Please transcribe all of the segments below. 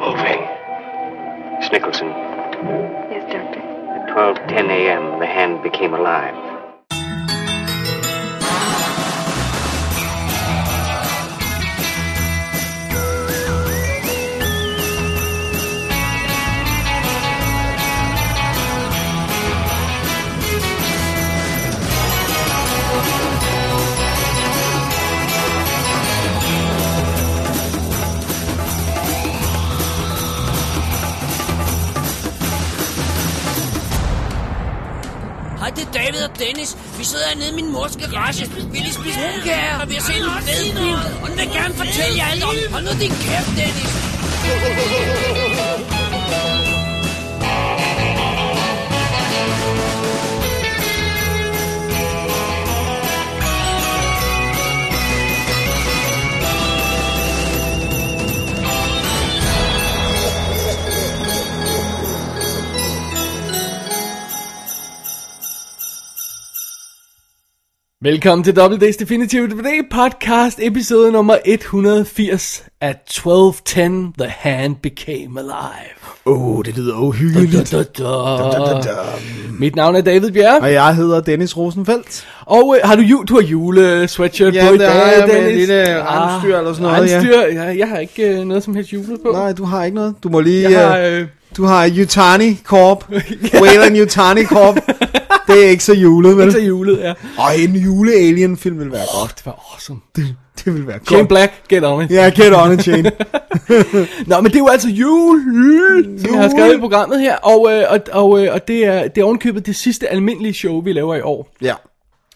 moving. Miss Nicholson, Yes, Doctor. at 12:10 a.m., the hand became alive. Dennis. Vi sidder nede i min mors garage. Vi lige spise rumkager, og vi har set en fed film. Og den vil gerne fortælle jer alt om. Hold nu din kæft, Dennis. Velkommen til Double Days Definitive DVD podcast, episode nummer 180 af 1210 The Hand Became Alive. Åh, oh, det lyder uhyggeligt. Da, da, da. Da, da, da. Mit navn er David Bjerg, Og jeg hedder Dennis Rosenfeldt. og øh, har du, ju- du har jule sweatshirt Ja, på i dag, jeg med Dennis? en lille rensdyr eller sådan noget, ja. Rensdyr, ja. jeg har ikke øh, noget som helst jule på. Nej, du har ikke noget. Du må lige... Jeg har, øh, øh, Du har Yutani Corp. Wayland Yutani Corp. Det er ikke så julet, vel? ikke så julet, ja. Og en jule-alien-film vil være Åh, godt. det var awesome. Det, det vil være Shane godt. Black, get on it. Ja, get on it, Shane. Nå, men det er jo altså jul, som jeg har skrevet i programmet her, og, øh, og, og, øh, og det er, det er ovenkøbet det sidste almindelige show, vi laver i år. ja.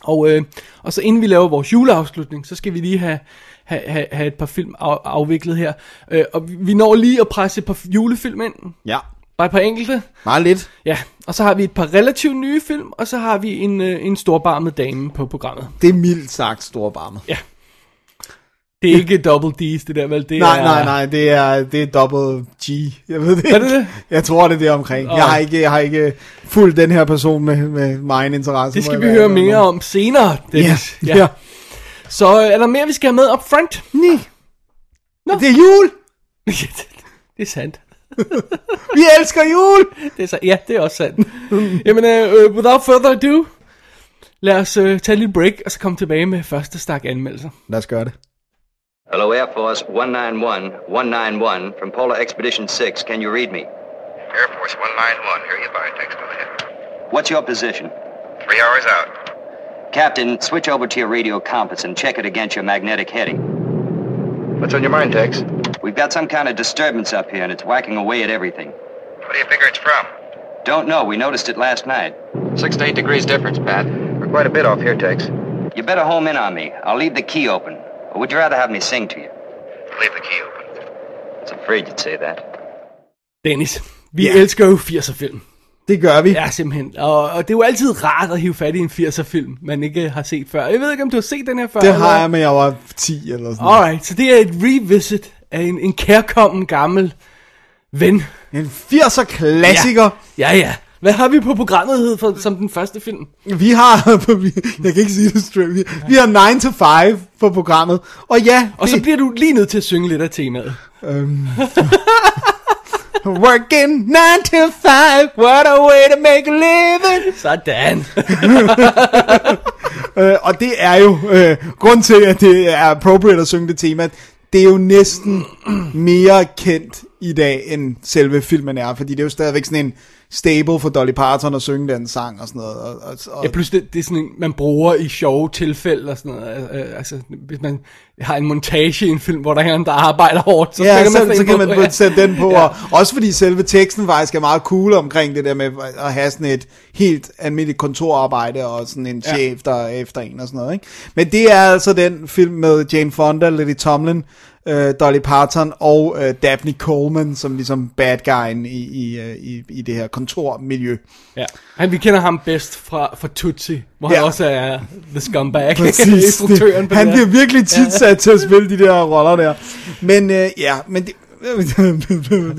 Og, øh, og så inden vi laver vores juleafslutning, så skal vi lige have, have, have, have et par film af, afviklet her. Øh, og vi- vi når lige at presse et par julefilm ind. Ja. Bare et par enkelte. Meget lidt. Ja, og så har vi et par relativt nye film, og så har vi en, øh, en storbarmet dame på programmet. Det er mildt sagt storbarmet. Ja. Det er ikke double D's, det der vel? Det Nej, er, nej, nej, det er, det er double G. Jeg ved det Er det ikke. det? Jeg tror, det er det omkring. Åh. Jeg har ikke, jeg har ikke fulgt den her person med, med min interesse. Det skal vi høre mere om senere, Ja, Dennis. ja. ja. Så øh, er der mere, vi skal have med up front? Nej. Nå. Det er jul! det er sandt. Vi elsker jul! Det er så, ja, det er også sandt. Jamen, uh, without further ado, lad os uh, tage et lille break, og så komme tilbage med første stak anmeldelser. Lad os gøre det. Hello, Air Force 191, 191 from Polar Expedition 6. Can you read me? Air Force 191, here you by. Go ahead. What's your position? Three hours out. Captain, switch over to your radio compass and check it against your magnetic heading. What's on your mind, Tex? We've got some kind of disturbance up here and it's whacking away at everything. What do you figure it's from? Don't know, we noticed it last night. Six to eight degrees difference, Pat. We're quite a bit off here, Tex. You better home in on me. I'll leave the key open. Or would you rather have me sing to you? Leave the key open. I was afraid you'd say that. Dennis, vi Ja. elsker jo 80'er film. Det gør vi. Ja, simpelthen. Og, og det er jo altid rart at hive fat i en 80'er film, man ikke har set før. Jeg ved ikke, om du har set den her før? Det eller? har jeg, men jeg var 10 eller sådan noget. Alright, så det er et revisit af en, en kærkommen gammel ven. En 80'er klassiker. Ja, ja. Hvad har vi på programmet hed for, som den første film? Vi har, jeg kan ikke sige det straight, vi, vi har 9 to 5 på programmet. Og ja, Og så bliver du lige nødt til at synge lidt af temaet. Øhm. Working 9 to 5, what a way to make a living. Sådan. Øh, og det er jo, øh, grund til, at det er appropriate at synge det tema, det er jo næsten mere kendt i dag, end selve filmen er, fordi det er jo stadigvæk sådan en stable for Dolly Parton at synge den sang og sådan noget. Og, og, og Ja, plus det, det er sådan man bruger i sjove tilfælde og sådan noget. Altså, hvis man har en montage i en film, hvor der er en, der arbejder hårdt, så, ja, så, man så sådan kan man ja. sætte den på, Ja. og også fordi selve teksten faktisk er meget cool omkring det der med at have sådan et helt almindeligt kontorarbejde, og sådan en Ja. chef, der er efter en og sådan noget. Ikke? Men det er altså den film med Jane Fonda, Lily Tomlin, øh, Dolly Parton og øh, Daphne Coleman, som ligesom bad guyen i, i, øh, i, i det her kontormiljø. Ja. Han, vi kender ham bedst fra, fra Tootsie, hvor ja. Ja. han også er the scumbag. Præcis. Instruktøren på han det bliver virkelig tit sat til at spille de der roller der. Men øh, ja, men det...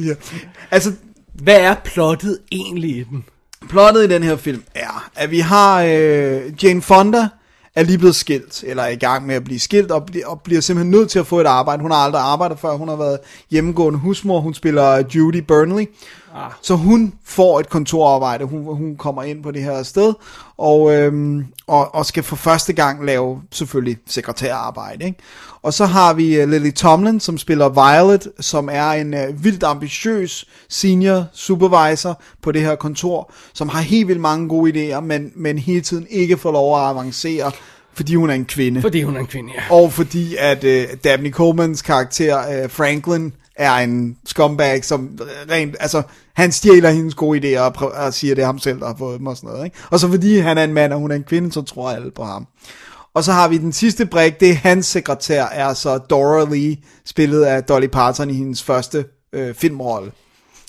ja. altså, Hvad er plottet egentlig i den? plottet i den her film er, at vi har øh, Jane Fonda, er lige blevet skilt, eller er i gang med at blive skilt, og, og bliver simpelthen nødt til at få et arbejde. Hun har aldrig arbejdet før, hun har været hjemmegående husmor, hun spiller Judy Burnley. Ah. Så hun får et kontorarbejde, hun, hun kommer ind på det her sted, og, øhm, og, og skal for første gang lave selvfølgelig sekretærarbejde. Ikke? Og så har vi uh, Lily Tomlin, som spiller Violet, som er en uh, vildt ambitiøs senior supervisor på det her kontor, som har helt vildt mange gode idéer, men, men hele tiden ikke får lov at avancere, fordi hun er en kvinde. Fordi hun er en kvinde, ja. Og fordi at uh, Dabney Colemans karakter, uh, Franklin, er en scumbag, som rent, altså, han stjæler hendes gode idéer og, prøver, og siger, det er ham selv, der har fået dem og sådan noget. Ikke? Og så fordi han er en mand, og hun er en kvinde, så tror alle på ham. Og så har vi den sidste brik, det er hans sekretær, er så Dora Lee, spillet af Dolly Parton i hendes første øh, filmrolle.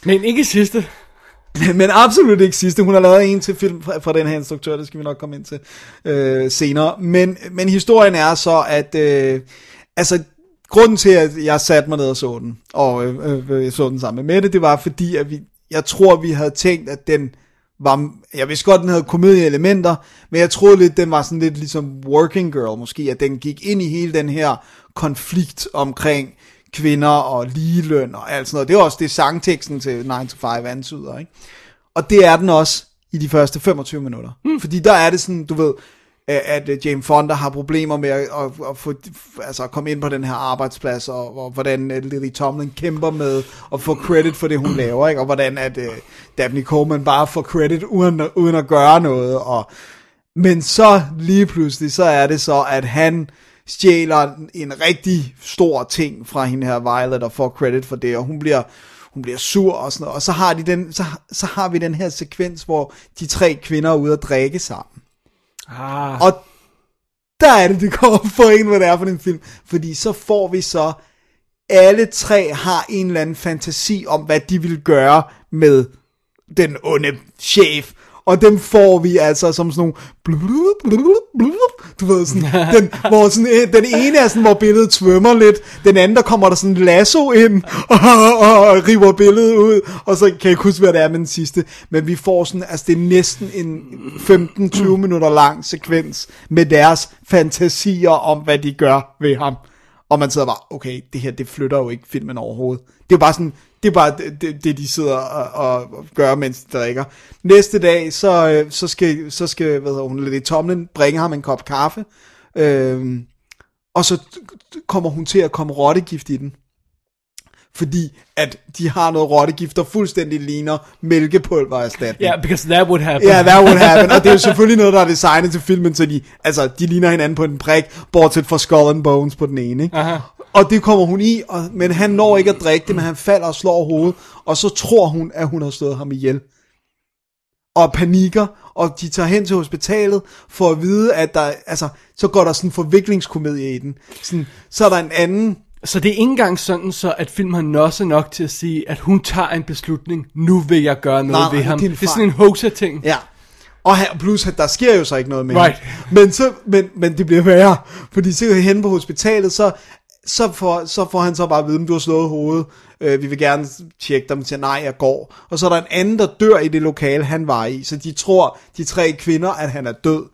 Men ikke sidste. Men absolut ikke sidste. Hun har lavet en til film fra, fra den her instruktør, det skal vi nok komme ind til øh, senere. Men, men historien er så, at øh, altså, grunden til, at jeg satte mig ned og så den, og øh, øh, jeg så den sammen med Mette, det var fordi, at vi, jeg tror, vi havde tænkt, at den var, jeg vidste godt, den havde komedieelementer, men jeg troede lidt, den var sådan lidt ligesom Working Girl måske, at den gik ind i hele den her konflikt omkring kvinder og ligeløn og alt sådan noget. Det er også det sangteksten til 9 to 5 antyder, ikke? Og det er den også i de første 25 minutter. Mm. Fordi der er det sådan, du ved, at uh, Jane Fonda har problemer med at, at, at få, altså at komme ind på den her arbejdsplads, og, og hvordan uh, Lily Tomlin kæmper med at få credit for det, hun laver, ikke? og hvordan at uh, Daphne Coleman bare får credit uden, uden at gøre noget. Og, men så lige pludselig, så er det så, at han stjæler en rigtig stor ting fra hende her Violet, og får credit for det, og hun bliver hun bliver sur og sådan noget, og så har, de den, så, så har vi den her sekvens, hvor de tre kvinder er ude at drikke sammen. Ah. Og der er det, det kommer for en, hvad det er for en film. Fordi så får vi så, alle tre har en eller anden fantasi om, hvad de vil gøre med den onde chef. Og dem får vi altså som sådan nogle blub, blub, blub, du ved sådan, den, hvor sådan, øh, den ene er sådan, hvor billedet svømmer lidt, den anden, der kommer der sådan en lasso ind, og, og, og river billedet ud, og så kan jeg ikke huske, hvad det er med den sidste, men vi får sådan, altså det er næsten en 15-20 minutter lang sekvens med deres fantasier om, hvad de gør ved ham. Og man sidder bare, okay, det her, det flytter jo ikke filmen overhovedet. Det er jo bare sådan, det er bare det, det, det de sidder og, og gør, mens de drikker. Næste dag, så, øh, så skal, så skal hvad hedder hun, Lily Tomlin bringe ham en kop kaffe, øh, og så kommer hun til at komme rottegift i den. Fordi at de har noget rottegift, der fuldstændig ligner mælkepulvererstatning. Ja, yeah, because that would happen. Ja, yeah, that would happen. Og det er jo selvfølgelig noget, der er designet til filmen, så de, altså, de ligner hinanden på en prik, bortset fra Skull and Bones på den ene. Ikke? Aha. Og det kommer hun i, og, men han når ikke at drikke det, men han falder og slår hovedet, og så tror hun, at hun har slået ham ihjel. Og panikker, og de tager hen til hospitalet for at vide, at der, altså, så går der sådan en forviklingskomedie i den. Sådan, så er der en anden Så det er ikke engang sådan, så at filmen har nosset nok til at sige, at hun tager en beslutning, nu vil jeg gøre noget Nej, ved ham. det er Det en er, sådan en hoaxer-ting. Ja. Og plus, at der sker jo så ikke noget med Right. hende. Men, så, men, men det bliver værre, fordi så hen på hospitalet, så, så, får, så får han så bare at vide, om du har slået hovedet. Øh, vi vil gerne tjekke dem til, nej, jeg går. Og så er der en anden, der dør i det lokale, han var i. Så de tror, de tre kvinder, at han er død.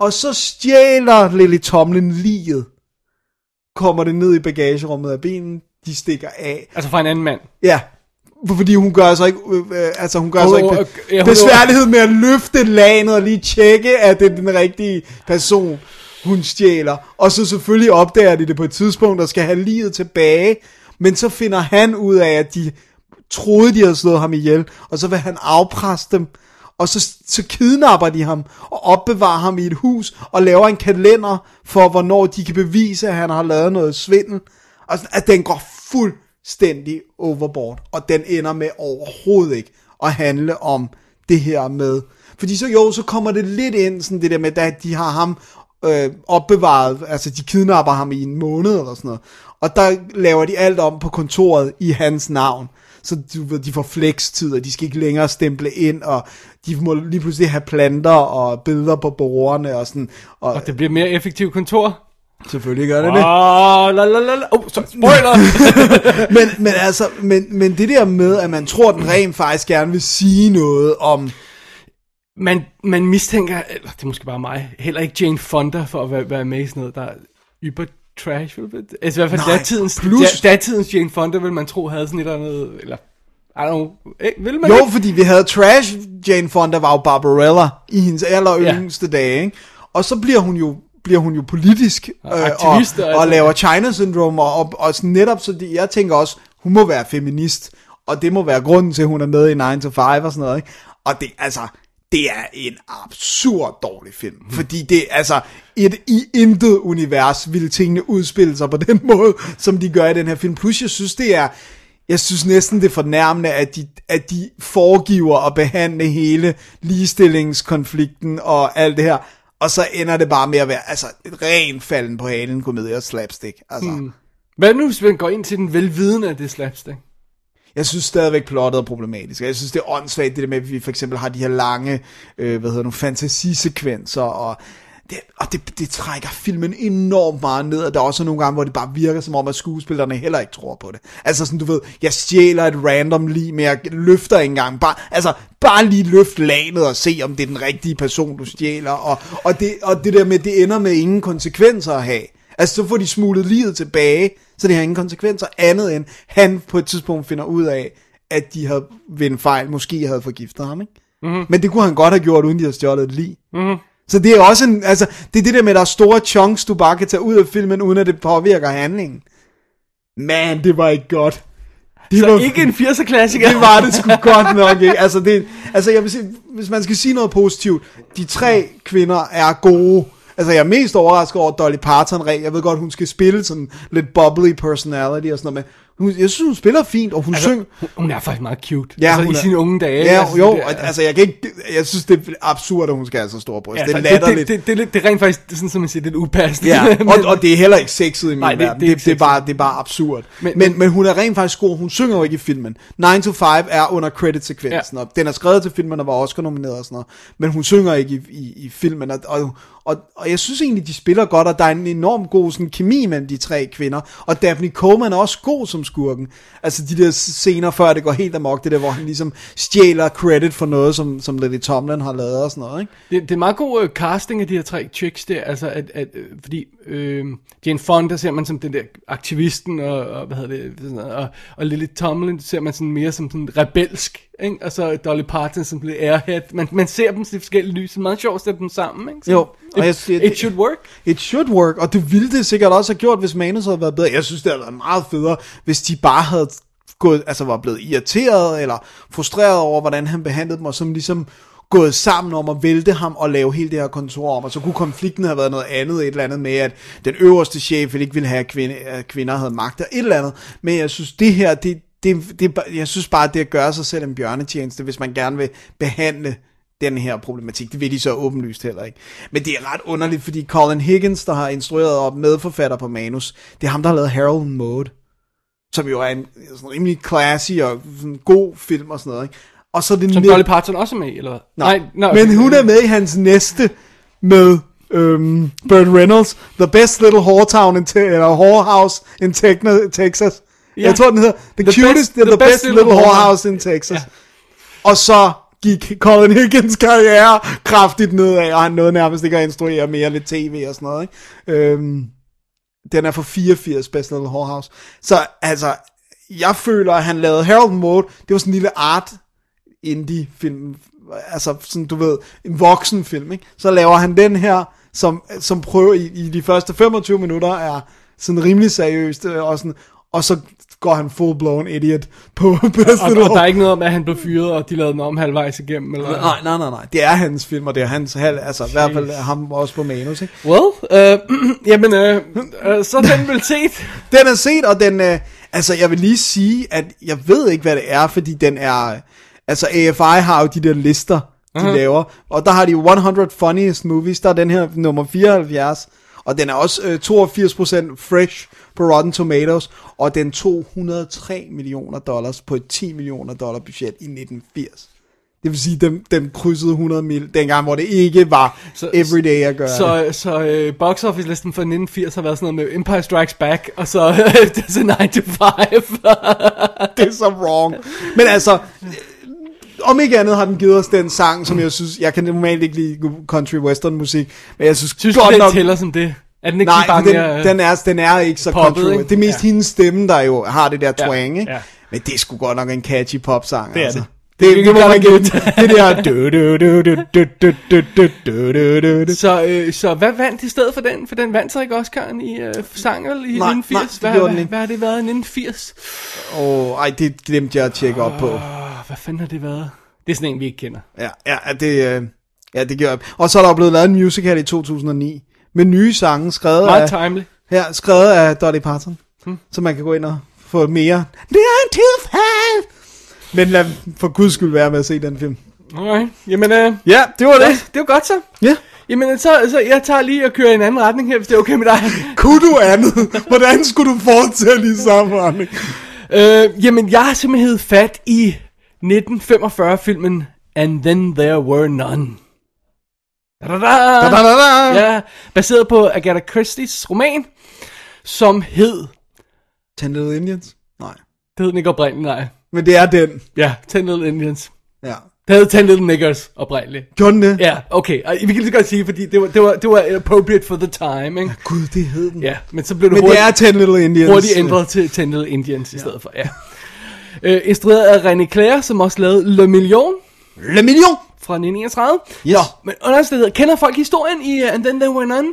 Og så stjæler Lily Tomlin liget. Kommer det ned i bagagerummet af bilen. De stikker af. Altså fra en anden mand. Ja, fordi hun gør så ikke, øh, altså hun gør Hun- så ikke be- ja, besværlighed med at løfte lanet og lige tjekke, at det er den rigtige person, hun stjæler. Og så selvfølgelig opdager de det på et tidspunkt, og skal have livet tilbage. Men så finder han ud af, at de troede, de havde slået ham ihjel, og så vil han afpresse dem. Og så, så kidnapper de ham og opbevarer ham i et hus og laver en kalender for, hvornår de kan bevise, at han har lavet noget svindel. Og at den går fuldstændig overboard, og den ender med overhovedet ikke at handle om det her med. Fordi så jo, så kommer det lidt ind, sådan det der med, at de har ham øh, opbevaret, altså de kidnapper ham i en måned eller sådan noget. Og der laver de alt om på kontoret i hans navn. Så du ved, de får flekstid, og de skal ikke længere stemple ind, og de må lige pludselig have planter og billeder på bordene og sådan. Og, Og det bliver mere effektivt kontor. selvfølgelig gør det det. Åh, la la la la. Oh, så, spoiler! men, men altså, men, men det der med, at man tror, at den rent faktisk gerne vil sige noget om man, man mistænker, eller det er måske bare mig, heller ikke Jane Fonda for at være, være med i sådan noget, der er yber trash, vel? Altså i hvert fald Nej, datidens, plus- da, datidens Jane Fonda, vil man tro, havde sådan et eller andet, eller, I don't know, eh, vil man Jo, ikke? fordi vi havde Trash Jane Fonda, var jo Barbarella i hendes aller yngste dage, ikke? Og så bliver hun jo bliver hun jo politisk øh, og, og, altså. og laver China Syndrome og, og, og sådan netop så det, jeg tænker også hun må være feminist og det må være grunden til at hun er med i 9 to 5 og sådan noget ikke? og det altså det er en absurd dårlig film fordi det altså et, i intet univers ville tingene udspille sig på den måde som de gør i den her film plus jeg synes det er jeg synes næsten det er fornærmende, at de, at de foregiver at behandle hele ligestillingskonflikten og alt det her, og så ender det bare med at være altså, et rent falden på halen komedie og slapstick. Altså, hmm. Hvad nu, hvis man går ind til den velvidende af det slapstick? Jeg synes stadigvæk plottet er problematisk. Jeg synes det er åndssvagt det der med, at vi for eksempel har de her lange, øh, hvad hedder nu, fantasisekvenser, og det, og det, det trækker filmen enormt meget ned, og der er også nogle gange, hvor det bare virker som om, at skuespillerne heller ikke tror på det. Altså sådan, du ved, jeg stjæler et random lige, men jeg løfter ikke engang. Bare, altså, bare lige løft lanet og se, om det er den rigtige person, du stjæler. Og, og, det, og det der med, det ender med ingen konsekvenser at have. Altså, så får de smuglet livet tilbage, så det har ingen konsekvenser andet end, han på et tidspunkt finder ud af, at de havde ved en fejl, måske havde forgiftet ham, ikke? Mm-hmm. Men det kunne han godt have gjort, uden de havde stjålet et lig. Mm-hmm. Så det er også en, altså, det er det der med, at der er store chunks, du bare kan tage ud af filmen, uden at det påvirker handlingen. Man, det var ikke godt. Det Så ikke en 80'er klassiker. det var det sgu godt nok, ikke? Altså, det, altså jeg vil sige, hvis man skal sige noget positivt, de tre kvinder er gode. Altså, jeg er mest overrasket over Dolly Parton. Jeg ved godt, hun skal spille sådan lidt bubbly personality og sådan noget, men hun, jeg synes, hun spiller fint, og hun altså, synger... Hun, er faktisk meget cute. Ja, altså, hun i er- sine unge dage. Ja, altså, jo, det, altså jeg kan ikke, jeg synes det er absurd, at hun skal have så store bryst. ja, det er altså, det, latterligt. det, det, det, er det er rent faktisk, sådan som man siger, lidt upassende. Ja, og, og det er heller ikke sexet i min Nej, det- verden. det er Det, det, er bare, det er bare absurd. Men- Men, men, hun er rent faktisk god. Hun synger jo ikke i filmen. 9 to 5 er under credit-sekvensen, Ja. og den er skrevet til filmen og var Oscar nomineret og sådan noget. Men hun synger ikke i, i, i filmen, og, og, og, og jeg synes egentlig, de spiller godt, og der er en enorm god sådan, kemi mellem de tre kvinder. Og Daphne Coleman er også god som skurken. Altså de der scener, før det går helt amok, det der, hvor han ligesom stjæler credit for noget, som, som Lily Tomlin har lavet og sådan noget, ikke? Det, det er meget god øh, casting af de her tre chicks der, altså at, at øh, fordi øh, Jane Fonda ser man som den der aktivisten, og, og hvad hedder det, sådan noget, og, og Lily Tomlin ser man sådan mere som sådan rebelsk, ikke? og så Dolly Parton som lidt airhead. Man, man ser dem i forskellige lys, det er meget sjovt at sætte dem sammen, ikke? Så Jo, og it, jeg siger, it should work. It should work, og det ville det sikkert også have gjort, hvis manus havde været bedre. Jeg synes, det havde været meget federe, hvis de bare havde gået, altså var blevet irriteret eller frustreret over, hvordan han behandlede dem, og som ligesom gået sammen om at vælte ham og lave hele det her kontor om, og så kunne konflikten have været noget andet, et eller andet med, at den øverste chef ikke ville have, at, kvinde, at kvinder havde magt, og et eller andet. Men jeg synes, det her, det, det, det, jeg synes bare, det at gøre sig selv en bjørnetjeneste, hvis man gerne vil behandle den her problematik. Det vil de så åbenlyst heller ikke. Men det er ret underligt, fordi Colin Higgins, der har instrueret og medforfatter på manus, det er ham, der har lavet Harold Maude, som jo er en sådan rimelig classy og sådan god film og sådan noget. Ikke? Og så det Som net- Dolly Parton også er med, eller hvad? Nej, nå, men okay. hun er med i hans næste med øhm, Burt Reynolds, The Best Little Whore Town in Te- eller Whorehouse in Techno- Texas. Ja. Jeg tror, den hedder The, The Cutest, best- the, the, best, Little Whorehouse in Texas. Ja. Og så gik Colin Higgins karriere kraftigt nedad, og han nåede nærmest ikke at instruere mere lidt tv og sådan noget. Ikke? Øhm, den er fra 84, Best Little Whorehouse. Så altså, jeg føler, at han lavede Harold Mode, det var sådan en lille art indie film, altså sådan du ved, en voksen film, ikke? Så laver han den her, som, som prøver i, i de første 25 minutter er sådan rimelig seriøst, øh, og, sådan, og så går han full blown idiot på Best og, Little og der er ikke noget om, at han blev fyret, og de lavede den om halvvejs igennem, eller? Nej, nej, nej, nej. Det er hans film, og det er hans halv, altså i hvert fald ham også på manus, ikke? Well, øh, jamen, øh, øh, så den vel set. Den er set, og den, øh, altså jeg vil lige sige, at jeg ved ikke, hvad det er, fordi den er, altså AFI har jo de der lister, de uh-huh. laver, og der har de 100 funniest movies, der er den her nummer 74, og den er også øh, 82% fresh på Rotten Tomatoes, og den 203 millioner dollars på et 10 millioner dollar budget i 1980. Det vil sige, den, den krydsede 100 mil, dengang hvor det ikke var Så- everyday at gøre. det. Så, så øh, box office listen for 1980 har været sådan noget med Empire Strikes Back, og så så 9 to 5. det er så wrong. Men altså, om ikke andet har den givet os den sang, som jeg synes, jeg kan normalt ikke lide country western musik, men jeg synes, Synes du, godt den nok, tæller som det? Er den ikke nej, bare den, mere... den, er, den er ikke så poppet, country. ikke? Det er mest Ja. hendes stemme, der jo har det der Ja, twang, ikke? ja. Men det er sgu godt nok en catchy popsang, Det er altså. det. Det, det, må man gætte. Det der... Så, øh, så hvad vandt i stedet for den? For den vandt så ikke Oscar'en i øh, sang, eller i nej, 1980? Nej, det hvad, hvad, har det været i 1980? Åh, oh, ej, det glemte jeg at tjekke op på. Oh, hvad fanden har det været? Det er sådan en, vi ikke kender. Ja, ja det, øh, ja, det gør jeg. Og så er der blevet lavet en musical i 2009, med nye sange, skrevet Meget af... Timely. Ja, skrevet af Dolly Parton. Hmm. Så man kan gå ind og få mere. Det er en tilfælde! Men lad for guds skyld være med at se den film. Alright. Jamen, øh, Ja, det var ja, det. det var godt så. Ja. Jamen, så, så jeg tager lige og kører i en anden retning her, hvis det er okay med dig. Kunne du andet? Hvordan skulle du fortsætte i samme retning? øh, jamen, jeg har simpelthen hed fat i 1945-filmen And Then There Were None. Da-da-da! Da-da-da-da. Ja, baseret på Agatha Christie's roman, som hed... Ten Little Indians? Nej. Det hed den ikke oprindeligt, nej. Men det er den. Ja, Ten Little Indians. Ja. Det hed Ten Little Niggers oprindeligt. Gjorde den det? Ja, okay. Og vi kan lige så godt sige, fordi det var, det var, det var appropriate for the time, ikke? Gud, det hed den. Ja, men så blev det Men det hurtigt, er Ten Little Indians. hurtigt ændret til Ten Little Indians i stedet for, ja. Øh, instrueret af René Clair, som også lavede Le Million Le Million. fra 1931. Ja. Men under kender folk historien i uh, And Then There Were None?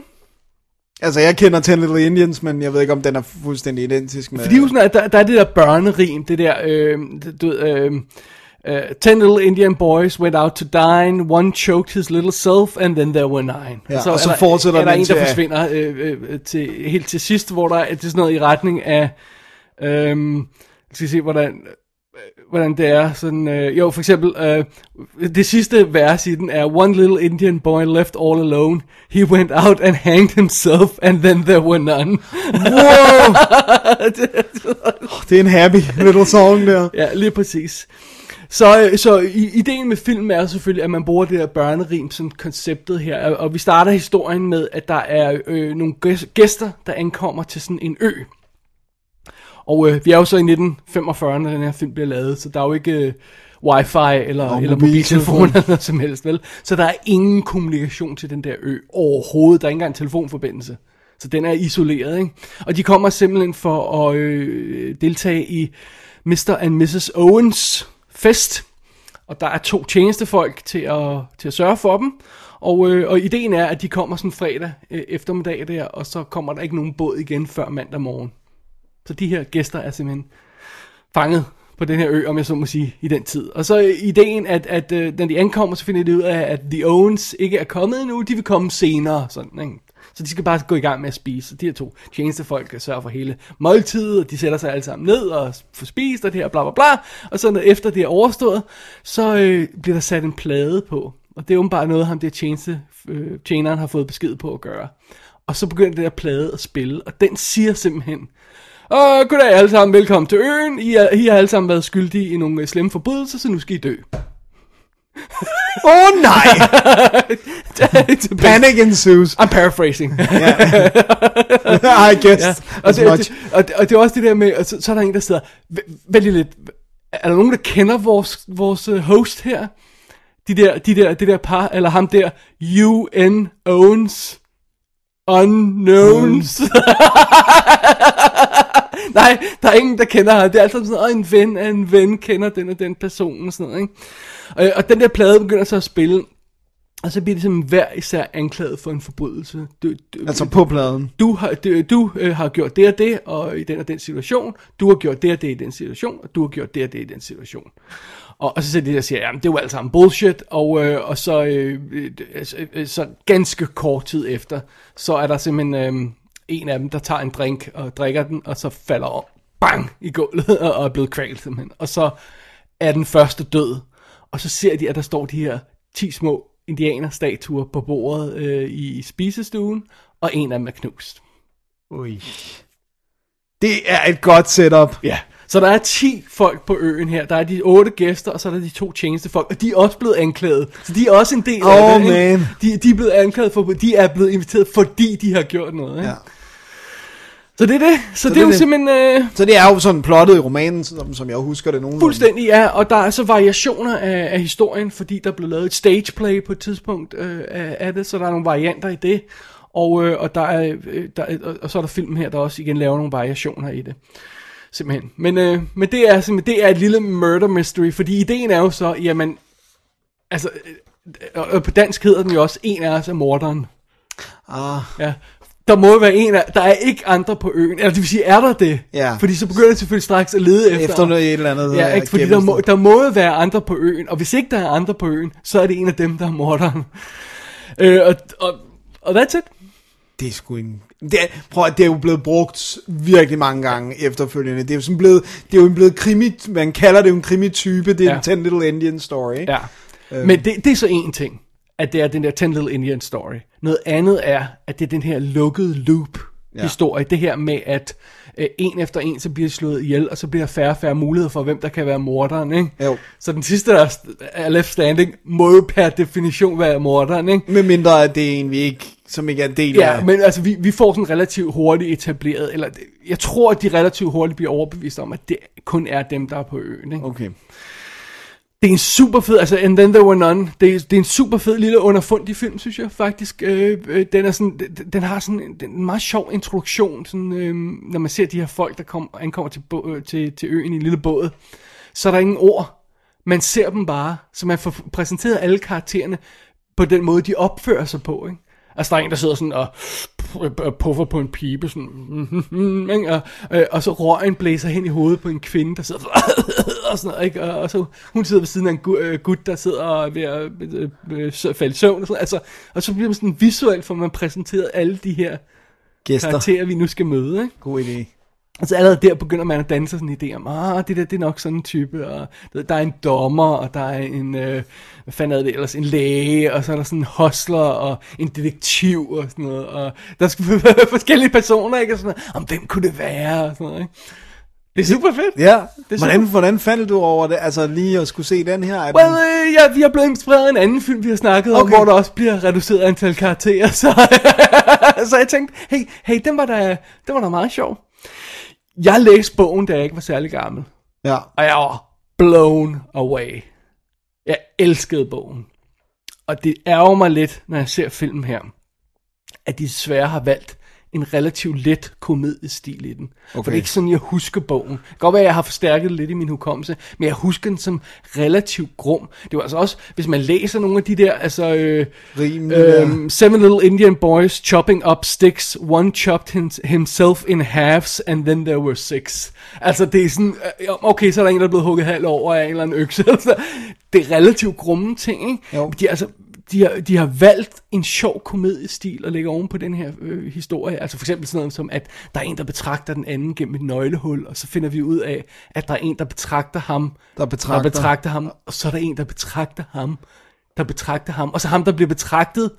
Altså, jeg kender Ten Little Indians, men jeg ved ikke, om den er fuldstændig identisk med... Fordi sådan, at der, der er det der børnerim, det der, øh, du ved, øh, uh, ten little Indian boys went out to dine, one choked his little self, and then there were nine. Ja, og er så der- fortsætter er der en, der til- forsvinder øh, øh, til, helt til sidst, hvor der er, det er sådan noget i retning af, øh, skal se, hvordan, øh, hvordan det er, sådan, øh, jo, for eksempel, øh, det sidste vers i den er, one little Indian boy left all alone, he went out and hanged himself, and then there were none. Wow! det er en happy little song der. Ja, lige præcis. Så, øh, så ideen med filmen er selvfølgelig, at man bruger det der børnerim som konceptet her. Og- vi starter historien med, at der er øh, nogle gæs- gæster, der ankommer til sådan en ø. Og øh, vi er jo så i 1945, når den her film bliver lavet, så der er jo ikke øh, wifi eller, Og eller mobiltelefon. eller noget som helst, vel? Så der er ingen kommunikation til den der ø overhovedet. Der er ikke engang en telefonforbindelse. Så den er isoleret, ikke? Og de kommer simpelthen for at øh, deltage i Mr. and Mrs. Owens fest. Og der er to tjenestefolk til at, til at sørge for dem. Og, øh, og ideen er, at de kommer sådan fredag øh, eftermiddag der, og så kommer der ikke nogen båd igen før mandag morgen. Så de her gæster er simpelthen fanget på den her ø, om jeg så må sige, i den tid. Og så ideen, at, at øh, når de ankommer, så finder de ud af, at The Owens ikke er kommet endnu, de vil komme senere. Sådan, ikke? Så de skal bare gå i gang med at spise. Så de her to tjenestefolk sørger for hele måltidet, og de sætter sig alle sammen ned og får spist, og det her bla bla bla. Og så når efter det er overstået, så øh, bliver der sat en plade på. Og det er åbenbart noget, ham der tjeneste, øh, tjeneren har fået besked på at gøre. Og så begynder det der plade at spille, og den siger simpelthen, og goddag alle sammen, velkommen til øen. I, er, I har alle sammen været skyldige i nogle øh, slemme forbrydelser, så nu skal I dø. Åh oh, nej! Panic ensues. I'm paraphrasing. I guess. ja. Og, det, det, og, det, og det er også det der med, og så, så er der en, der sidder, "Vent- vent lige lidt, er der nogen, der kender vores, vores øh, host her? De der, de der, det der par, eller ham der, UN Owens Unknowns. Nej, der er ingen, der kender ham. Det er altid sådan, at en ven af en ven kender den og den person og sådan noget, ikke? Og, og den der plade begynder så at spille, og så bliver det simpelthen hver især anklaget for en forbrydelse. Du, du, Altså på pladen. du har, du, du øh, har gjort det og det, og i den og den situation, du har gjort det og det i den situation, og du har gjort det og det i den situation. Og, og så sidder de der og siger, jamen det er jo alt sammen bullshit, og, øh, og så, øh, øh, øh, så ganske kort tid efter, så er der simpelthen øh, en af dem, der tager en drink og drikker den, og så falder om, bang, i gulvet, og, og er blevet kvalt simpelthen. Og så er den første død, og så ser de, at der står de her 10 små indianerstatuer på bordet øh, i spisestuen, og en af dem er knust. Ui. Det er et godt setup. Ja. Så der er 10 folk på øen her. Der er de otte gæster, og så er der de to tjenestefolk. Og de er også blevet anklaget. Så de er også en del af Oh, det. ikke? man. De, de er blevet anklaget for, de er blevet inviteret, fordi de har gjort noget. Ikke? Ja. Så det er det. Så, så det, det er jo det. simpelthen øh, Så det er jo sådan plottet i romanen, som, som jeg husker det nogenlunde. fuldstændig, ja. Og der er så variationer af, af historien, fordi der blev lavet et stageplay på et tidspunkt øh, af, af det, så der er nogle varianter i det. Og, øh, og, der er, øh, der, er- og, og så er der filmen her, der også igen laver nogle variationer i det. Simpelthen. Men, øh, men det er simpelthen, det er et lille murder mystery, fordi ideen er jo så, jamen, altså, øh, og- på dansk hedder den jo også, en af os er morderen. Ah, Ja. Der må være en af, der er ikke andre på øen, eller det vil sige, er der det? Ja. Fordi så begynder jeg selvfølgelig straks at lede efter. efter noget et eller andet. Ja, øh, ikke? fordi der må, der må være andre på øen, og hvis ikke der er andre på øen, så er det en af dem, der er morderen. Øh, og, og, og that's it. Det er sgu en... Det er, prøv at det er jo blevet brugt virkelig mange gange efterfølgende. Det er jo sådan blevet, det er jo blevet krimi, man kalder det jo en krimi-type, det er Ja. ja. en Ten Little Indian Story. Ja. Men det, det er så en ting, at det er den der Ten Little Indian Story. Noget andet er, at det er den her lukkede loop historie. Det her med, at øh, en efter en, så bliver de slået ihjel, og så bliver der færre og færre muligheder for, hvem der kan være morderen, ikke? Jo. Så den sidste, der er er left standing, må jo per definition være morderen, ikke? Med mindre at det er en, vi ikke, som ikke er en del Ja, af. men altså, vi, vi får sådan relativt hurtigt etableret, eller jeg tror, at de relativt hurtigt bliver overbevist om, at det kun er dem, der er på øen, ikke? Okay. Det er en super fed, altså And Then There Were None, det er, det er en super fed lille underfundig film, synes jeg faktisk. Øh, øh, den, er sådan, den, den har sådan en, den en meget sjov introduktion, sådan, øh, når man ser de her folk, der kom, ankommer til, bå- øh, til, til øen i en lille båd. Så er der ingen ord. Man ser dem bare, så man får præsenteret alle karaktererne på den måde, de opfører sig på, ikke? Altså, der er en, der sidder sådan og puffer på en pibe, sådan? Og, øh, og så røgen blæser hen i hovedet på en kvinde, der sidder og sådan noget, ikke? Og, og så hun sidder ved siden af en gu- øh, gut, der sidder og er ved at øh, øh, falde i søvn, og sådan, altså, og så bliver man sådan visuelt, for man præsenteret alle de her Gæster. karakterer, vi nu skal møde, ikke? God idé. Altså allerede der begynder man at danse sådan en idé om, ah, det der, det er nok sådan en type, og der er en dommer, og der er en, øh, hvad fanden er det ellers, en læge, og så er der sådan en hostler, og en detektiv, og sådan noget, og der skal være forskellige personer, ikke, og sådan noget, om hvem kunne det være, og sådan noget, ikke? Det er super fedt. Ja, er hvordan, super. hvordan faldt du over det? Altså lige at skulle se den her? Er Well, øh, ja, vi har blevet inspireret af en anden film, vi har snakket okay. om, hvor der også bliver reduceret antal karakterer, så, så jeg tænkte, hey, hey, den var da, den var da meget sjov. Jeg læste bogen, da jeg ikke var særlig gammel. ja. Og jeg var blown away. Jeg elskede bogen. Og det ærger mig lidt, når jeg ser filmen her, at de desværre har valgt en relativt let komediestil i den. Okay. For det er ikke sådan, jeg husker bogen. Det kan godt være, at jeg har forstærket lidt i min hukommelse, men jeg husker den som relativt grum. Det var altså også, hvis man læser nogle af de der, altså... Øh, Rimelig. Um, seven little Indian boys chopping up sticks. One chopped him, himself in halves, and then there were six. Altså, det er sådan, øh, okay, så er der en, der er blevet hugget halv over af en eller anden økse. Altså, det er relativt grumme ting, ikke? Jo. De, altså, de har, de har valgt en sjov komediestil at lægge oven på den her øh, historie. Altså for eksempel sådan noget som, at der er en, der betragter den anden gennem et nøglehul, og så finder vi ud af, at der er en, der betragter ham, Der betragter. der betragter ham, og så er der en, der betragter ham, der betragter ham, og så ham, der bliver betragtet,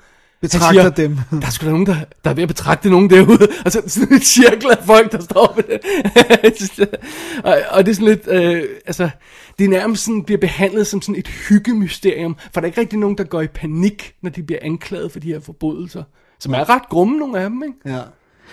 Betragter dem. Der er sgu da nogen, der, der er ved at betragte nogen derude. Og så sådan en cirkel af folk, der står ved det. og, og det er sådan lidt, øh, altså, det er nærmest sådan, bliver behandlet som sådan et hyggemysterium. For der er ikke rigtig nogen, der går i panik, når de bliver anklaget for de her forbrydelser. Som er ret grumme, nogle af dem, ikke? Ja.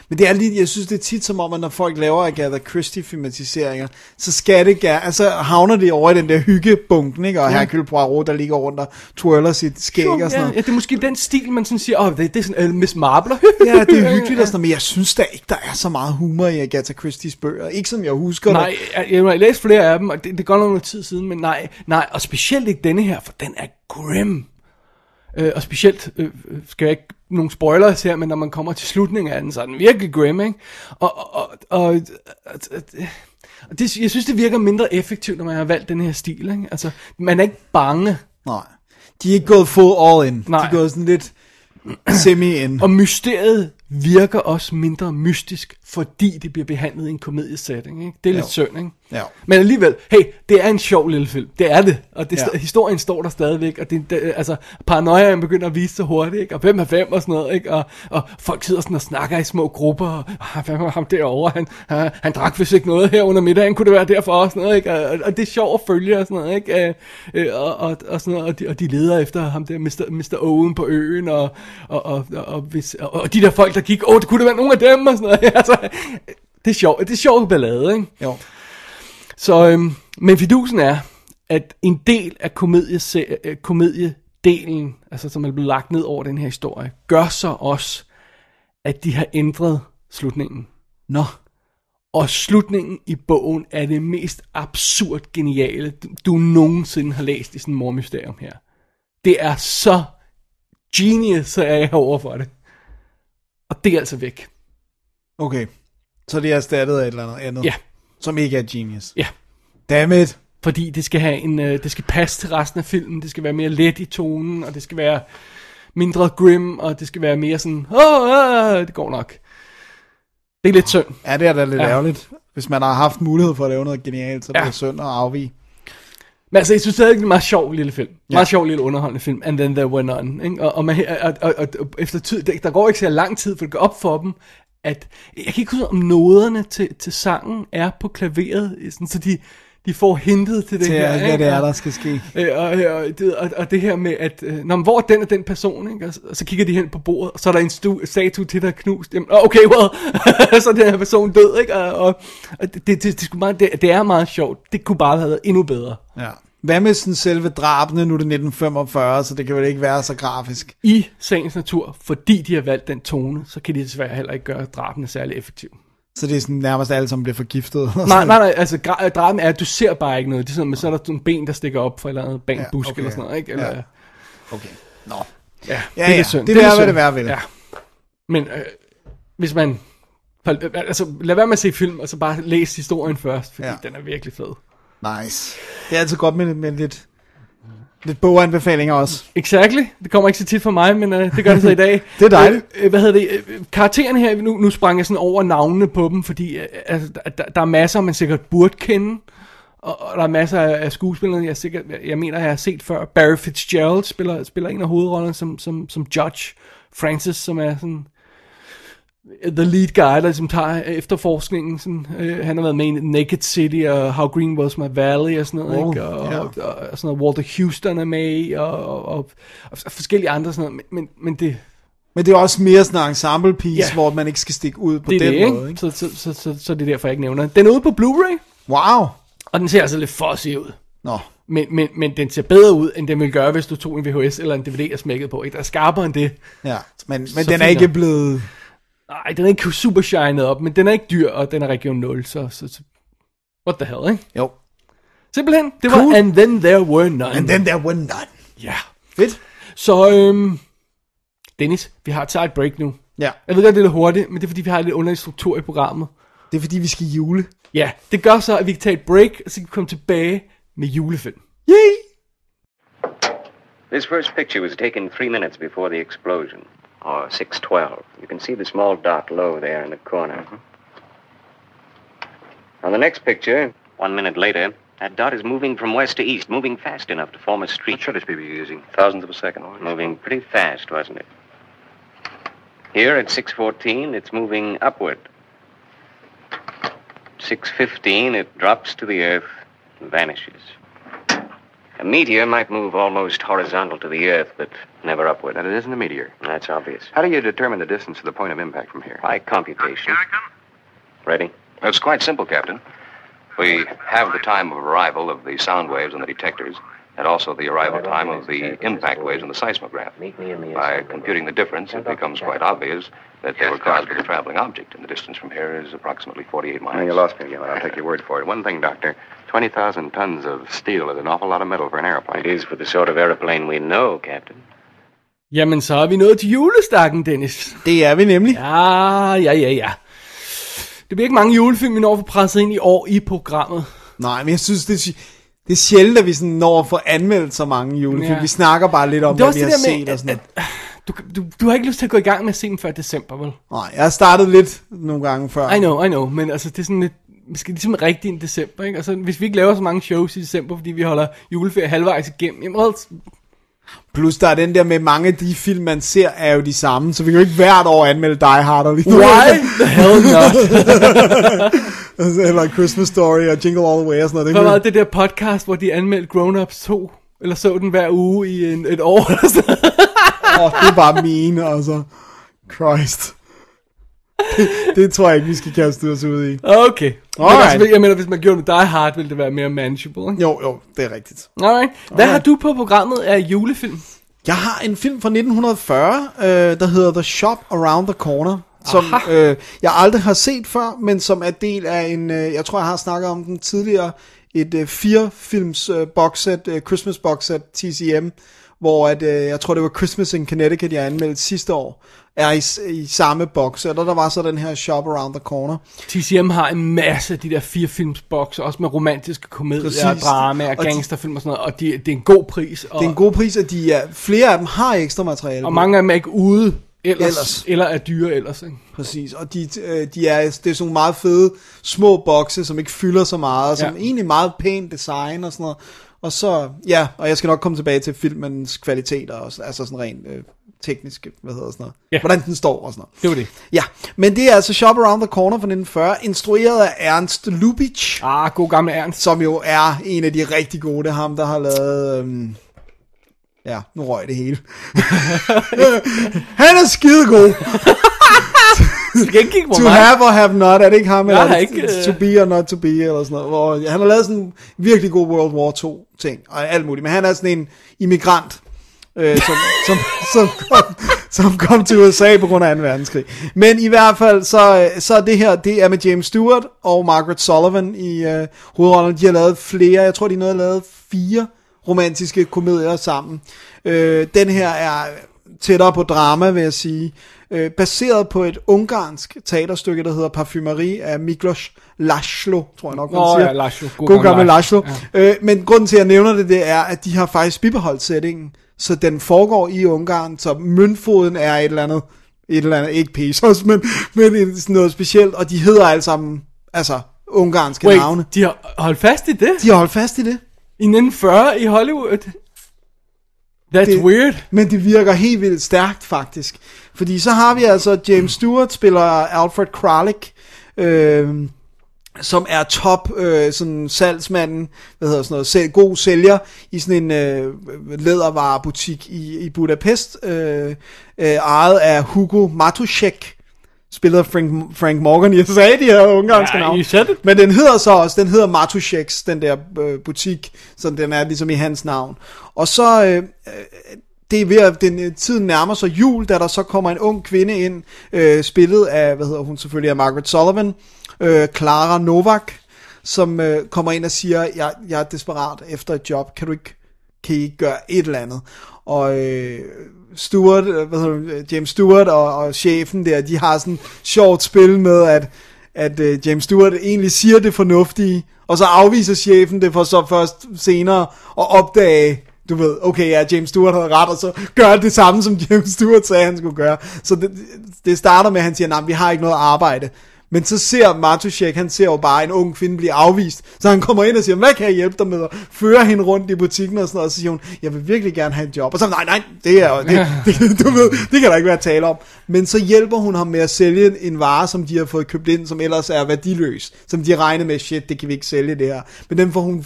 Men det er lige, jeg synes det er tit som om, at når folk laver Agatha Christie filmatiseringer, så skal det gerne, altså havner det over i den der hyggebunken, ikke? Og Hercule Poirot, der ligger rundt og twirler sit skæg Jo, og sådan ja, noget. ja, det er måske den stil, man sådan siger, åh, det, det er sådan uh, Miss Marple. Ja, det er hyggeligt og sådan noget, men jeg synes da ikke, der er så meget humor i Agatha Christies bøger. Ikke som jeg husker Nej, jeg, jeg har læst flere af dem, og det, det går nok noget tid siden, men nej, nej, og specielt ikke denne her, for den er grim. Øh, og specielt, øh, skal jeg ikke nogen spoilers her, men når man kommer til slutningen af den, så er den virkelig grim, ikke? Og, og, og, og, og, og det, jeg synes, det virker mindre effektivt, når man har valgt den her stil, ikke? Altså, man er ikke bange, Nej. De er ikke gået full all in. Nej. De er gået sådan lidt semi in. og mysteriet virker også mindre mystisk, fordi det bliver behandlet i en komediesetting, ikke? Det er lidt Jo. synd, ikke? Ja. Men alligevel, hey, det er en sjov lille film. Det er det. Og det, Ja. historien står der stadigvæk. Og det, det, altså, paranoiaen begynder at vise sig hurtigt. Ikke? Og hvem er hvem og sådan noget. Ikke? Og, og folk sidder sådan og snakker i små grupper. Og, ah, hvem er ham derovre? Han, han, han drak vist ikke noget her under middagen. Kunne det være derfor også? Sådan noget, ikke? Og, og, det er sjovt at følge og sådan noget. Ikke? Øh, øh, og, og, og, sådan noget. Og, de, og de leder efter ham der, Mr. Mr. Owen på øen. Og, og, og, og, og, hvis, og, og de der folk, der gik, åh, det kunne det være nogle af dem. Og sådan noget. Altså, det er sjovt. Det er sjovt ballade, ikke? Jo. Så, øhm, men fidusen er, at en del af komedie, øh, komediedelen, altså som er blevet lagt ned over den her historie, gør så også, at de har ændret slutningen. Nå. Og slutningen i bogen er det mest absurd geniale, du, nogensinde har læst i sådan en mormysterium her. Det er så genius, så er jeg over for det. Og det er altså væk. Okay. Så det er erstattet af et eller andet andet, Ja. som ikke er genius. Ja. Dammit. Fordi det skal have en, øh, det skal passe til resten af filmen, det skal være mere let i tonen, og det skal være mindre grim, og det skal være mere sådan, åh, åh, det går nok. Det er lidt synd. Ja, det er da lidt Ja. ja. ærgerligt. Hvis man har haft mulighed for at lave noget genialt, så er det Ja. synd at afvige. Men altså, jeg synes stadig, det er en meget sjov lille film. Ja. Meget sjov lille underholdende film. And then there were none. Ikke? Og, og, man, og, og, og, og, efter tid, der, der går ikke så lang tid, for det går op for dem, at, jeg kan ikke huske, om noderne til, til sangen er på klaveret, sådan, så de, de får hintet til det Til her. alt, hvad det er, Og- der skal ske. Øh, og, og, det, og, og det her med, at øh, når, hvor er den og den person, ikke? Og, så- og så kigger de hen på bordet, og så er der en stu, statue til, der er knust. Jamen, okay, well, så er den her person død, ikke? Og, og, og det, det, det, det, meget, det, det er meget sjovt. Det kunne bare have været endnu bedre. Ja. Hvad med sådan selve drabene? Nu er det 1945, så det kan vel ikke være så grafisk. I sagens natur, fordi de har valgt den tone, så kan de desværre heller ikke gøre drabene særlig effektivt. Så det er sådan nærmest alle, som bliver forgiftet. Nej, nej, nej, altså draben er, at du ser bare ikke noget. Det er sådan, men så er der sådan nogle ben, der stikker op fra et eller andet bag Ja, busk okay. eller sådan noget, ikke? Eller, Ja. Okay. Nå. Ja, Ja, er ja, synd. det er er hvad det være vil. Ja. Men øh, hvis man... Altså, lad være med at se film, og så bare læs historien først, fordi. Ja. den er virkelig fed. Nice. Det er altid godt med, med lidt, lidt boganbefalinger også. Exactly. Det kommer ikke så tit for mig, men øh, det gør det så i dag. Det er dejligt. Øh, øh, hvad hedder det? Øh, karaktererne her, nu, nu sprang jeg sådan over navnene på dem, fordi øh, altså, der, der er masser, man sikkert burde kende. Og, og der er masser af, af skuespillere, jeg, sikkert, jeg mener, jeg har set før. Barry Fitzgerald spiller, spiller en af hovedrollerne som, som, som Judge. Francis, som er sådan the lead guy, der ligesom tager efterforskningen. Sådan, øh, han har været med i Naked City og How Green Was My Valley og sådan noget. Oh, ikke? Og, ja. og, og, og sådan noget. Walter Houston er med i, og, og, og, og forskellige andre sådan noget. Men, men, det, Men det er også mere sådan en ensemble piece, yeah. hvor man ikke skal stikke ud på det den det, måde. ikke? Så, så, så, så, så det er derfor, jeg ikke nævner den. Er ude på Blu-ray, Wow. og den ser altså lidt fuzzy ud. Nå. Men, men, men den ser bedre ud, end den ville gøre, hvis du tog en VHS eller en DVD og smækkede på. Ikke? Der er skarpere end det. Ja, men, men Så den er ikke blevet... Nej, den er ikke super shined op, men den er ikke dyr, og den er region 0, så, så, så what the hell, ikke? Jo. Simpelthen, det Cool. var And Then There Were None. And then there were none. Ja. Fedt. Så, øhm, Dennis, vi har taget et break nu. Ja, Jeg ved godt, det er lidt hurtigt, men det er fordi, vi har lidt underlig struktur i programmet. det er fordi, vi skal jule. Ja, det gør så, at vi kan tage et break, og så kan vi komme tilbage med julefilm. Yay! This first picture was taken three minutes before the explosion, or 612. You can see the small dot low there in the corner. Mm-hmm. On the next picture, one minute later, that dot is moving from west to east, moving fast enough to form a streak. What speed were you using? Thousandth of a second. Moving pretty fast, wasn't it? Here at 614, it's moving upward. 615, it drops to the earth and vanishes. A meteor might move almost horizontal to the earth, but never upward. And it isn't a meteor. That's obvious. How do you determine the distance to the point of impact from here? By computation. Ready? It's quite simple, Captain. We have the time of arrival of the sound waves on the detectors, and also the arrival time of the impact waves on the seismograph. Meet me in the By computing the difference, it becomes quite obvious that they were caused by a traveling object, and the distance from here is approximately 48 miles. Now, you lost me again, but I'll take your word for it. One thing, Doctor. 20,000 tons of steel is an awful lot of metal for an airplane. It is for the sort of aeroplane we know, Captain. Jamen, så er vi nået til julestakken, Dennis. Det er vi nemlig. Ja, ja, ja, ja. Det bliver ikke mange julefilm, vi når få presset ind i år i programmet. Nej, men jeg synes, det er, det er sjældent, at vi sådan når at få anmeldt så mange julefilm. Ja. Vi snakker bare lidt om, Det hvad vi det har med, set og sådan noget. du, du, du har ikke lyst til at gå i gang med at se dem før december, vel? Nej, jeg har startet lidt nogle gange før. I know, I know, men altså det er sådan lidt, skal ligesom rigtig i december, ikke? Altså hvis vi ikke laver så mange shows i december, fordi vi holder juleferie halvvejs igennem, jamen ellers, Plus der er den der med mange af de film, man ser, er jo de samme, så vi kan jo ikke hvert år anmelde Die Hard og lige why the hell not? Altså, Eller Christmas Story og Jingle All The Way og sådan noget. Det Hvad var det der podcast, hvor de anmeldte Grown Ups 2? Eller så den hver uge i en, et år? Åh, det er bare mine, altså. Christ. Det tror jeg ikke, vi skal kaste os ud i. Okay. Men Alright. altså, jeg mener, hvis man gjorde det Die Hard, ville det være mere manageable, ikke? Jo, jo, det er rigtigt. Alright. Hvad har du på programmet af julefilm? Jeg har en film fra 1940, øh, der hedder The Shop Around the Corner, som Aha. øh, jeg aldrig har set før, men som er del af en, øh, jeg tror jeg har snakket om den tidligere, et øh, fire films øh, boxset, øh, Christmas boxset TCM, hvor at, øh, jeg tror det var Christmas in Connecticut, jeg anmeldte sidste år, er i, i samme box, og der var så den her Shop Around the Corner. TCM har en masse af de der fire filmsbokse, også med romantiske komedier, Præcis. og drama og Og gangsterfilm og sådan noget, og de, det er en god pris. Og, Det er en god pris, at de er, flere af dem har ekstra materiale. og på. mange af dem er ikke ude ellers, Ellers. eller er dyre ellers. Ikke? Præcis, og de, øh, de er, det er sådan nogle meget fede små bokse, som ikke fylder så meget, og som Ja. egentlig meget pænt design og sådan noget. Og så, ja, og jeg skal nok komme tilbage til filmens kvaliteter, og, altså sådan rent øh, teknisk, hvad hedder sådan noget. Ja. Hvordan den står og sådan noget. Det var det. Ja, men det er altså Shop Around the Corner fra 1940, instrueret af Ernst Lubitsch, Ah, god gamle Ernst. som jo er en af de rigtig gode. Det ham, der har lavet... Øhm, ja, nu røg det hele. Han er skidegod. Du kan ikke kigge på To mig. have or have not, er det ikke ham? Jeg eller er ikke, øh, To be or not to be, eller sådan noget. Hvor han har lavet sådan en virkelig god World War 2 ting, og alt muligt. Men han er sådan en immigrant, øh, som, som, som, kom, som kom til USA på grund af 2. verdenskrig. Men i hvert fald, så, øh, så det her, det er med James Stewart og Margaret Sullivan i øh, hovedrollerne. De har lavet flere, jeg tror de nåede lavet fire romantiske komedier sammen. Øh, den her er tættere på drama, vil jeg sige. Øh, baseret på et ungarsk teaterstykke, der hedder Parfumerie af Miklos Laszlo, tror jeg nok, man Nå siger. ja, Laszlo. God, God gammel Laszlo. Ja. Øh, men grunden til, at jeg nævner det, det er, at de har faktisk bibeholdt sætningen, så den foregår i Ungarn, så møntfoden er et eller andet, et eller andet, ikke pesos, men, men sådan noget specielt, og de hedder alle sammen, altså, ungarske Wait, navne. de har holdt fast i det? De har holdt fast i det. I 1940 i Hollywood? That's Det- weird. Men det virker helt vildt stærkt, faktisk. Fordi så har vi altså, James Stewart spiller Alfred Kralik, øh, som er top øh, sådan salgsmanden, hvad hedder sådan noget, sælg, god sælger i sådan en øh, lædervarebutik i, i Budapest, øh, øh, ejet af Hugo Matuszek, spillet af Frank, Frank Morgan. Jeg sagde de her ungarske Ja, navn. Men den hedder så også, den hedder Matuszeks, den der øh, butik, så den er ligesom i hans navn. Og så, øh, øh, det er ved at den, øh, tiden nærmer sig jul, da der så kommer en ung kvinde ind, øh, spillet af, hvad hedder hun selvfølgelig, af Margaret Sullivan, øh, Clara Novak, som øh, kommer ind og siger, jeg, jeg er desperat efter et job, kan du ikke, kan I ikke gøre et eller andet? Og øh, Stewart, øh, hvad hedder James Stewart og, og chefen der, de har sådan et sjovt spil med, at, at uh, James Stewart egentlig siger det fornuftige, og så afviser chefen det for så først senere at opdage, du ved, okay, ja, James Stewart havde ret, og så gør det samme, som James Stewart sagde, han skulle gøre. Så det, det starter med, at han siger, nej, vi har ikke noget arbejde. Men så ser Matuszek, han ser jo bare en ung kvinde blive afvist. Så han kommer ind og siger, hvad kan jeg hjælpe dig med? Og fører hende rundt i butikken og sådan noget. Og så siger hun, jeg vil virkelig gerne have et job. Og så nej, nej, det er jo- det, det, du ved, det kan der ikke være tale om. Men så hjælper hun ham med at sælge en vare, som de har fået købt ind, som ellers er værdiløs. Som de regner med, shit, det kan vi ikke sælge det her. Men den får hun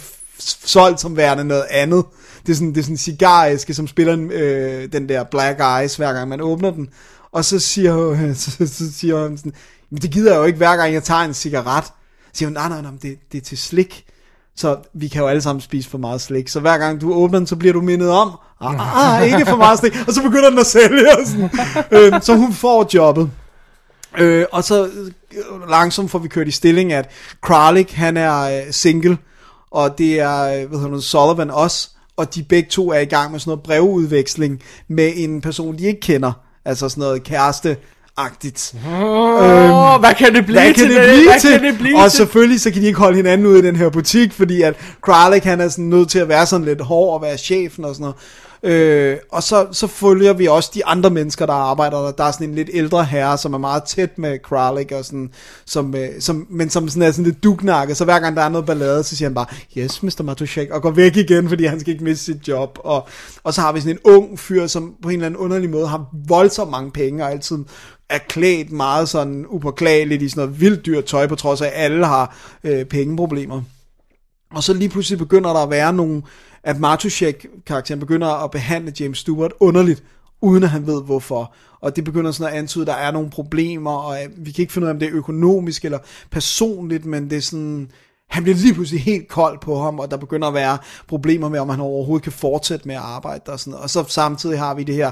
solgt som værende noget andet. Det er sådan, det er sådan en cigaræske, som spiller en, øh, den der Black Eyes, hver gang man åbner den. Og så siger så, så siger hun sådan, men det gider jeg jo ikke, hver gang jeg tager en cigaret. Så siger hun, nej, nej, nej, men det, det er til slik. Så vi kan jo alle sammen spise for meget slik. Så hver gang du åbner den, så bliver du mindet om, ah, ah, ah, ah ikke for meget slik. Og så begynder den at sælge. Og sådan. øh, så hun får jobbet. Øh, og så øh, langsomt får vi kørt i stilling, at Kralik, han er øh, single, og det er, øh, hvad hedder nu, Sullivan også, og de begge to er i gang med sådan noget brevudveksling med en person, de ikke kender. Altså sådan noget kæreste kæreste-agtigt. Åh, hvad kan det blive Hvad kan til? det blive hvad til? Kan det blive og til? selvfølgelig så kan de ikke holde hinanden ud i den her butik, fordi at Kralik han er sådan nødt til at være sådan lidt hård og være chefen og sådan noget. Øh, og så, så følger vi også de andre mennesker, der arbejder der. Der er sådan en lidt ældre herre, som er meget tæt med Kralik, og sådan, som, øh, som, men som sådan er sådan lidt dugnakket. Så hver gang der er noget ballade, så siger han bare, yes, Mr. Matuszek, og går væk igen, fordi han skal ikke miste sit job. Og, og så har vi sådan en ung fyr, som på en eller anden underlig måde har voldsomt mange penge, og altid er klædt meget sådan upåklageligt i sådan noget vildt dyrt tøj, på trods af, at alle har øh, pengeproblemer. Og så lige pludselig begynder der at være nogle, at Matuszek, karakteren, begynder at behandle James Stewart underligt, uden at han ved hvorfor. Og det begynder sådan at antyde, at der er nogle problemer, og øh, vi kan ikke finde ud af, om det er økonomisk eller personligt, men det er sådan, han bliver lige pludselig helt kold på ham, og der begynder at være problemer med, om han overhovedet kan fortsætte med at arbejde der og sådan noget. Og så samtidig har vi det her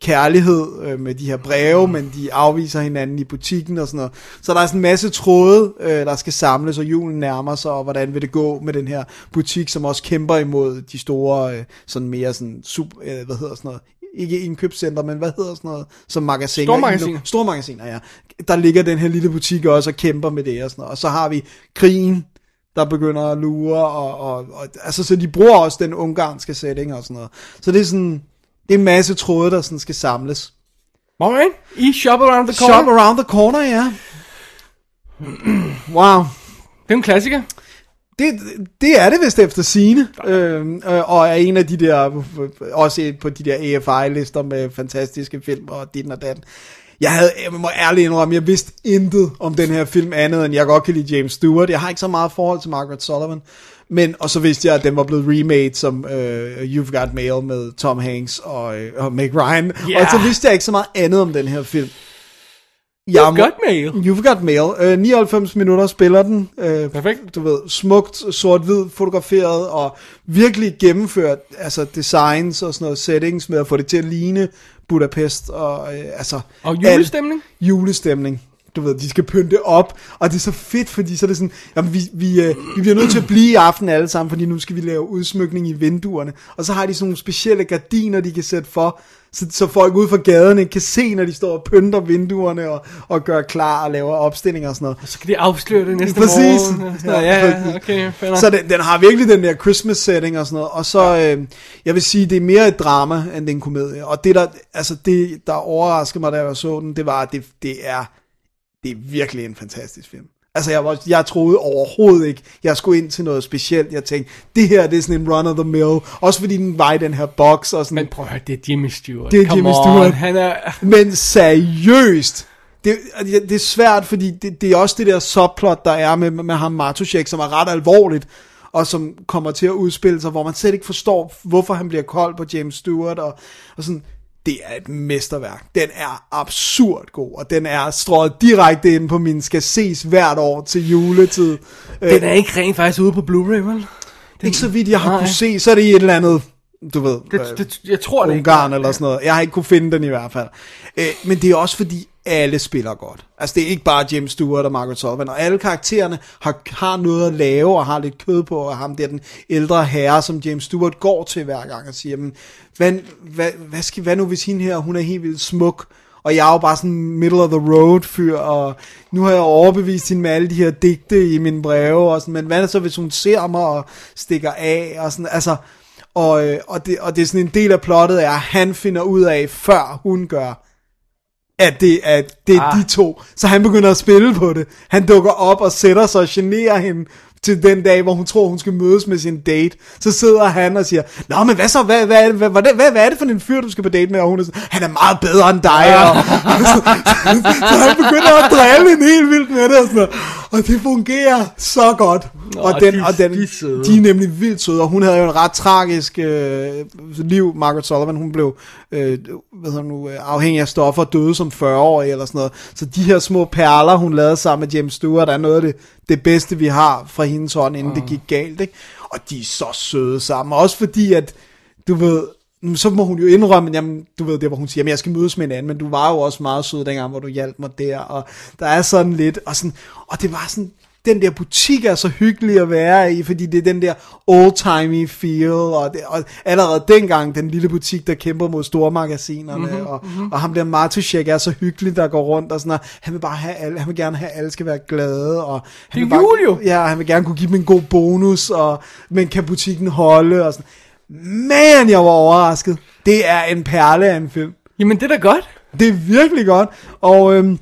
kærlighed øh, med de her breve, men de afviser hinanden i butikken og sådan noget. Så der er sådan en masse tråde, øh, der skal samles, og julen nærmer sig, og hvordan vil det gå med den her butik, som også kæmper imod de store, øh, sådan mere sådan, super, øh, hvad hedder sådan noget, ikke indkøbscenter, men hvad hedder sådan noget, som magasiner. Stormagasiner. Stormagasiner, ja. Der ligger den her lille butik også og kæmper med det og sådan noget. Og så har vi krigen, der begynder at lure, og, og, og altså, så de bruger også den ungarske setting og sådan noget. Så det er sådan, det er en masse tråde, der sådan skal samles. Alright, i Shop Around the Corner. Shop around the corner, ja. wow. Det er en klassiker. Det, det er det vist efter sine øhm, øh, og er en af de der, også på de der AFI-lister med fantastiske film og din og dan. Jeg havde, jeg må ærligt indrømme, jeg vidste intet om den her film andet, end jeg godt kan lide James Stewart. Jeg har ikke så meget forhold til Margaret Sullivan. Men, og så vidste jeg, at den var blevet remade som uh, You've Got Mail med Tom Hanks og, uh, og Meg Ryan. Ja. Og så vidste jeg ikke så meget andet om den her film. You've got mail. You've Got Mail. Uh, 99 minutter spiller den. Uh, Perfekt. Du ved, smukt, sort-hvid fotograferet, og virkelig gennemført, altså designs og sådan noget, settings med at få det til at ligne Budapest, og uh, altså... Og julestemning? Al, julestemning. Du ved, de skal pynte op, og det er så fedt, fordi så er det sådan, jamen vi, vi, øh, vi bliver nødt til at blive i aften alle sammen, fordi nu skal vi lave udsmykning i vinduerne, og så har de sådan nogle specielle gardiner, de kan sætte for, så, så folk ude fra gaderne kan se, når de står og pynter vinduerne, og, og gør klar og laver opstillinger og sådan noget. Så kan de afsløre det næste Præcis. morgen. og sådan noget. Ja, ja, okay, fair. Så den, den har virkelig den der Christmas setting og sådan noget. Og så, øh, jeg vil sige, det er mere et drama, end det er en komedie. Og det der, altså det, der overraskede mig, da jeg så den, det var, at det, det er, det er virkelig en fantastisk film. Altså, jeg, var, jeg troede overhovedet ikke, jeg skulle ind til noget specielt. Jeg tænkte, det her, det er sådan en run of the mill. Også fordi den var i den her box og sådan. Men prøv at høre, det er Jimmy Stewart. Det er Come Jimmy on, Stewart. Han er... Men seriøst, det, det er svært, fordi det, det er også det der subplot, der er med, med ham Matuszek, som er ret alvorligt, og som kommer til at udspille sig, hvor man slet ikke forstår, hvorfor han bliver kold på James Stewart, og, og sådan, det er et mesterværk. Den er absurd god, og den er strøget direkte ind på min skal ses hvert år til juletid. Den er ikke rent faktisk ude på Blu-ray, vel? Ikke så vidt jeg har Nej. kunne se, så er det i et eller andet, du ved, Det, det, jeg tror det ikke. Ungarn eller sådan noget. Jeg har ikke kunne finde den i hvert fald. Øh, men det er også fordi, alle spiller godt. Altså det er ikke bare James Stewart og Margaret Sullivan, og alle karaktererne har, har noget at lave, og har lidt kød på, og ham der den ældre herre, som James Stewart går til hver gang og siger, men hvad, hvad, hvad, skal, hvad nu hvis hende her, hun er helt vildt smuk, og jeg er jo bare sådan middle of the road fyr, og nu har jeg overbevist hende med alle de her digte i mine breve, og sådan, men hvad er det så, hvis hun ser mig og stikker af, og sådan, altså, og, øh, og, det, og det er sådan en del af plottet er, at han finder ud af, før hun gør, at det, at det er Ah. de to. Så han begynder at spille på det. Han dukker op og sætter sig og generer hende til den dag, hvor hun tror, hun skal mødes med sin date. Så sidder han og siger, Nå, men hvad så? Hvad, hvad, hvad, hvad, hvad, hvad er det for en fyr, du skal på date med? Og hun er sådan, han er meget bedre end dig. Og, så han begynder at drille en helt vildt med det. Og, sådan. Og det fungerer så godt. Nå, og, den, de- og den, de er de er nemlig vildt søde, og hun havde jo en ret tragisk øh, liv, Margaret Sullivan, hun blev øh, hvad hedder nu, øh, afhængig af stoffer, døde som 40-årig eller sådan noget, så de her små perler, hun lavede sammen med James Stewart, er noget af det, det bedste, vi har fra hendes hånd, inden det gik galt, ikke? og de er så søde sammen, også fordi, at du ved, så må hun jo indrømme, jamen, du ved det, hvor hun siger, jamen, jeg skal mødes med en anden, men du var jo også meget sød dengang, hvor du hjalp mig der, og der er sådan lidt, og, sådan, og det var sådan, den der butik er så hyggelig at være i, fordi det er den der old-timey feel, og, det, og allerede dengang, den lille butik, der kæmper mod stormagasinerne, Mhm, mm-hmm, og, mm-hmm. og ham der Matuszek er så hyggelig, der går rundt, og sådan noget. han vil bare have alle, han vil gerne have, at alle skal være glade, og han Det er vil bare, jo. Ja, han vil gerne kunne give dem en god bonus, og, men kan butikken holde, og sådan. Man, jeg var overrasket. Det er en perle af en film. Jamen, det er da godt. Det er virkelig godt. Og øhm,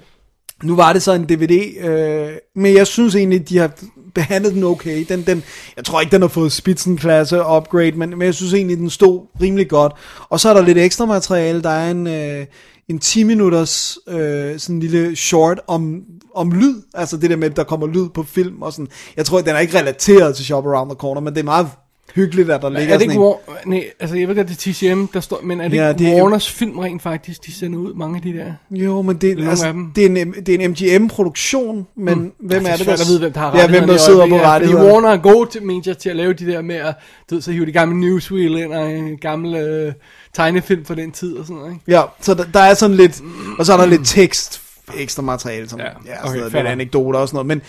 nu var det så en DVD, øh, men jeg synes egentlig, de har behandlet den okay. Den, den, jeg tror ikke, den har fået spidsenklasse upgrade, men, men jeg synes egentlig, den stod rimelig godt. Og så er der lidt ekstra materiale. Der er en, øh, en 10 minutters øh, sådan en lille short om, om lyd. Altså det der med, at der kommer lyd på film og sådan. Jeg tror, den er ikke relateret til Shop Around the Corner, men det er meget hyggeligt, at der ligger Er det ikke. War... Nej, altså jeg ved godt, det er TCM, der står, men er det Ja, det ikke er- Warners film rent faktisk, de sender ud, mange af de der? Jo, men det, altså, det, er en, det er en MGM-produktion, men mm. hvem Altså, er det, svært at vide, hvem der har ja, hvem der sidder på Fordi rettighederne. Warner er god til, mener jeg, til at lave de der med at, du ved, så hive de gamle Newsreel ind og en gammel øh, tegnefilm fra den tid og sådan noget, ikke? Ja, så der, der er sådan lidt, og så er der lidt tekst, ekstra materiale, som, ja, Ja, ja sådan okay, noget, anekdoter og sådan noget, men,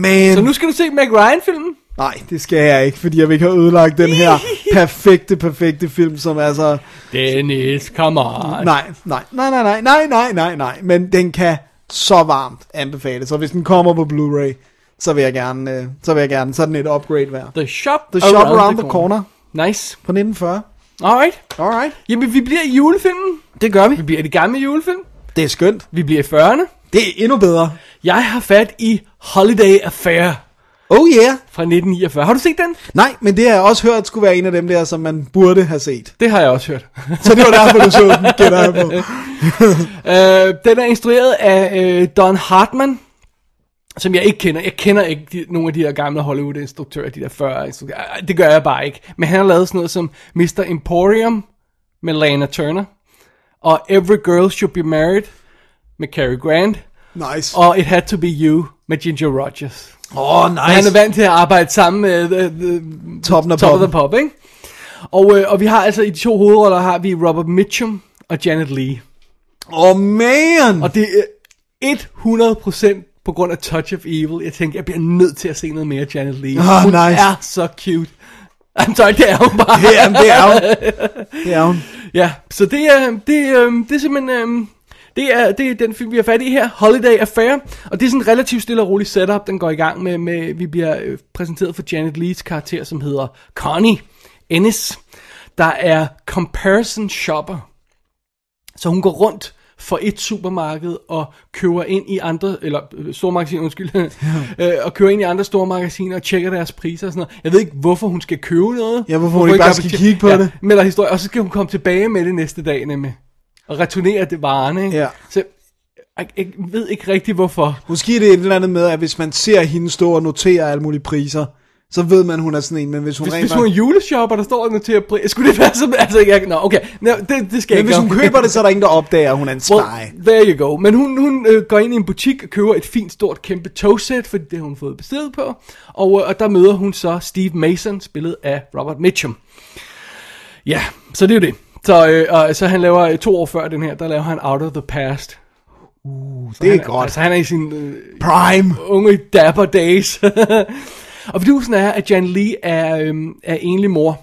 men, Så nu skal du se Meg Ryan-filmen? Nej, det skal jeg ikke, fordi jeg vil ikke have ødelagt den her perfekte, perfekte film, som er så, Dennis, come on. nej, nej, nej, nej, nej, nej, nej, nej, nej, men den kan så varmt anbefales, så hvis den kommer på Blu-ray, så vil jeg gerne, øh, så vil jeg gerne, så er den et upgrade værd. The Shop, The Shop Around the Corner Nice. fra 1940. Alright. Alright. Jamen, vi bliver i julefilmen. Det gør vi. Vi bliver i de gamle julefilm. Det er skønt. Vi bliver i 40'erne. Det er endnu bedre. Jeg har fat i Holiday Affair Oh yeah. fra 1949. Har du set den? Nej, men det har jeg også hørt skulle være en af dem der, som man burde have set. Det har jeg også hørt. Så det var derfor, du så den, gætter jeg på. Øh, den er instrueret af øh, Don Hartman, som jeg ikke kender. Jeg kender ikke de, nogle af de her gamle Hollywood-instruktører, de der 40 instruktører. Ej, Det gør jeg bare ikke. Men han har lavet sådan noget som Mr. Emporium med Lana Turner, og Every Girl Should Be Married med Cary Grant, Nice. og It Had To Be You med Ginger Rogers. Åh, oh, Nice. Han er vant til at arbejde sammen med uh, the, Toppen af Top poppen. Pop, ikke? Og, øh, og vi har altså i de to hovedroller har vi Robert Mitchum og Janet Leigh. Åh, oh, man. Og det er 100% på grund af Touch of Evil. Jeg tænker, jeg bliver nødt til at se noget mere Janet Leigh. Ah, hun nice. er så cute. I'm sorry, det er hun bare. Ja, det er hun. Det er hun. Ja, så det er, det, øh, det er simpelthen... Øh, det er, det er den film, vi har fat i her, Holiday Affair, og det er sådan en relativt stille og rolig setup, den går i gang med, med vi bliver øh, præsenteret for Janet Leigh's karakter, som hedder Connie Ennis, der er comparison shopper. Så hun går rundt for et supermarked og køber ind i andre, eller øh, store magasiner, undskyld, øh, og køber ind i andre store magasiner og tjekker deres priser og sådan noget. Jeg ved ikke, hvorfor hun skal købe noget. Ja, hvorfor hun ikke bare skal kigge på det. Melder historie, og så skal hun komme tilbage med det næste dag nemlig. Og returnere det varerne, ikke? Ja. Så jeg, jeg ved ikke rigtig, hvorfor. Måske er det et eller andet med, at hvis man ser hende stå og notere alle mulige priser, så ved man, hun er sådan en, men hvis hun Hvis, rent hvis hun er en juleshopper, der står og noterer pris, skulle det være som, altså, jeg, nå, okay, nå, det, det skal men jeg hvis ikke hun køber det, så er der ingen, der opdager, at hun er en spy. Well, there you go. Men hun, hun øh, går ind i en butik og køber et fint, stort, kæmpe togsæt, for det har hun fået bestilt på. Og, øh, og der møder hun så Steve Mason, spillet af Robert Mitchum. Ja, så det er jo det. Så, øh, og, så han laver øh, to år før den her, der laver han Out of the Past. Uh, det er han, godt. Altså han er i sin øh, Prime. unge dapper days. og fidusen er, at Jan Lee er, øhm, er enlig mor.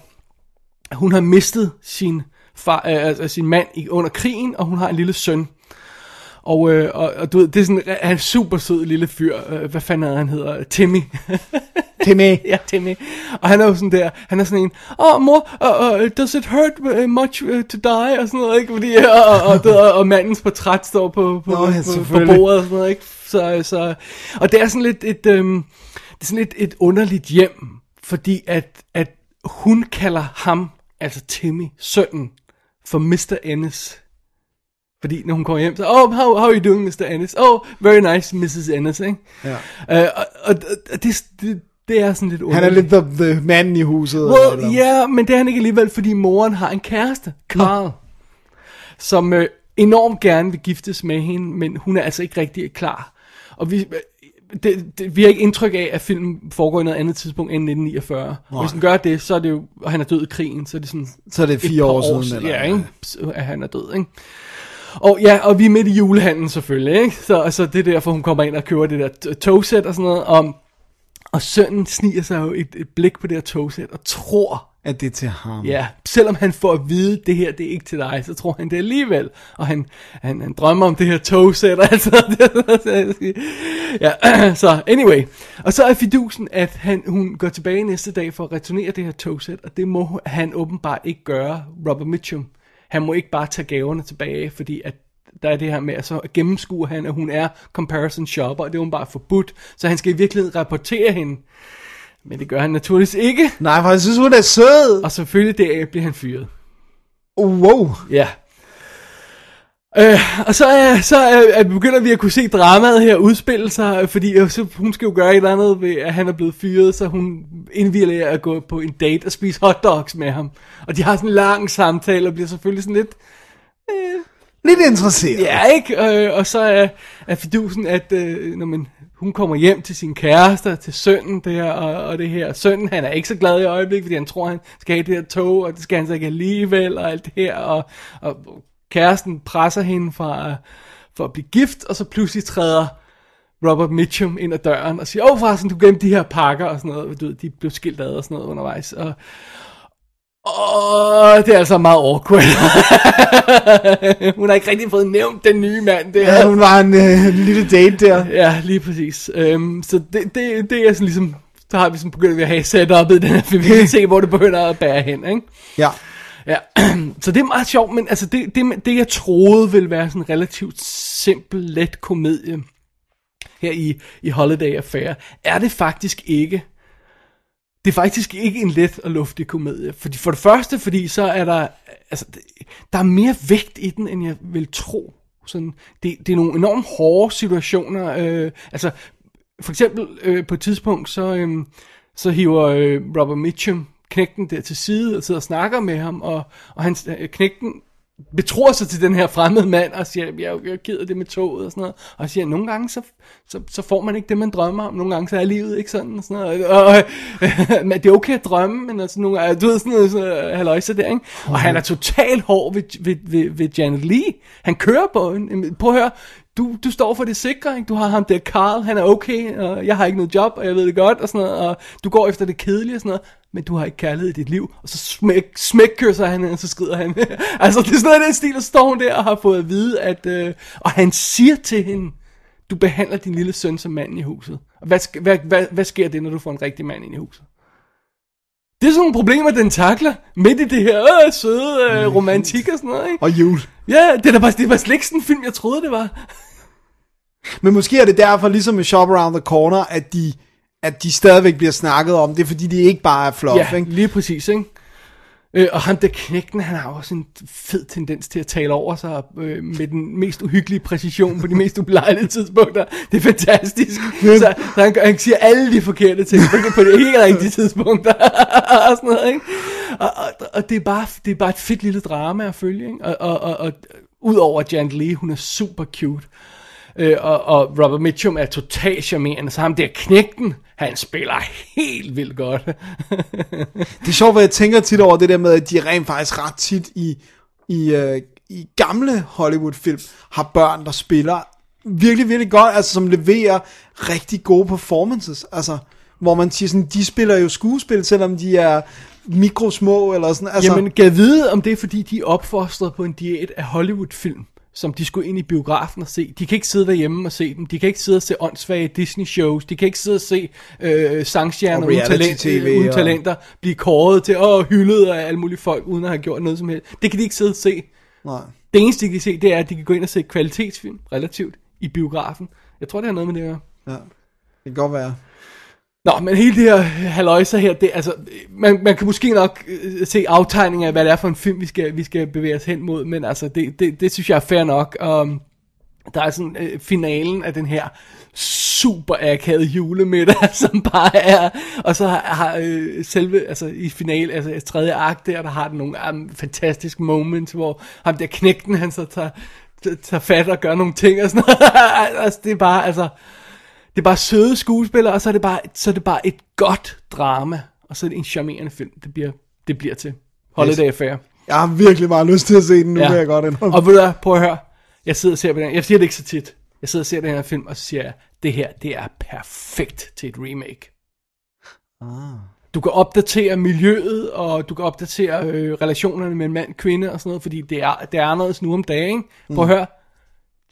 Hun har mistet sin, far, øh, altså sin mand i, under krigen, og hun har en lille søn. Og, øh, og, og du ved, det er sådan, han er en super sød lille fyr. Øh, hvad fanden er han hedder? Timmy. Timmy. ja, Timmy. Og han er jo sådan der, han er sådan en, åh oh, mor, uh, uh, does it hurt much uh, to die? Og sådan noget, ikke? Fordi, og, og, og, og, mandens portræt står på, på, Nå, ja, på, på bordet og sådan noget, ikke? Så, så, og det er sådan lidt et, øhm, det er sådan lidt et underligt hjem, fordi at, at hun kalder ham, altså Timmy, sønnen, for Mr. Ennis. Fordi når hun kommer hjem, så, oh, how, how are you doing, Mr. Ennis? Oh, very nice, Mrs. Ennis, ikke? Ja. Uh, og, og, og det, det, det er sådan lidt Han underligt. er lidt the, the manden i huset. eller Well, ja, men det er han ikke alligevel, fordi moren har en kæreste, Carl, som øh, enormt gerne vil giftes med hende, men hun er altså ikke rigtig klar. Og vi, øh, det, det, vi har ikke indtryk af, at filmen foregår i noget andet tidspunkt end 1949. Og hvis den gør det, så er det jo, og han er død i krigen, så er det sådan Så er det et fire par år siden, eller- ja, ikke? At han er død, ikke? Og ja, og vi er midt i julehandlen selvfølgelig, ikke? Så altså, det er derfor, hun kommer ind og køber det der togsæt og sådan noget. Og, og sønnen sniger sig jo et, et blik på det her togsæt og tror, At det er til ham. Ja, selvom han får at vide, det her det er ikke til dig, så tror han det alligevel. Og han, han, han drømmer om det her togsæt og alt sådan noget. Ja, så anyway. Og så er fidusen, at han, hun går tilbage næste dag for at returnere det her togsæt, og det må han åbenbart ikke gøre, Robert Mitchum. Han må ikke bare tage gaverne tilbage, fordi at der er det her med, at så gennemskue han, at hun er comparison shopper, og det er hun bare forbudt. Så han skal i virkeligheden rapportere hende. Men det gør han naturligvis ikke. Nej, for jeg synes, hun er sød. Og selvfølgelig deraf bliver han fyret. Wow. Ja. Øh, og så, er, så er, er, begynder vi at kunne se dramaet her udspille sig, fordi øh, så, hun skal jo gøre et eller andet ved, at han er blevet fyret, så hun indvilder at gå på en date og spise hotdogs med ham. Og de har sådan en lang samtale og bliver selvfølgelig sådan lidt... Øh, Lidt interesseret. Ja, ikke? Øh, og så er, er fidusen, at øh, når man, hun kommer hjem til sin kæreste, til sønnen der, og, og det her. Sønnen, han er ikke så glad i øjeblikket, fordi han tror, han skal have det her tog, og det skal han så ikke alligevel, og alt det her. Og, og kæresten presser hende fra, for at blive gift, og så pludselig træder Robert Mitchum ind ad døren og siger, åh oh, forresten, du glemte de her pakker og sådan noget. Du ved, de blev skilt ad og sådan noget undervejs. Og, og det er altså meget awkward. hun har ikke rigtig fået nævnt den nye mand der. Ja, hun var en øh, lille date der. Ja, lige præcis. Um, så det, det, det er sådan ligesom, så har vi sådan begyndt at have setup'et i den her film. Vi kan se, hvor det begynder at bære hen, ikke? Ja. Ja, så det er meget sjovt, men altså det, det, det jeg troede ville være sådan en relativt simpel, let komedie her i, i Holiday Affair, er det faktisk ikke. Det er faktisk ikke en let og luftig komedie. Fordi for det første, fordi så er der, altså, der er mere vægt i den, end jeg vil tro. Sådan, det, det er nogle enormt hårde situationer. Øh, altså, for eksempel øh, på et tidspunkt, så, øh, så hiver øh, Robert Mitchum knægten der til side og sidder og snakker med ham, og, og han, øh, knægten betror sig til den her fremmede mand og siger, jeg er ked af det med toget og sådan noget. Og siger, nogle gange så, så, så får man ikke det, man drømmer om. Nogle gange så er livet ikke sådan og sådan noget. Og, men det er okay at drømme, men altså nogle gange, du ved sådan noget, så halløjse der, ikke? Og han er totalt hård ved, ved, ved, ved Janet Lee. Han kører på en, prøv at høre, du, du står for det sikre, ikke? Du har ham der Carl, han er okay, og jeg har ikke noget job, og jeg ved det godt, og sådan noget, og du går efter det kedelige og sådan noget, men du har ikke kærlighed i dit liv, og så smæk, smækkører han, og så skrider han. altså, det er sådan noget den stil, og står hun der og har fået at vide, at, øh, og han siger til hende, du behandler din lille søn som mand i huset. Og hvad, hvad, hvad, hvad sker det, når du får en rigtig mand ind i huset? Det er sådan nogle problemer, den takler midt i det her øh, søde øh, romantik og sådan noget, ikke? Og jul. Ja, det er da bare, det var slet ikke sådan en film, jeg troede, det var. Men måske er det derfor, ligesom med Shop Around the Corner, at de, at de stadigvæk bliver snakket om. Det er fordi, de ikke bare er fluff, Ja, ikke? lige præcis, ikke? Øh, og ham der knægten, han har også en fed tendens til at tale over sig øh, med den mest uhyggelige præcision på de mest ubelejlige tidspunkter. Det er fantastisk. så, så han, han siger alle de forkerte ting på, på de helt rigtige tidspunkter. og sådan noget, ikke? Og, og, og det, er bare, det er bare et fedt lille drama at følge, ikke? Og, og, og, og udover Jan Lee, hun er super cute. Øh, og, og Robert Mitchum er totalt charmerende, så ham der knægten, han spiller helt vildt godt. Det er sjovt, hvad jeg tænker tit over det der med, at de rent faktisk ret tit i, i, øh, i gamle Hollywood-film har børn, der spiller virkelig, virkelig godt, altså som leverer rigtig gode performances. Altså, hvor man siger sådan, de spiller jo skuespil, selvom de er mikrosmå eller sådan. Altså, Jamen, kan jeg vide, om det er fordi, de er opfostret på en diæt af Hollywood-film? som de skulle ind i biografen og se. De kan ikke sidde derhjemme og se dem. De kan ikke sidde og se åndssvage Disney-shows. De kan ikke sidde og se øh, sangstjerner uden, talent, reality-TV øh, uden og- talenter blive kåret til og hyldet af alle mulige folk, uden at have gjort noget som helst. Det kan de ikke sidde og se. nej. Det eneste, de kan se, det er, at de kan gå ind og se kvalitetsfilm, relativt, i biografen. Jeg tror, det har noget med det at gøre. Ja, det kan godt være. Nå, men hele det her haløjser her, det, altså, man, man kan måske nok øh, se aftegninger af, hvad det er for en film, vi skal, vi skal bevæge os hen mod, men altså, det, det, det synes jeg er fair nok. Um, der er sådan øh, finalen af den her super akavet julemiddag, som bare er, og så har, har øh, selve, altså i finale, altså i tredje akt der, der har den nogle um, fantastiske moments, hvor ham der knægten, han så tager, tager fat og gør nogle ting og sådan noget. altså, det er bare, altså, det er bare søde skuespillere, og så er det bare, så er det bare et godt drama, og så er det en charmerende film, det bliver, det bliver til. Holiday Affair. Jeg har virkelig meget lyst til at se den, nu ja. kan jeg godt indrømme. Og ved du hvad, prøv at høre, jeg sidder og ser på den, jeg siger det ikke så tit, jeg sidder og ser den her film, og så siger jeg, det her, det er perfekt til et remake. Ah. Du kan opdatere miljøet, og du kan opdatere øh, relationerne mellem mand og kvinde og sådan noget, fordi det er, det er anderledes nu om dagen. Prøv at høre,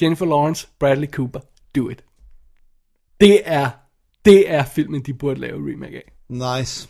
Jennifer Lawrence, Bradley Cooper, do it. Det er, det er filmen, de burde lave remake af. Nice.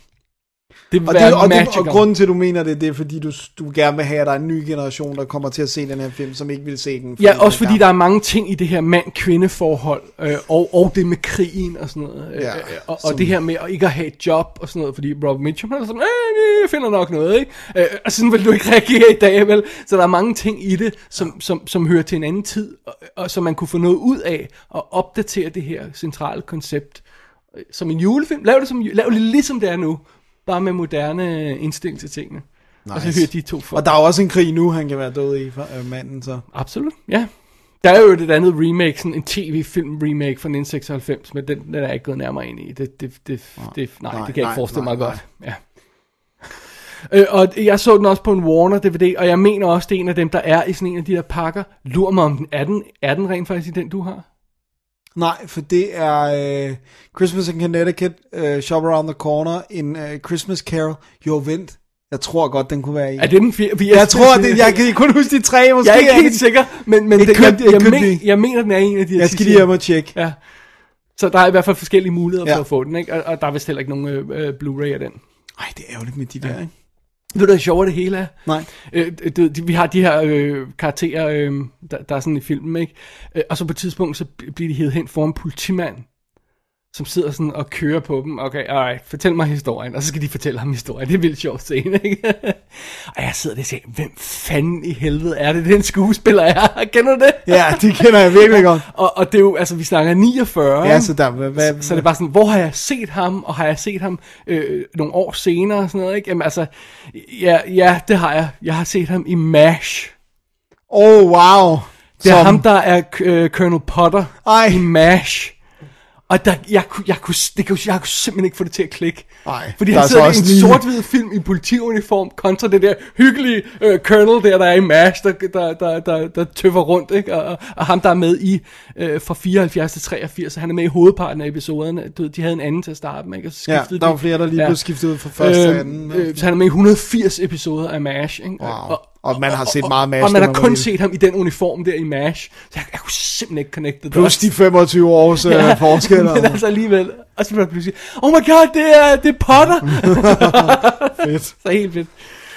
Det vil Og, være det, og, det, og grunden til, at du mener det, det er, fordi du, du gerne vil have, at der er en ny generation, der kommer til at se den her film, som ikke vil se den. Ja, også fordi der er mange ting i det her mand-kvinde forhold, øh, og, og det med krigen og sådan noget. Øh, Ja, øh, og, som- og det her med at ikke at have et job og sådan noget, fordi Robert Mitchum er sådan, øh, jeg finder nok noget, ikke? Øh, og sådan vil du ikke reagere i dag, vel? Så der er mange ting i det, som, som, som hører til en anden tid, og, og som man kunne få noget ud af, og opdatere det her centrale koncept. Øh, Som en julefilm. Lav det, som, lav det ligesom det er nu, bare med moderne instinkt til tingene. Nice. Og så hører de to folk. Og der er også en krig nu, han kan være død i, for, øh, manden, så... Absolut, ja. Der er jo et andet remake, sådan en tv-film remake fra 1996, men den, den er jeg ikke gået nærmere ind i. Det, det, det, det, nej, nej, det kan jeg nej, ikke forestille nej, mig godt. Ja. Øh, og jeg så den også på en Warner DVD, og jeg mener også, det er en af dem, der er i sådan en af de der pakker. Lur mig om den. Er den, er den rent faktisk i den, du har? Nej, for det er øh, Christmas in Connecticut, øh, Shop Around the Corner, en øh, Christmas Carol. Jo, vent. Jeg tror godt, den kunne være i. Er det den fire? Jeg tror, det, jeg kan kun huske de tre, måske. jeg er ikke helt sikker, men, men det, could- jeg, jeg, could men, jeg mener, den er en af de her Jeg skal lige hjem og tjekke. Ja. Så der er i hvert fald forskellige muligheder Ja. for at få den, ikke? Og, og der er vist heller ikke nogen øh, øh, Blu-ray af den. Ej, det er ærgerligt med de der, ikke? Ved du, hvad sjovt det hele er? Nej. Øh, du, de- vi har de her øh, karakterer, øh, der, der er sådan i filmen, ikke? Øh, og så på et tidspunkt, så bliver de hævet hen for en politimand, som sidder sådan og kører på dem. Okay, alright, fortæl mig historien. Og så skal de fortælle ham historien. Det er vildt sjovt scene, ikke? og jeg sidder der og siger, hvem fanden i helvede er det, den skuespiller er? Kender du det? Ja, det kender jeg virkelig godt. Og, og det er jo, altså vi snakker 49. Ja, så der, hvad, hvad, Så det er bare sådan, hvor har jeg set ham, og har jeg set ham øh, nogle år senere og sådan noget, ikke? Jamen altså, ja, ja, det har jeg. Jeg har set ham i MASH. Oh, wow. Det er Som- ham, der er øh, Colonel Potter Ej. i MASH. Og der, jeg, kunne, jeg, kunne, det kunne, jeg kunne simpelthen ikke få det til at klikke. Ej, Fordi han er sidder i en lige- sort-hvid film i politiuniform, kontra det der hyggelige øh, colonel der, der er i MASH, der, der, der, der, der tøffer rundt, ikke? Og, og, ham, der er med i øh, fra 74 til 83, han er med i hovedparten af episoderne. Du de havde en anden til at starte med, ikke? Og så Ja, skiftede der de. var flere, der lige blev skiftet ud fra første til anden. Øh, så han er med i 180 episoder af MASH, ikke? Wow. Og man har set meget MASH, Og, og man har kun set ham i den uniform der i MASH. Så jeg, jeg kunne simpelthen ikke connecte det. Plus de 25 års ja, forskel. Men altså alligevel. Og så det pludselig, oh my god, det er, det er Potter. Fedt. så helt fedt.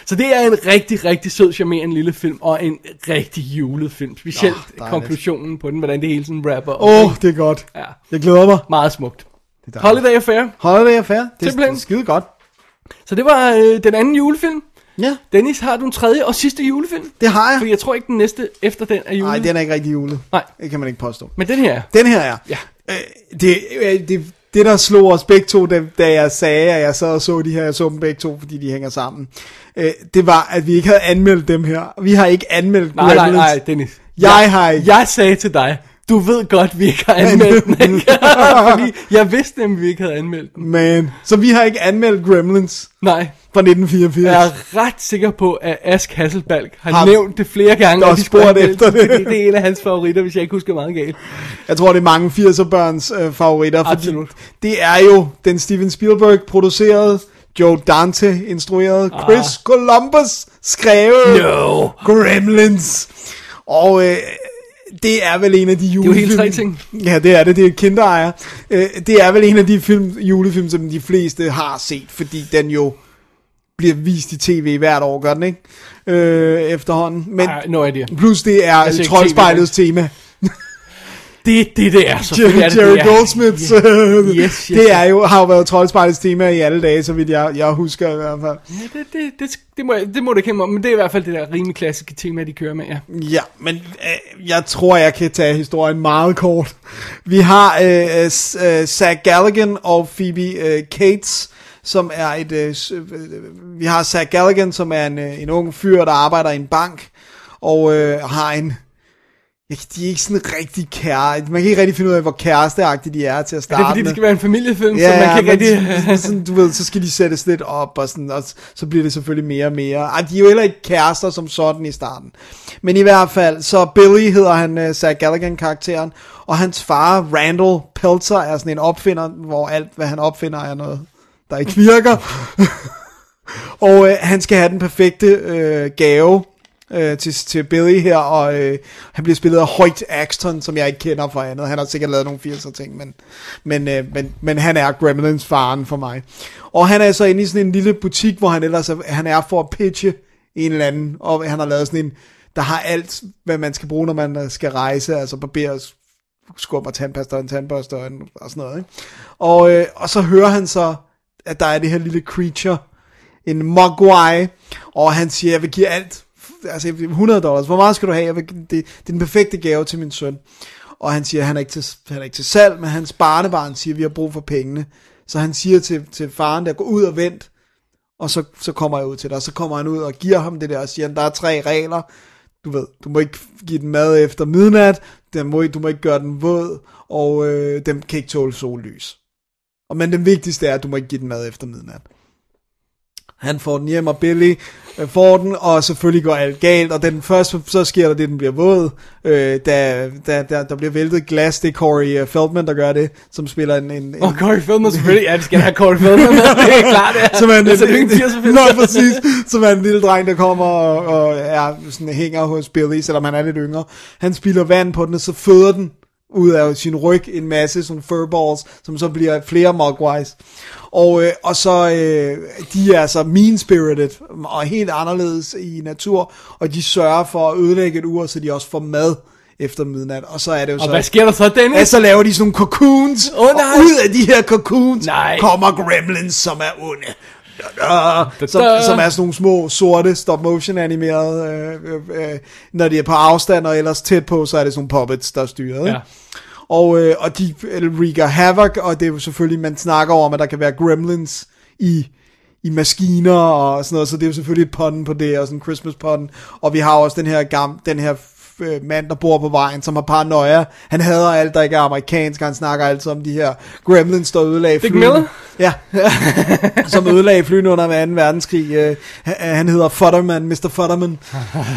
Så det er en rigtig, rigtig sød, charmerende lille film, og en rigtig julet film. Specielt oh, konklusionen på den, hvordan det hele sådan rapper. Åh, oh, det er godt. Ja, Jeg glæder mig. meget smukt. Det er. Holiday Affair. Holiday Affair. Det er, det er skide godt. Så det var øh, den anden julefilm. Ja, Dennis, har du en tredje og sidste julefilm? det har jeg. For jeg tror ikke, den næste efter den er julet. Nej, den er ikke rigtig julet. Nej. Det kan man ikke påstå. Men den her. Den her er. Ja. Øh, det, øh, det, det, der slog os begge to, da, da jeg sagde, at jeg sad og så de her, jeg så dem begge to, fordi de hænger sammen, øh, det var, at vi ikke havde anmeldt dem her. Vi har ikke anmeldt Nej, nej, Gremlins. nej, Dennis. Jeg har ikke. Jeg sagde til dig, du ved godt, vi ikke har anmeldt den, ikke? Fordi jeg vidste nemlig, vi ikke havde anmeldt den. Man. Så vi har ikke anmeldt Gremlins Nej, fra 1984. jeg er ret sikker på, at Ask Hasselbalg har, Har- nævnt det flere gange. Er de spurgt efter det. Det er en af hans favoritter, hvis jeg ikke husker meget galt. Jeg tror, det er mange 80'er børns øh, favoritter, Absolut. det er jo den Steven Spielberg producerede, Joe Dante instrueret, Chris Columbus skrevet, No. Gremlins. Og øh, det er vel en af de jo julefilm... hele tre ting. Ja, det er det. Det er kinderejer. Øh, det er vel en af de film, julefilm, som de fleste har set, fordi den jo bliver vist i tv hvert år, gør den ikke? Øh, efterhånden. Men Ej, no idea. plus det er ikke troldspejlets tema. Det er det, det er. Selvfølgelig er det, Jerry det er. Goldsmiths. Øh, Yes, yes, det er jo, har jo været troldspejlets tema i alle dage, så vidt jeg, jeg husker i hvert fald. Ja, det, det, det, det, må, det må kende mig om, men det er i hvert fald det der rimelig klassiske tema, de kører med, ja. Ja, men øh, jeg tror, jeg kan tage historien meget kort. Vi har øh, S- øh, Zach Galligan og Phoebe øh, Cates, som er et... Øh, øh, vi har Zach Galligan, som er en, øh, en ung fyr, der arbejder i en bank, og øh, har en... De er ikke sådan rigtig kære. Man kan ikke rigtig finde ud af, hvor kæresteagtige de er til at Er starte det fordi, det med. skal være en familiefilm, Ja, så man kan ikke rigtig... sådan, sådan, du ved, så skal de sættes lidt op, og, sådan, og så bliver det selvfølgelig mere og mere. Ej, de er jo heller ikke kærester som sådan i starten. Men i hvert fald, så Billy hedder han, uh, Zach Galligan-karakteren, og hans far, Randall Peltzer, er sådan en opfinder, hvor alt, hvad han opfinder, er noget, der ikke virker. og øh, han skal have den perfekte øh, gave, øh, til, til Billy her, og øh, han bliver spillet af Hoyt Axton, som jeg ikke kender fra andet. Han har sikkert lavet nogle 80'er ting, men, men, øh, men, men han er Gremlins faren for mig. Og han er så inde i sådan en lille butik, hvor han ellers er, han er for at pitche en eller anden, og han har lavet sådan en, der har alt, hvad man skal bruge, når man øh, skal rejse, altså barber, skubber tandpasta og en tandbørste og, en, og sådan noget. Ikke? Og, øh, og så hører han så, at der er det her lille creature, en mogwai, og han siger, jeg vil give alt, altså 100 dollars, hvor meget skal du have? Jeg vil, det, det er den perfekte gave til min søn. Og han siger, han er ikke til, han er ikke til salg, men hans barnebarn siger, vi har brug for pengene. Så han siger til, til faren, der går ud og vent, og så, så kommer jeg ud til dig. Og så kommer han ud og giver ham det der, og siger, der er tre regler. Du ved, du må ikke give den mad efter midnat, den må, du må ikke gøre den våd, og øh, den kan ikke tåle sollys. Og men den vigtigste er, at du må ikke give den mad efter midnat. Han får den hjem, og Billy øh, får den, og selvfølgelig går alt galt, og den første, så sker der det, den bliver våd, øh, da, da, da, der bliver væltet glas, det er Corey øh, Feldman, der gør det, som spiller en... en, Åh, oh, Corey Feldman selvfølgelig. Ja, det skal have Corey Feldman. Det er klart, det er. som er en, det er en, en, en, en, præcis. Som er en lille dreng, der kommer og, og er, sådan, hænger hos Billy, selvom han er lidt yngre. Han spiller vand på den, og så føder den ud af sin ryg en masse sådan furballs, som så bliver flere mogwais. Og, øh, og så, øh, de er så mean-spirited og helt anderledes i natur, og de sørger for at ødelægge et ur, så de også får mad efter midnat. Og så er det jo Og så... hvad sker der så, Dennis? Ja, så laver de sådan nogle cocoons, og nej. ud af de her cocoons Nej. kommer gremlins, som er onde. Da, som, som er sådan nogle små sorte stop motion animerede øh, øh, øh, når de er på afstand og ellers tæt på så er det sådan nogle puppets der er styret ikke? Ja. og, øh, og de wreaker havoc og det er jo selvfølgelig man snakker om at der kan være gremlins i i maskiner og sådan noget, så det er jo selvfølgelig et pun på det, og sådan en Christmas pun. Og vi har også den her, gam, den her øh, mand, der bor på vejen, som har paranoia. Han hader alt, der ikke er amerikansk. Han snakker altid om de her gremlins, der ødelagde Dick. Miller? Ja, som ødelagde flyene under 2. verdenskrig. Øh, han- hedder Futterman, Mr. Futterman.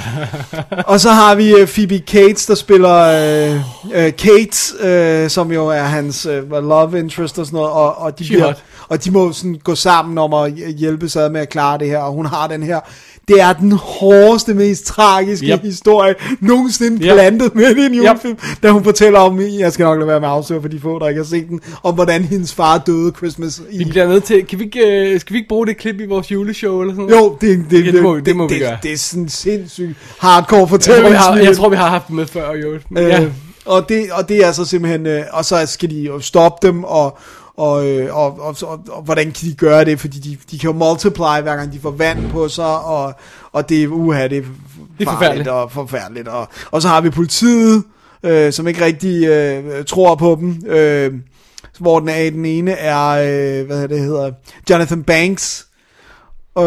og så har vi øh, Phoebe Cates, der spiller øh, øh, Kate, øh, som jo er hans øh, love interest og sådan noget, og, og de She bliver, hot. og de må sådan gå sammen om at hjælpe sig med at klare det her, og hun har den her, det er den hårdeste, mest tragiske Yep. historie nogensinde Yep. plantet med i en julefilm, yep. da hun fortæller om, jeg skal nok lade være med at afsløre for de få, der ikke har set den, om hvordan hendes far døde Christmas i Vi bliver nødt til... Kan vi ikke, øh, skal vi ikke bruge det klip i vores juleshow eller sådan noget? jo, det, det, Ja, det må vi- det må vi det, gøre. det er sådan sindssygt hardcore Jeg tror, fortælling. vi har, jeg tror, vi har haft det med før, jo. Men, Øh, ja. og, det, og det er så simpelthen, øh, og så skal de jo stoppe dem, og, og, øh, og, og, og, og hvordan kan de gøre det, fordi de, de kan jo multiply, hver gang de får vand på sig, og, og det er, uha, det er, Det er forfærdeligt. og forfærdeligt, og, og så har vi politiet, øh, som ikke rigtig øh, tror på dem, øh, hvor den, er, den ene er, øh, hvad det hedder, Jonathan Banks, øh,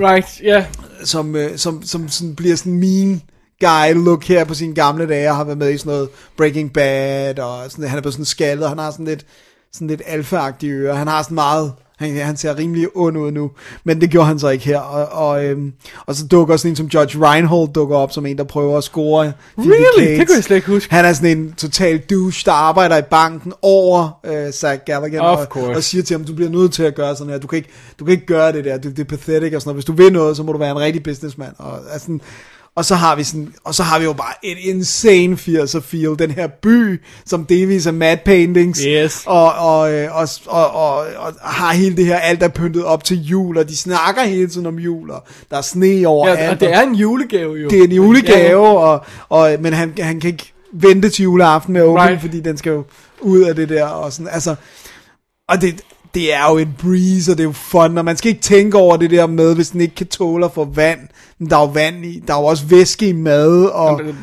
Right, ja. som, øh, som, som sådan bliver sådan mean guy look her på sine gamle dage, og har været med i sådan noget Breaking Bad, og sådan, han er blevet sådan skaldet, og han har sådan lidt, sådan lidt alfa-agtige ører, han har sådan meget, han, han ser rimelig ond ud nu, men det gjorde han så ikke her, og, og, øhm, og så dukker sådan en som Judge Reinhold dukker op, som en, der prøver at score Really? Cates. Det kunne jeg slet ikke huske. Han er sådan en total douche, der arbejder i banken over øh, Zach Galligan, Of og, og siger til ham, du bliver nødt til at gøre sådan her, du kan ikke, du kan ikke gøre det der, du, det er pathetic og sådan noget, hvis du vil noget, så må du være en rigtig businessman, og, altså, og så har vi sådan, og så har vi jo bare et insane 80'er feel, den her by, som delvis er mad paintings, Yes. og, og, øh, og, og, og, og, har hele det her, alt er pyntet op til jul, og de snakker hele tiden om jul, og der er sne over ja. Og det er en julegave, jo. det er en julegave, og, og, men han, han kan ikke vente til juleaften med at åbne, right. fordi den skal jo ud af det der, og sådan, altså, og det, det er jo en breeze, og det er jo fun, og man skal ikke tænke over det der med, hvis den ikke kan tåle at få vand, men der er jo vand i, der er jo også væske i mad, og Jamen,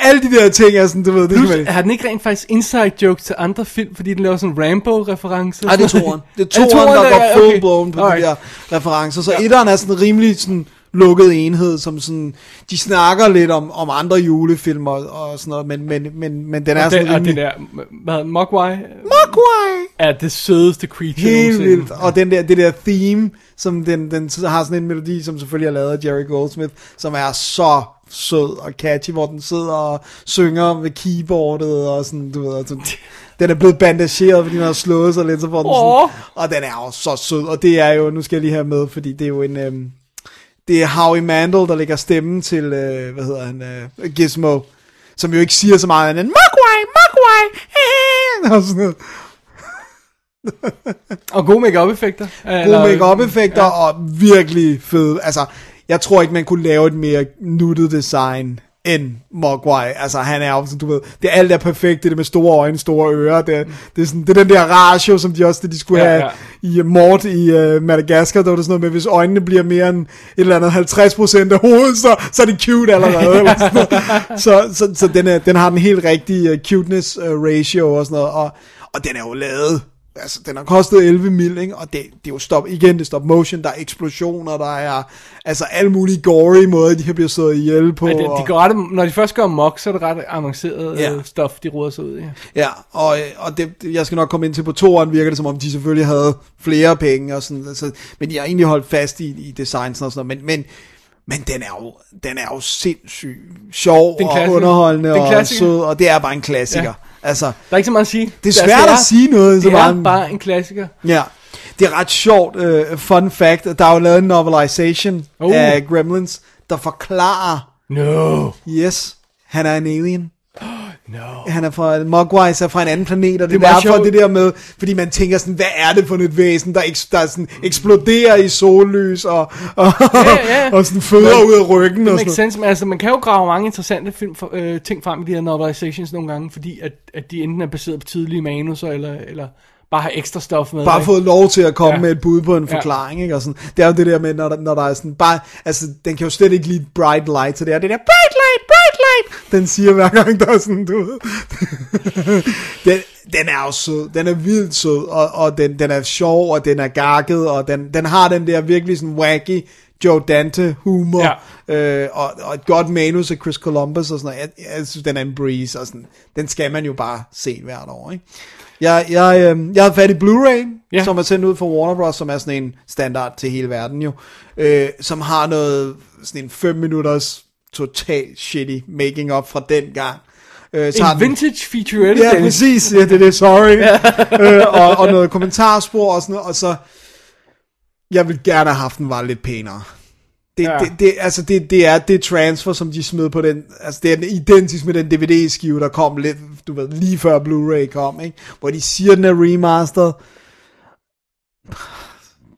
alle de der ting er sådan, du ved, det Plus, kan man har den ikke rent faktisk inside jokes til andre film, fordi den laver sådan en Rambo-reference? Nej, det er toren. Det er toren, der toeren, går full okay. blown på Alright. de der referencer. Så ja. etteren er sådan en rimelig sådan lukket enhed, som sådan, de snakker lidt om, om andre julefilmer og sådan noget, men, men, men, men den er Og sådan den, og rimelig... det der, hvad, Mogwai, Mogwai! er det sødeste creature Helt vildt. Og den der, det der theme, som den, den har sådan en melodi, som selvfølgelig er lavet af Jerry Goldsmith, som er så sød og catchy, hvor den sidder og synger med keyboardet og sådan, du ved, sådan, den er blevet bandageret, fordi den har slået sig lidt, så får den sådan, og den er jo så sød, og det er jo, nu skal jeg lige have med, fordi det er jo en, øhm, det er Howie Mandel, der lægger stemmen til, øh, hvad hedder han, øh, Gizmo, som jo ikke siger så meget andet end, Mogwai, Mogwai, og sådan noget. Og gode make effekter Gode make-up-effekter, ja. og virkelig fed, altså, jeg tror ikke, man kunne lave et mere nuttet design end Mogwai. Altså, han er jo sådan, du ved, det er alt er perfekt, det er det med store øjne, store ører, det, er- det, er, sådan, det er den der ratio, som de også, det de skulle Ja, have ja. i uh, Mort i uh, Madagaskar, der var det sådan noget med, hvis øjnene bliver mere end et eller andet 50% af hovedet, så, så er de cute allerede. eller sådan noget. så så, så den, er, den har den helt rigtige uh, cuteness uh, ratio og sådan noget, og, og den er jo lavet Altså, den har kostet 11 mil, ikke? og det, det er jo stop, igen, det er stop motion, der er eksplosioner, der er altså alle mulige gory måder, de kan blive slået ihjel på. Ja, det, de og- går ret, når de først gør mok, så er det ret avanceret Ja. ja. stof, de ruder sig ud i. Ja, og, øh, og det, jeg skal nok komme ind til på toeren, virker det som om, de selvfølgelig havde flere penge, og sådan, altså, men de har egentlig holdt fast i, i designs og sådan noget, men, men, men den er jo, den er jo sindssygt sjov Det er en og underholdende Det er en og sød, og det er bare en klassiker. Ja. Altså, Der er ikke så meget at sige. Det er svært at sige noget, så Det er bare en- klassiker. Ja, det er ret sjovt. Uh, fun fact, der er jo lavet en novelization. Uh. af Gremlins, der forklarer, No. yes, han er en alien. No. Han er fra, Mogwais er fra en anden planet, og det, Det er er derfor sjovt. det der med, fordi man tænker sådan, hvad er det for et væsen, der, eks, der sådan eksploderer i sollys, og, og, Ja, ja. og sådan føder ud af ryggen. Det Og sådan. sense, men altså, man kan jo grave mange interessante film for, øh, ting frem i de her novelizations nogle gange, fordi at, at de enten er baseret på tidlige manuser, eller, eller bare har ekstra stof med. Bare ikke? fået lov til at komme ja. Ja. med et bud på en Ja. forklaring, ikke? Og sådan. Det er jo det der med, når der, når der er sådan, bare, altså, den kan jo slet ikke lide bright light, så det er det der, bright light, bright light, den siger hver gang, der er sådan, du ved. den, den er jo sød, den er vildt sød, og, og den, den er sjov, og den er gakket, og den, den har den der virkelig sådan wacky, Joe Dante humor, ja. øh, og, og et godt manus af Chris Columbus og sådan noget. Jeg, jeg synes, den er en breeze, og sådan, den skal man jo bare se hvert år, ikke? Jeg, jeg, øh, jeg havde fat i Blu-ray, ja. Ja. som er sendt ud fra Warner Bros., som er sådan en standard til hele verden jo, øh, som har noget, sådan en 5 minutters totalt shitty making up fra den gang. Øh, En den- vintage featurette, Ja, Dennis. præcis. Ja, det er det, sorry. øh, og, og noget kommentarspor og sådan noget, og så, jeg vil gerne have haft den var lidt pænere. Det. Ja. det, det, altså det, det er det transfer, som de smed på den, altså det er den- identisk med den DVD-skive, der kom lidt, du ved, lige før Blu-ray kom, ikke? Hvor de siger, den er remastered.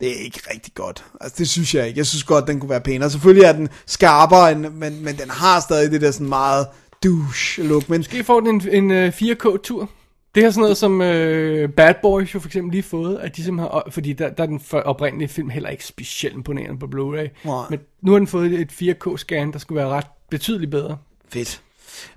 Det er ikke rigtig godt. Altså det synes jeg ikke. Jeg synes godt, den kunne være pænere. Selvfølgelig er den skarpere, end, men, men den har stadig det der sådan meget douche look. Men Måske får den en, en uh, 4K-tur. Det er sådan noget, som uh, Bad Boys jo for eksempel lige fået, at de simpelthen, har- fordi der, der er den oprindelige film heller ikke specielt imponerende på Blu-ray. Nej. Men nu har den fået et 4K-scan, der skulle være ret betydeligt bedre. Fedt.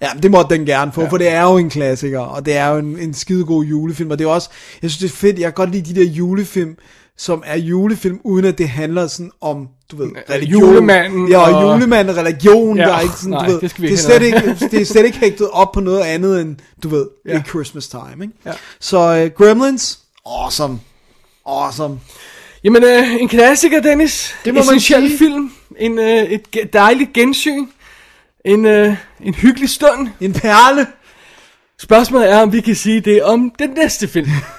Ja, det måtte den gerne få, ja. for det er jo en klassiker, og det er jo en, en skidegod julefilm, og det er også, jeg synes det er fedt, jeg kan godt lide de der julefilm, som er julefilm, uden at det handler sådan om, du ved, religion. julemanden Ja, og, og- julemanden religion, Ja, der er ikke sådan, nej, du ved, det skal vi det, er ikke slet ikke, det er slet ikke hægtet op på noget andet end, du ved, ja. Ja. Christmas time, ikke? Ja. Så uh, Gremlins, awesome, awesome. Jamen, øh, en klassiker, Dennis. Det må man Essentiel sige. film. En, øh, et dejligt gensyn. En, øh, en hyggelig stund. En perle. Spørgsmålet er, om vi kan sige det om den næste film.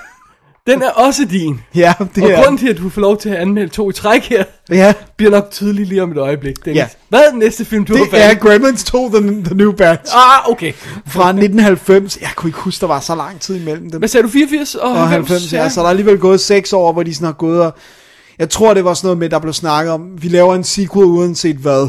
Den er også din. Ja, det Og er, grunden til, at du får lov til at anmelde to i træk her, ja, bliver nok tydelig lige om et øjeblik, Dennis. Ja. Hvad er den næste film, du har det er? Gremlins 2, The, the New Batch. Ah, okay. Fra 1990. Jeg kunne ikke huske, der var så lang tid imellem dem. Hvad sagde du, 84 og, og 90, ja. Så der er alligevel gået 6 år, hvor de sådan har gået og... Jeg tror, det var sådan noget med, der blev snakket om, vi laver en sequel uanset hvad.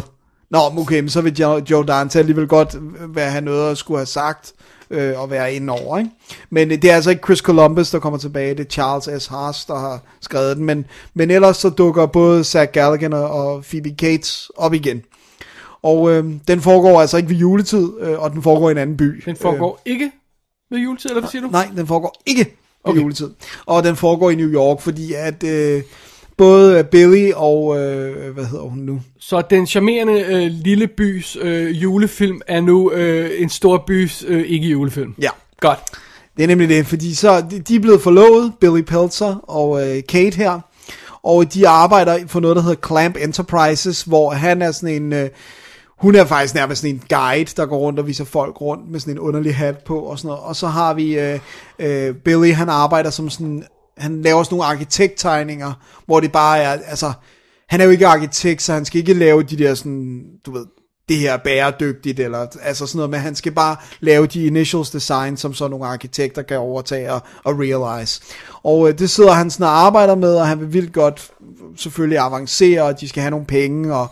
Nå, okay, men så vil Joe, Dante alligevel godt være have noget at skulle have sagt øh, og være inde over, ikke? Men øh, det er altså ikke Chris Columbus, der kommer tilbage, det er Charles S. Haas, der har skrevet den, men, men ellers så dukker både Zach Galligan og, Phoebe Cates op igen. Og øh, den foregår altså ikke ved juletid, øh, og den foregår i en anden by. Den foregår ikke ved juletid, eller hvad siger du? Nej, den foregår ikke okay. Okay. juletid. Og den foregår i New York, fordi at øh, både Billy og, øh, hvad hedder hun nu? Så den charmerende øh, lille bys øh, julefilm er nu øh, en stor bys øh, ikke julefilm. Ja. Godt. Det er nemlig det, fordi så, de, de er blevet forlovet, Billy Peltzer og øh, Kate her, og de arbejder for noget, der hedder Clamp Enterprises, hvor han er sådan en, øh, hun er faktisk nærmest sådan en guide, der går rundt og viser folk rundt med sådan en underlig hat på og sådan noget. Og så har vi øh, øh, Billy, han arbejder som sådan, han laver sådan nogle arkitekttegninger, hvor det bare er, altså, han er jo ikke arkitekt, så han skal ikke lave de der sådan, du ved, det her er bæredygtigt, eller altså sådan noget, men han skal bare lave de initials design, som så nogle arkitekter kan overtage og, og realize. Og øh, det sidder han sådan og arbejder med, og han vil vildt godt selvfølgelig avancere, og de skal have nogle penge, og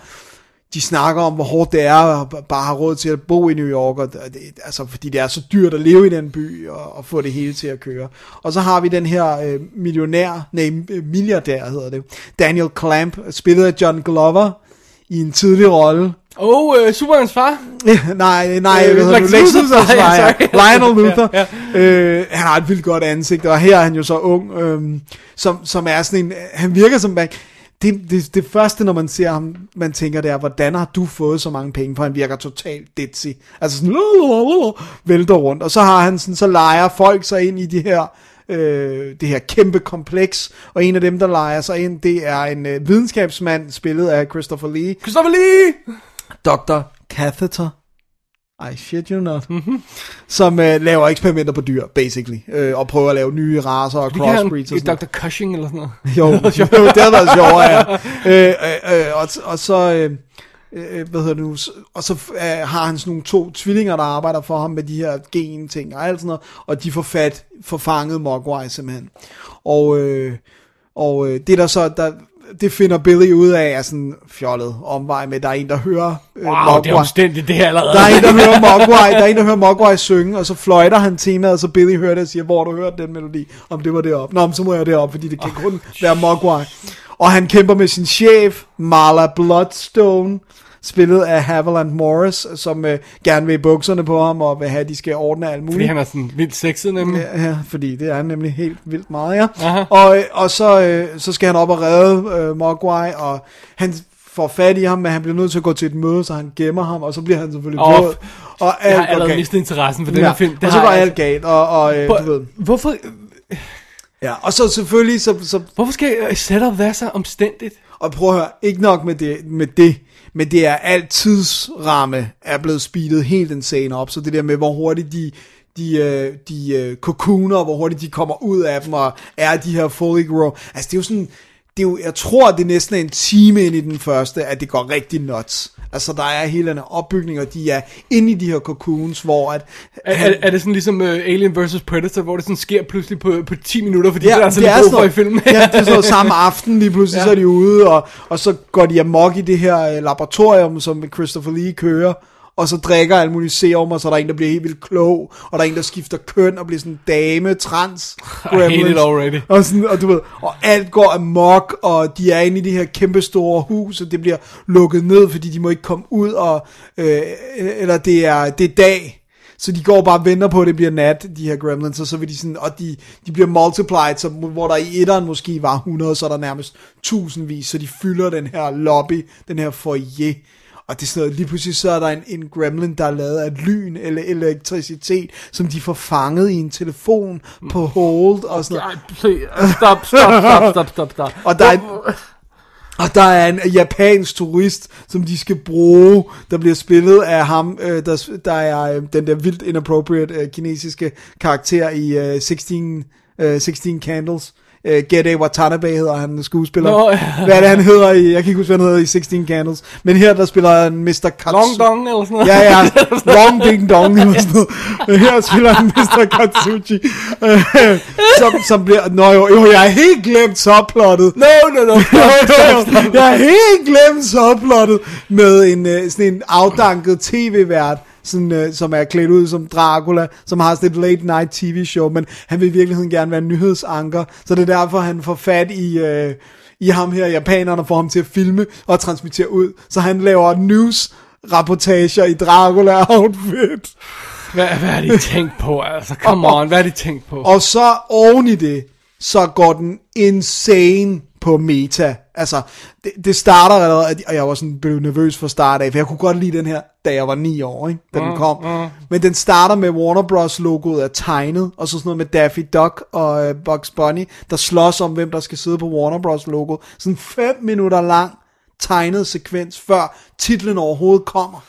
de snakker om, hvor hårdt det er at bare have råd til at bo i New York, og det, altså, fordi det er så dyrt at leve i den by, og, og få det hele til at køre. Og så har vi den her øh, millionær, nej, milliardær hedder det, Daniel Clamp, spillet af John Glover, i en tidlig rolle. Oh, øh, Supermans far. nej, nej, Øh, øh, hvad Lex nej, far, ja. Lionel Luthor. Ja, Øh, han har et vildt godt ansigt, og her er han jo så ung, øh, som, som er sådan en, han virker som, det, det, det første, når man ser ham, man tænker, det er, hvordan har du fået så mange penge, for han virker totalt ditzy. Altså sådan, lalalala, vælter rundt, og så har han sådan, så leger folk sig ind i de her, øh, det her kæmpe kompleks, og en af dem, der leger sig ind, det er en øh, videnskabsmand, spillet af Christopher Lee, Christopher Lee! Dr. Catheter. I shit you not. Som øh, laver eksperimenter på dyr, basically. Øh, og prøver at lave nye racer og Det crossbreeds og et sådan Dr. Cushing eller sådan noget. jo, jo, det har været sjovere, ja. Øh, øh, øh, og, og så, øh, øh, hvad hedder det nu, og så øh, har han sådan nogle to tvillinger, der arbejder for ham med de her gen-ting og alt sådan noget, og de får fat, får fanget Mogwai simpelthen. Og, øh, og øh, det der så, der, det finder Billy ud af, er sådan fjollet omvej med, der er en, der hører øh, Wow, det er Mogwai. omstændigt det her allerede. Der er en, der hører Mogwai, der er en, der hører Mogwai synge, og så fløjter han temaet, så Billy hører det og siger, hvor du hørt den melodi, om det var deroppe. Nå, men så må jeg deroppe, fordi det kan Ah, kun være Mogwai. Og han kæmper med sin chef, Marla Bloodstone, spillet af Haviland Morris, som øh, gerne vil i bukserne på ham, og vil have, at de skal ordne alt muligt. Fordi han er sådan vildt sexet nemlig. Ja, ja, fordi det er han nemlig helt vildt meget, ja. Aha. Og, øh, og så, øh, så skal han op og redde øh, Mogwai, og han får fat i ham, men han bliver nødt til at gå til et møde, så han gemmer ham, og så bliver han selvfølgelig Åh, våd. Og Jeg alt har går allerede mistet interessen for den ja, her film. Det og så har går jeg alt galt, og, og øh, du ved. Hvorfor, Ja, og så selvfølgelig, så, så, hvorfor skal setup være så omstændigt? og prøv at høre, ikke nok med det, med det, men det er alt tidsramme er blevet speedet helt insane op, så det der med, hvor hurtigt de, de, øh, de øh, cocooner, hvor hurtigt de kommer ud af dem, og er de her fully grow, altså det er jo sådan, det er jo, jeg tror, det er næsten en time ind i den første, at det går rigtig nuts. Altså, der er hele den opbygning, og de er inde i de her cocoons, hvor at... Er, er, er det sådan ligesom uh, Alien vs. Predator, hvor det sådan sker pludselig på, på 10 minutter, fordi Ja, der er sådan det er sådan i filmen? ja, det er sådan noget samme aften, lige pludselig ja. Ja. så er de ude, og, og så går de amok i det her øh, laboratorium, som Christopher Lee kører, og så drikker alle mulige serum, og så er der en, der bliver helt vildt klog, og der er en, der skifter køn og bliver sådan dame, trans, gremlins. already. Og, sådan, og du ved, og alt går amok, og de er inde i det her kæmpe store hus, og det bliver lukket ned, fordi de må ikke komme ud, og, øh, eller det er, det er dag, så de går bare og venter på, at det bliver nat, de her gremlins, og så vil de sådan, og de, de bliver multiplied, så hvor der i etteren måske var 100, så er der nærmest tusindvis, så de fylder den her lobby, den her foyer, og det er sådan noget, lige pludselig så er der en, en gremlin, der er lavet af lyn eller elektricitet, som de får fanget i en telefon på hold og sådan noget. Stop, stop, stop, stop, stop. Og der er en, og der er en japansk turist, som de skal bruge, der bliver spillet af ham, øh, der, der er øh, den der vildt inappropriate øh, kinesiske karakter i øh, 16, øh, 16 Candles. Øh, Gede Watanabe hedder han skuespiller. Nå, ja. Hvad er det, han hedder i, jeg kan ikke huske, hvad han hedder i 16 Candles. Men her, der spiller han Mr. Katsu. Long dong eller sådan noget. Ja, ja. Long ding dong eller sådan noget. Her spiller han Mr. Katsuchi. Øh, som, som bliver... Nå jo, jo, jeg har helt glemt subplottet. No, no, no. Jeg har helt glemt subplottet med en, øh, sådan en afdanket tv-vært, sådan, øh, som er klædt ud som Dracula, som har sådan et late night tv-show, men han vil i virkeligheden gerne være nyhedsanker, så det er derfor, han får fat i... Øh, i ham her, japanerne får ham til at filme og transmittere ud, så han laver news rapportager i Dracula-outfit. Hvad, hvad har de tænkt på, altså? Come on, hvad har de tænkt på? Og så oven i det, så går den insane på meta. Altså, det, det starter allerede, og jeg var sådan blev nervøs for start af, for jeg kunne godt lide den her, da jeg var 9 år, ikke? da den kom. Men den starter med Warner Bros. logoet er tegnet, og så sådan noget med Daffy Duck og uh, Bugs Bunny, der slås om, hvem der skal sidde på Warner Bros. logo. Sådan 5 minutter lang tegnet sekvens, før titlen overhovedet kommer.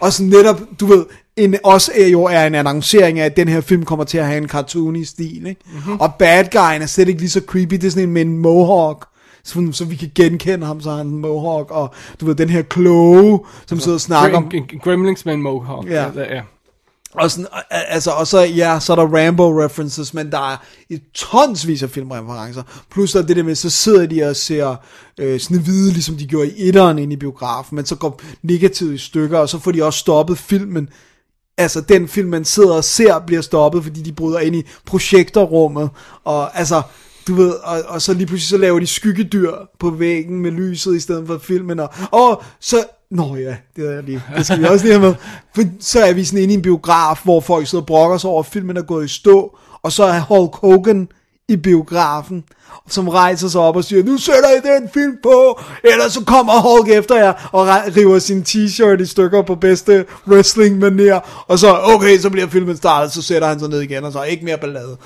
Og sådan netop, du ved, en, også er jo er en annoncering af, at den her film kommer til at have en cartoony stil, ikke? Mm-hmm. Og bad guyen er slet ikke lige så creepy, det er sådan en med en mohawk, så, så vi kan genkende ham, så han en mohawk, og du ved, den her kloge, som sidder og snakker om, Grem- Grem- Gremlings med en mohawk. Ja. ja. ja. og, sådan, altså, og så, ja, så er der Rambo-references, men der er et tonsvis af filmreferencer. Plus der er det der med, så sidder de og ser øh, Snevide, ligesom de gjorde i etteren inde i biografen, men så går negativt i stykker, og så får de også stoppet filmen. Altså, den film, man sidder og ser, bliver stoppet, fordi de bryder ind i projektorrummet, og altså, du ved, og, og så lige pludselig så laver de skyggedyr på væggen med lyset i stedet for filmen, og, og så, nå ja, det er lige, det skal vi også lige have med, for så er vi sådan inde i en biograf, hvor folk sidder og brokker sig over, at filmen er gået i stå, og så er Hulk Hogan i biografen, som rejser sig op og siger, nu sætter I den film på, ellers så kommer Hulk efter jer, og river sin t-shirt i stykker på bedste wrestling manier og så, okay, så bliver filmen startet, så sætter han sig ned igen, og så ikke mere ballade.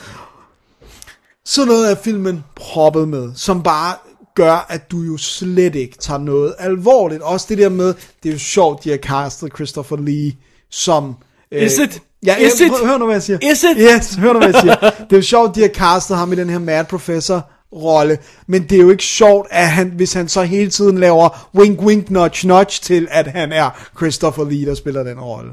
Sådan noget er filmen proppet med, som bare gør, at du jo slet ikke tager noget alvorligt. Også det der med, det er jo sjovt, de har castet Christopher Lee som... øh, Is it? Ja, Is ja, it? prøv- hør nu, hvad jeg siger. Is it? Yes, hør nu, hvad jeg siger. Det er jo sjovt, de har castet ham i den her Mad Professor rolle, men det er jo ikke sjovt, at han, hvis han så hele tiden laver wink wink nudge nudge til, at han er Christopher Lee, der spiller den rolle.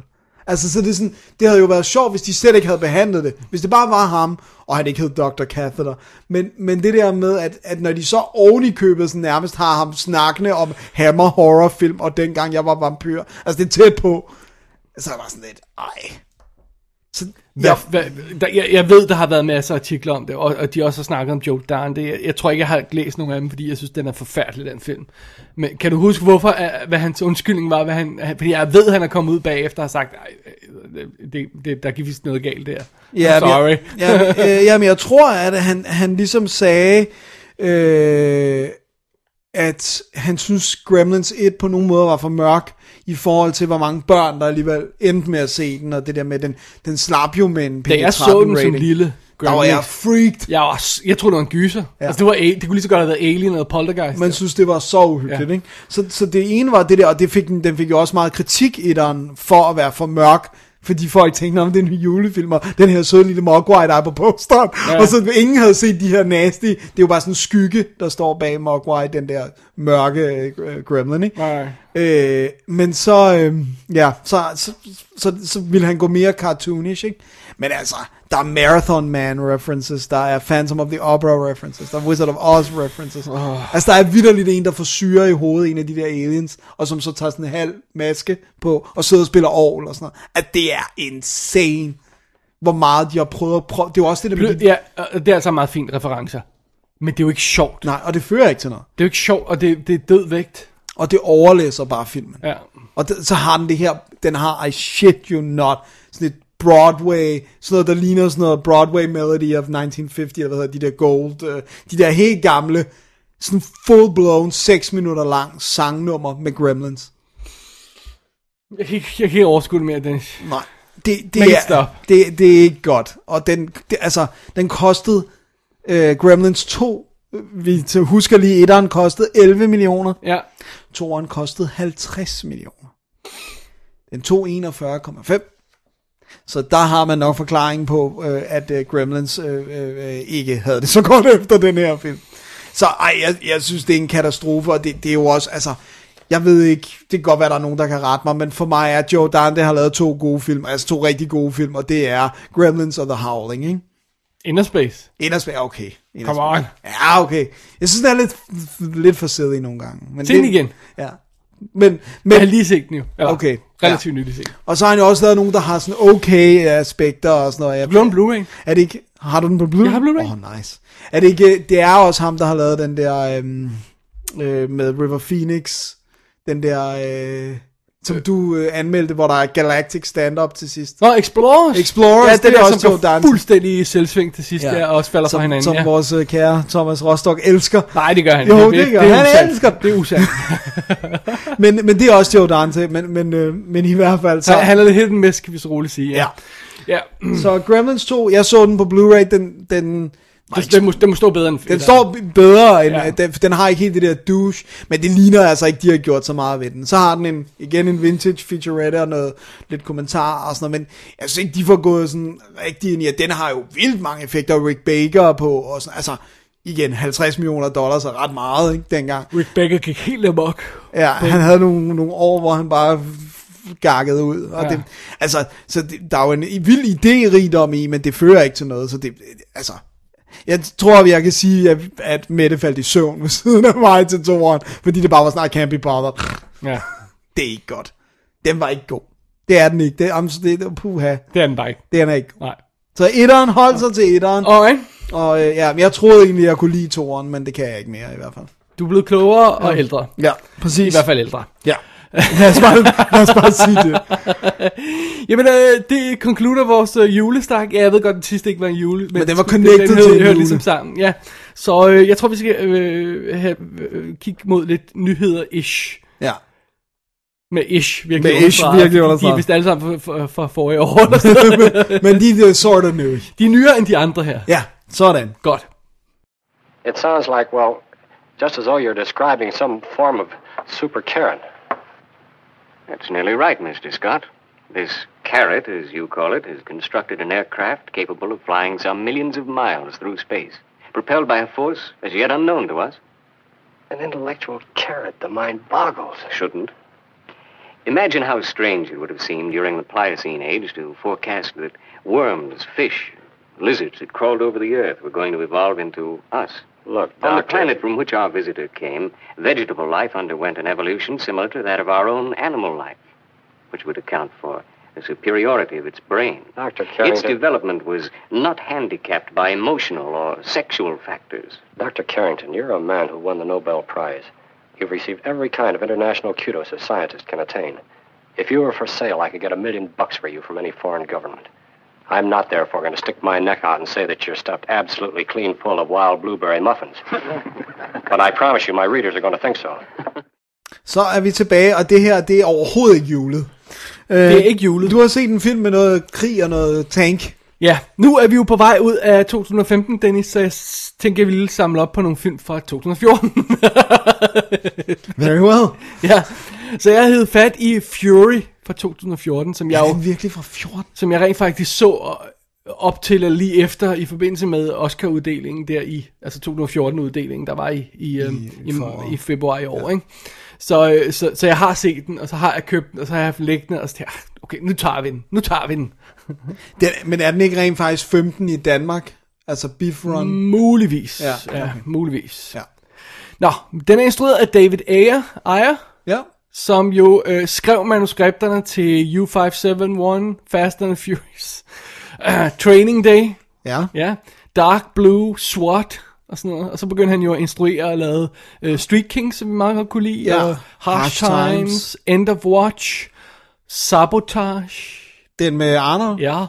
Altså, så det, er sådan, det havde jo været sjovt, hvis de slet ikke havde behandlet det. Hvis det bare var ham, og han ikke hed Dr. Catheter. Men, men det der med, at, at når de så oven i købet sådan nærmest har ham snakkende om Hammer horrorfilm, og dengang jeg var vampyr, altså det er tæt på, så er jeg bare sådan lidt, ej. Så, Ja. Hvad, der, jeg, jeg ved, der har været masser af artikler om det, og, og de også har snakket om Joe Dante. Jeg, jeg tror ikke, jeg har læst nogen af dem, fordi jeg synes, den er forfærdelig, den film. Men kan du huske, hvorfor, øh, hvad hans undskyldning var? Hvad han, fordi jeg ved, han er kommet ud bagefter og har sagt, "Ej, øh, det, det, der gik vist noget galt der. Ja, I'm sorry. Men, ja, øh, jamen, jeg tror, at han, han ligesom sagde, øh, at han synes Gremlins 1 på nogen måde var for mørk i forhold til, hvor mange børn, der alligevel endte med at se den, og det der med, den, den slap jo med en Da jeg så PG-13 den som rating. lille Der var jeg freaked. jeg, var, jeg troede, det var en gyser. Ja. Altså, det, var, det kunne lige så godt have været Alien eller Poltergeist. Man synes, det var så uhyggeligt, ja. ikke? Så, så det ene var det der, og det fik, den, den fik jo også meget kritik i den, for at være for mørk, fordi folk tænkte, om det er en julefilm, og den her søde lille Mogwai, der er på posteren, Ja. og så ingen havde set de her nasty, det er jo bare sådan en skygge, der står bag Mogwai, den der mørke øh, gremlin, ikke? Nej. Øh, men så, øh, ja, så, så, så, så ville han gå mere cartoonish, ikke? Men altså, der er Marathon Man references, der er Phantom of the Opera references, der er Wizard of Oz references. Oh. Altså, der er vidderligt en, der får syre i hovedet, en af de der aliens, og som så tager sådan en halv maske på, og sidder og spiller orgel og sådan noget. At det er insane, hvor meget de har prøvet at prøve. Det er jo også det, der med de, Ja, det er altså meget fint referencer. Men det er jo ikke sjovt. Nej, og det fører ikke til noget. Det er jo ikke sjovt, og det, det er død vægt. Og det overlæser bare filmen. Ja. Og det, så har den det her, den har I shit you not, sådan et Broadway, sådan noget, der ligner sådan noget Broadway Melody of 1950, eller hvad hedder de der gold, øh, de der helt gamle, sådan full-blown, 6 minutter lang sangnummer med Gremlins. Jeg kan ikke, jeg kan ikke overskue det mere, Dennis. Nej, det, det, er, det, det er ikke godt. Og den, det, altså, den kostede, øh, Gremlins 2, øh, vi husker lige, etteren kostede 11 millioner, Ja. toeren kostede 50 millioner. Den tog 41,5. Så der har man nok forklaringen på, øh, at øh, Gremlins øh, øh, ikke havde det så godt efter den her film. Så ej, jeg, jeg synes, det er en katastrofe, og det, det er jo også, altså, jeg ved ikke, det kan godt være, der er nogen, der kan rette mig, men for mig er Joe Dante har lavet to gode film, altså to rigtig gode film, og det er Gremlins og The Howling, ikke? Inner Space. Inner Space, okay. Inner Come Space. on. Ja, okay. Jeg synes, det er lidt, lidt for silly nogle gange. Men Se den det- igen. Ja. Men, Jeg men, har lige set den jo. Eller, Okay, Relativt nylig set. og så har han jo også lavet nogle, der har sådan okay aspekter og sådan noget. Jeg, Blev en Blu-ray? Er det ikke, har du den på Blu-ray? Jeg har Blu-ray. Åh, oh, nice. Er det ikke, det er også ham, der har lavet den der, øhm, øh, med River Phoenix, den der, øh, som du øh, anmeldte, hvor der er Galactic stand-up til sidst. Nå, Explorers. Explorers, ja, det det er er også som går Dante. fuldstændig i selvsving til sidst, ja. der, og også falder fra som, hinanden. Som ja. vores øh, kære Thomas Rostock elsker. Nej, det gør han Jo, ikke. det gør det han. usandt. elsker Det er usandt. men, men det er også Joe Dante, men, men, øh, men i hvert fald så... Så han er lidt miss, kan vi så roligt sige. Ja. ja. Så Gremlins 2, jeg så den på Blu-ray, den, den, Det, det, må, det må stå bedre end den står bedre, end, Ja. ja. den, den har ikke helt det der douche, men det ligner altså ikke, de har gjort så meget ved den. Så har den en, igen en vintage featurette og noget, lidt kommentar og sådan noget, men jeg synes ikke, de får gået sådan rigtig ind i, at den har jo vildt mange effekter, Rick Baker på, og sådan, altså, igen, 50 millioner dollars er ret meget, ikke, dengang. Rick Baker gik helt amok. Ja, han havde nogle, nogle år, hvor han bare gakkede ud. Og Ja. det, altså, så det, der er jo en vild idérigdom i, men det fører ikke til noget, så det, altså, jeg tror, jeg kan sige, at, at Mette faldt i søvn ved siden af mig til toeren, fordi det bare var snart can't be bothered. Ja, Det er ikke godt. Den var ikke god. Det er den ikke. Det, er, det, det puha. det er den bare ikke. Det er den ikke. Nej. Så etteren holdt sig til etteren. Alright. Og øh, ja, men jeg troede egentlig, jeg kunne lide toeren, men det kan jeg ikke mere i hvert fald. Du er blevet klogere og ældre. Ja, I præcis. hvert fald ældre. Ja. Lad, os bare, lad os bare sige det. Jamen, øh, det konkluder vores øh, julestak. Ja, jeg ved godt, den sidste ikke var en jule. Men, den var det- connected den, til en hørte jule. ligesom sammen, ja. Så øh, jeg tror, vi skal øh, have, øh, kigge mod lidt nyheder-ish. Ja. Med ish virkelig Med ish virkelig De er vist alle sammen for, for, for forrige år. noget. Men de er sort of new. de er nyere end de andre her. Ja, sådan. Godt. It sounds like, well, just as though you're describing some form of super Karen. That's nearly right, Mr. Scott. This carrot, as you call it, has constructed an aircraft capable of flying some millions of miles through space, propelled by a force as yet unknown to us. An intellectual carrot. The mind boggles. Shouldn't. Imagine how strange it would have seemed during the Pliocene age to forecast that worms, fish, lizards that crawled over the earth were going to evolve into us. Look, On the planet from which our visitor came, vegetable life underwent an evolution similar to that of our own animal life, which would account for the superiority of its brain. Dr. Carrington. Its development was not handicapped by emotional or sexual factors. Dr. Carrington, you're a man who won the Nobel Prize. You've received every kind of international kudos a scientist can attain. If you were for sale, I could get a million bucks for you from any foreign government. I'm not therefore going to stick my neck out and say that you're stuffed absolutely clean full of wild blueberry muffins. but I promise you, my readers are going to think so. Så er vi tilbage, og det her, det er overhovedet ikke julet. Det er ikke julet. Du har set en film med noget krig og noget tank. Ja, nu er vi jo på vej ud af 2015, Dennis, så jeg tænker, jeg ville samle op på nogle film fra 2014. Very well. ja, så jeg hed fat i Fury fra 2014, som jeg, jo, er virkelig fra 14. som jeg rent faktisk så op til eller lige efter i forbindelse med Oscar-uddelingen der i, altså 2014-uddelingen, der var i, i, øhm, i, i, i februar i år, ja. ikke? Så, øh, så, så jeg har set den, og så har jeg købt den, og så har jeg haft liggende, og så tænker jeg, "Ah, okay, nu tager vi den, nu tager vi den. Den, men er den ikke rent faktisk 15 i Danmark? Altså Beef Run? Muligvis. Ja, ja okay. muligvis. Ja. Nå, den er instrueret af David Ayer, Ayer Ja. Som jo øh, skrev manuskripterne til U571, Fast and Furious, uh, Training Day, Ja. ja, Dark Blue, SWAT, og sådan noget. Og så begyndte han jo at instruere og lave øh, Street Kings, som vi meget godt kunne lide, Ja. og Harsh, Harsh Times, Times. End of Watch, Sabotage, Den med Arnold, ja,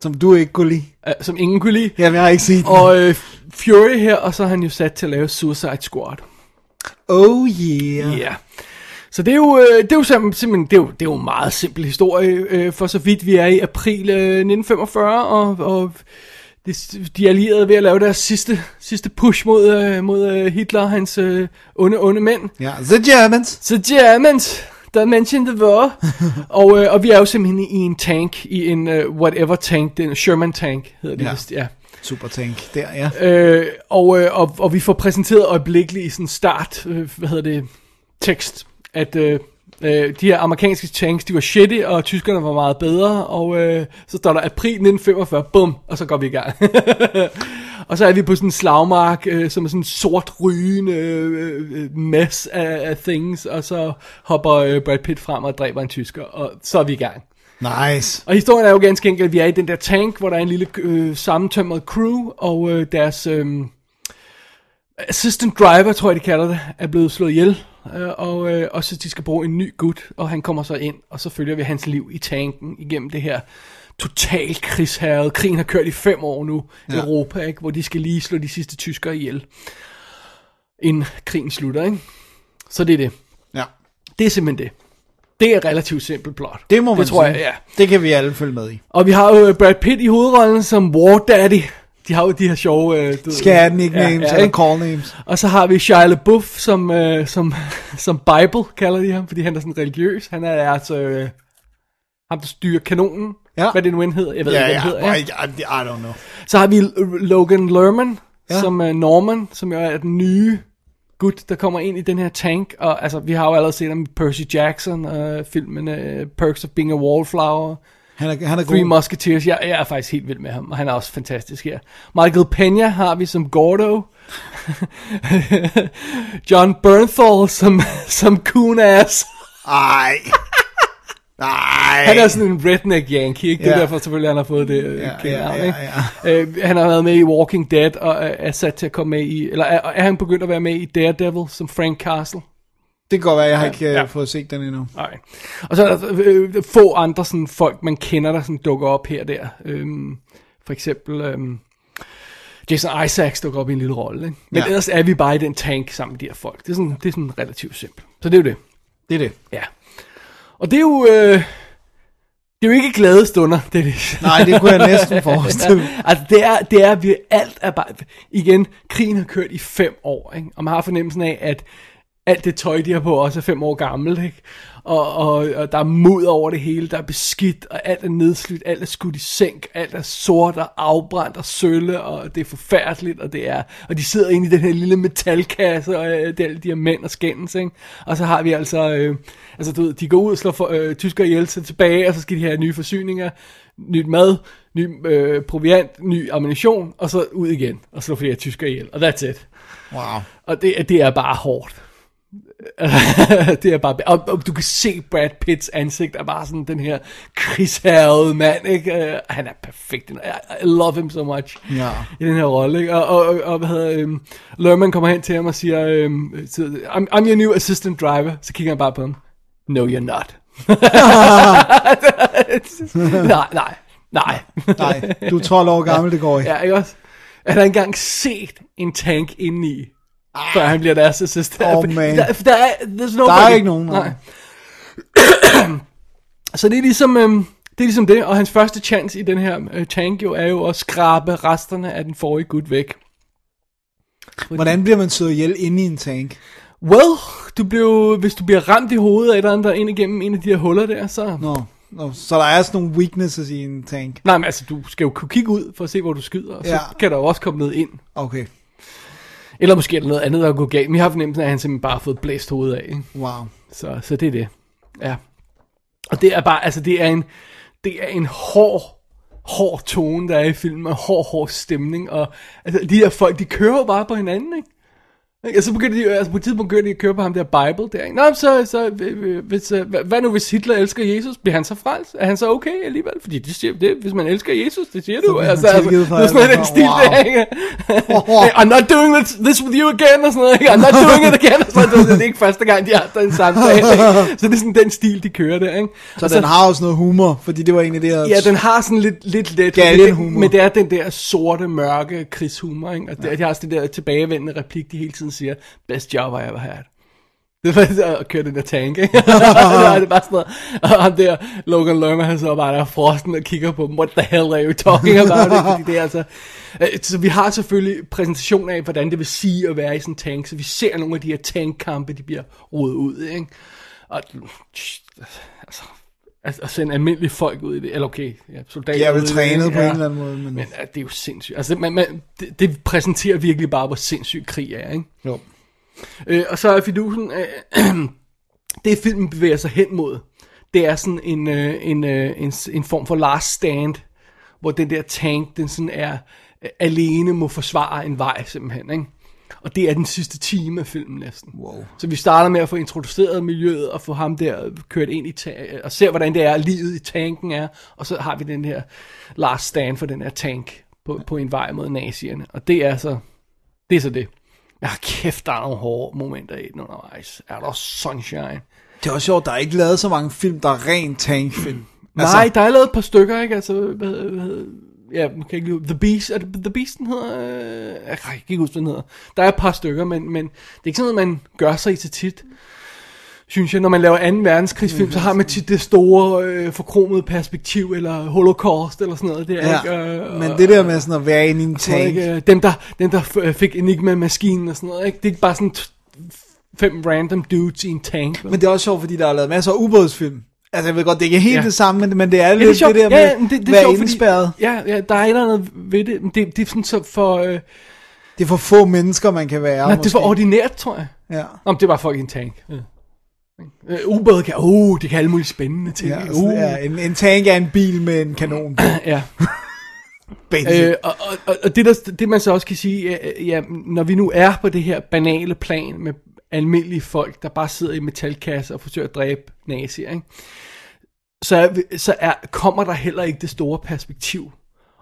som du ikke kunne lide. øh, som ingen kunne lide. Jamen, jeg har ikke set den. Og øh, Fury her, og så er han jo sat til at lave Suicide Squad. Oh yeah. Ja. Så det er jo, øh, det er jo sim- simpelthen det er jo, det er jo en meget simpel historie, øh, for så vidt vi er i april øh, 1945, og, og de, de allierede er ved at lave deres sidste, sidste push mod, øh, mod øh, Hitler og hans øh, onde, onde mænd. Ja, The Germans. Så Germans, der mention the war. og, øh, og vi er jo simpelthen i en tank, i en uh, whatever tank, den Sherman tank hedder det Ja. vist, ja. Supertank der, ja. Øh, og, øh, og, og vi får præsenteret øjeblikkeligt i sådan start, øh, hvad hedder det, tekst, at øh, øh, de her amerikanske tanks, de var shitty, og tyskerne var meget bedre, og øh, så står der april 1945, bum, og så går vi i gang. og så er vi på sådan en slagmark, øh, som er sådan en sort rygende øh, øh, mess af, af things, og så hopper øh, Brad Pitt frem og dræber en tysker, og så er vi i gang. Nice. Og historien er jo ganske enkelt, at vi er i den der tank, hvor der er en lille øh, sammentømret crew, og øh, deres øh, assistant driver, tror jeg de kalder det, er blevet slået ihjel. Øh, og, øh, og så de skal bruge en ny gut, og han kommer så ind, og så følger vi hans liv i tanken igennem det her total krigsherrede. Krigen har kørt i fem år nu i Ja. Europa, ikke? hvor de skal lige slå de sidste tyskere ihjel, inden krigen slutter. Ikke? Så det er det. Ja. Det er simpelthen det. Det er relativt simpelt plot. Det må man det tror sige. jeg, ja. Det kan vi alle følge med i. Og vi har jo Brad Pitt i hovedrollen som War Daddy. De har jo de her sjove... Øh, du nicknames ja, ja, eller call names. Og så har vi Shia LaBeouf som, øh, som, som Bible, kalder de ham, fordi han er sådan religiøs. Han er altså øh, ham, der styrer kanonen. Ja. Hvad det nu end hedder. Jeg ved Ja, ikke, ja. hvad det hedder. I, I, I don't know. Så har vi Logan Lerman ja. Ja. som er Norman, som jo er den nye gut, der kommer ind i den her tank. Og altså, vi har jo allerede set ham i Percy Jackson, øh, filmen øh, Perks of Being a Wallflower, Han er, han er Three god. Musketeers. Jeg, jeg er faktisk helt vild med ham, og han er også fantastisk her. Michael Pena har vi som Gordo. John Bernthal som, som Coon-ass. Ej. Nej. Han er sådan en redneck yankee, ikke? Det er Ja. derfor selvfølgelig, han har fået det øh, Ja, kendt ja, ja, ikke? Øh, han har været med i Walking Dead, og er, er sat til at komme med i, eller er, er han begyndt at være med i Daredevil, som Frank Castle? Det kan godt være, jeg har ikke Ja. ja. fået set den endnu. Nej. Og så er der øh, få andre sådan folk, man kender, der sådan dukker op her og der. Øhm, for eksempel øhm, Jason Isaacs dukker op i en lille rolle. Ikke? Men Ja. ellers er vi bare i den tank sammen med de her folk. Det er sådan, det er sådan relativt simpelt. Så det er jo det. Det er det. Ja. Og det er jo... Øh, det er jo ikke glade stunder, det er det. Nej, det kunne jeg næsten forestille mig. altså, det er, det er, vi alt er bare... Igen, krigen har kørt i fem år, ikke? Og man har fornemmelsen af, at alt det tøj, de har på, også er fem år gammelt, ikke? Og, og, og der er mud over det hele, der er beskidt, og alt er nedslidt, alt er skudt i sænk, alt er sort og afbrændt og sølle, og det er forfærdeligt, og det er, og de sidder inde i den her lille metalkasse, og øh, det er alle de her mænd og skændes, ikke? Og så har vi altså, øh, altså du ved, de går ud og slår for, øh, tysker ihjel, tilbage, og så skal de have nye forsyninger, nyt mad, ny øh, proviant, ny ammunition, og så ud igen, og slå flere tysker ihjel, og that's it. Wow. Og det, det er bare hårdt. det er bare, og, og du kan se Brad Pitts ansigt er bare sådan den her krigshærede mand, ikke? Uh, han er perfekt. I, I love him so much Ja. i den her rolle, ikke? Og, og, og, og hvad hedder, um, Lerman kommer hen til ham og siger, um, I'm, I'm your new assistant driver. Så kigger han bare på ham. No, you're not. nej, nej, nej. Nej, du er 12 år gammel, det går ikke. Ja, ikke også? Han har engang set en tank indeni, før han bliver deres assistent. Oh, Fordi man. Der, der er, there's Der er ikke nogen, nej. Så det er ligesom... Øhm, det er ligesom det, og hans første chance i den her øh, tank jo er jo at skrabe resterne af den forrige gut væk. Hvordan bliver man slået ihjel inde i en tank? Well, du bliver, hvis du bliver ramt i hovedet af et eller andet, der ind igennem en af de her huller der, så... Nå, nå, så der er sådan nogle weaknesses i en tank. Nej, men altså, du skal jo kunne kigge ud for at se, hvor du skyder, og så Ja. kan der jo også komme noget ind. Okay, Eller måske er der noget andet, der er gået galt. Men jeg har fornemmelsen af, at han simpelthen bare har fået blæst hovedet af. Ikke? wow. Så, så det er det. Ja. Og det er bare, altså det er en, det er en hård, hård tone, der er i filmen, og hård, hård stemning, og altså, de her folk, de kører jo bare på hinanden, ikke? Og så begynder de, altså på et tidspunkt begynder de at køre på ham der Bible der, ikke? Nå, så, så hvis, øh, hvad, nu hvis Hitler elsker Jesus? Bliver han så frelst? Er han så okay alligevel? Fordi det siger, det, hvis man elsker Jesus, det siger du. bliver han Altså, altså, det er sådan den stil Wow. der, ikke? Hey, I'm not doing this, with you again, og sådan noget, ikke? I'm not doing it again, og sådan noget. Det er ikke første gang, de har den samtale, ikke? Så det er sådan den stil, de kører der, ikke? Så Og den har også noget humor, fordi det var en af de her... Ja, den har sådan lidt, lidt let. Galgenhumor. Men det er den der sorte, mørke krigshumor, ikke? Og det, de har også det der tilbagevendende replik, de hele tiden siger, best job I ever had. Det var så at køre den der tank, ikke? det er bare sådan noget. Og ham der, Logan Lerman, han så bare der frosten og kigger på dem. What the hell are you talking about? Ikke? Fordi det er altså... øh, Så vi har selvfølgelig præsentation af, hvordan det vil sige at være i sådan en tank. Så vi ser nogle af de her tankkampe, de bliver rodet ud, ikke? Og altså, at, at sende almindelige folk ud i det, eller okay, ja, soldater De er vel det, trænet på en eller anden måde, men- Men ja, det er jo sindssygt. Altså, man, man, det, det præsenterer virkelig bare, hvor sindssyg krig er, ikke? Jo. Øh, og så er fidusen, øh, det filmen bevæger sig hen mod, det er sådan en, øh, en, øh, en, en form for last stand, hvor den der tank, den sådan er øh, alene må forsvare en vej simpelthen, ikke? Og det er den sidste time af filmen næsten. Wow. Så vi starter med at få introduceret miljøet og få ham der kørt ind i ta- og se hvordan det er, livet i tanken er. Og så har vi den her last stand for den her tank på, på en vej mod nazierne. Og det er så det. Er så det. Jeg har kæft, der er nogle hårde momenter i den undervejs. Er der sunshine? Det er også sjovt, der er ikke lavet så mange film, der er rent tankfilm. Altså, Nej, der er lavet et par stykker, ikke? Altså, hvad, hvad, ja, man kan ikke lide, The Beast, er det The Beast, den hedder? Øh, Jeg kan ikke huske, den hedder. Der er et par stykker, men, men det er ikke sådan noget, man gør sig i så tit. Synes jeg, når man laver 2. verdenskrigsfilm, så har man tit det store, øh, forkromede perspektiv, eller holocaust, eller sådan noget. Det er ikke, Ja, øh, men det der med sådan at være inde i en tank, ikke, øh, dem, der, dem, der fik Enigma-maskinen og sådan noget, ikke? Det er ikke bare sådan fem random dudes i en tank. men det er også sjovt, fordi der er lavet masser af ubådsfilm. Altså jeg ved godt, det er ikke helt Ja. ja. det samme, men, men det er Ja, lidt det, sjovt. der med ja, ja, det, det er at sjovt, være indspærret. Fordi, ja, ja, der er et eller andet ved det. men Det, det er sådan så for... Øh, Det er for få mennesker, man kan være. Nej, det er for måske. ordinært, tror jeg. Ja. Men det var i en tank. Ja. Øh, ubåde kan, uh, det kan alle mulige spændende ting. Ja, uh. ja, en, en tank er en bil med en kanon. ja. Basic. Øh, og, og, og det, der, det man så også kan sige, øh, ja, når vi nu er på det her banale plan med almindelige folk, der bare sidder i metalkasser og forsøger at dræbe nazier, ikke? så, er, så er, kommer der heller ikke det store perspektiv.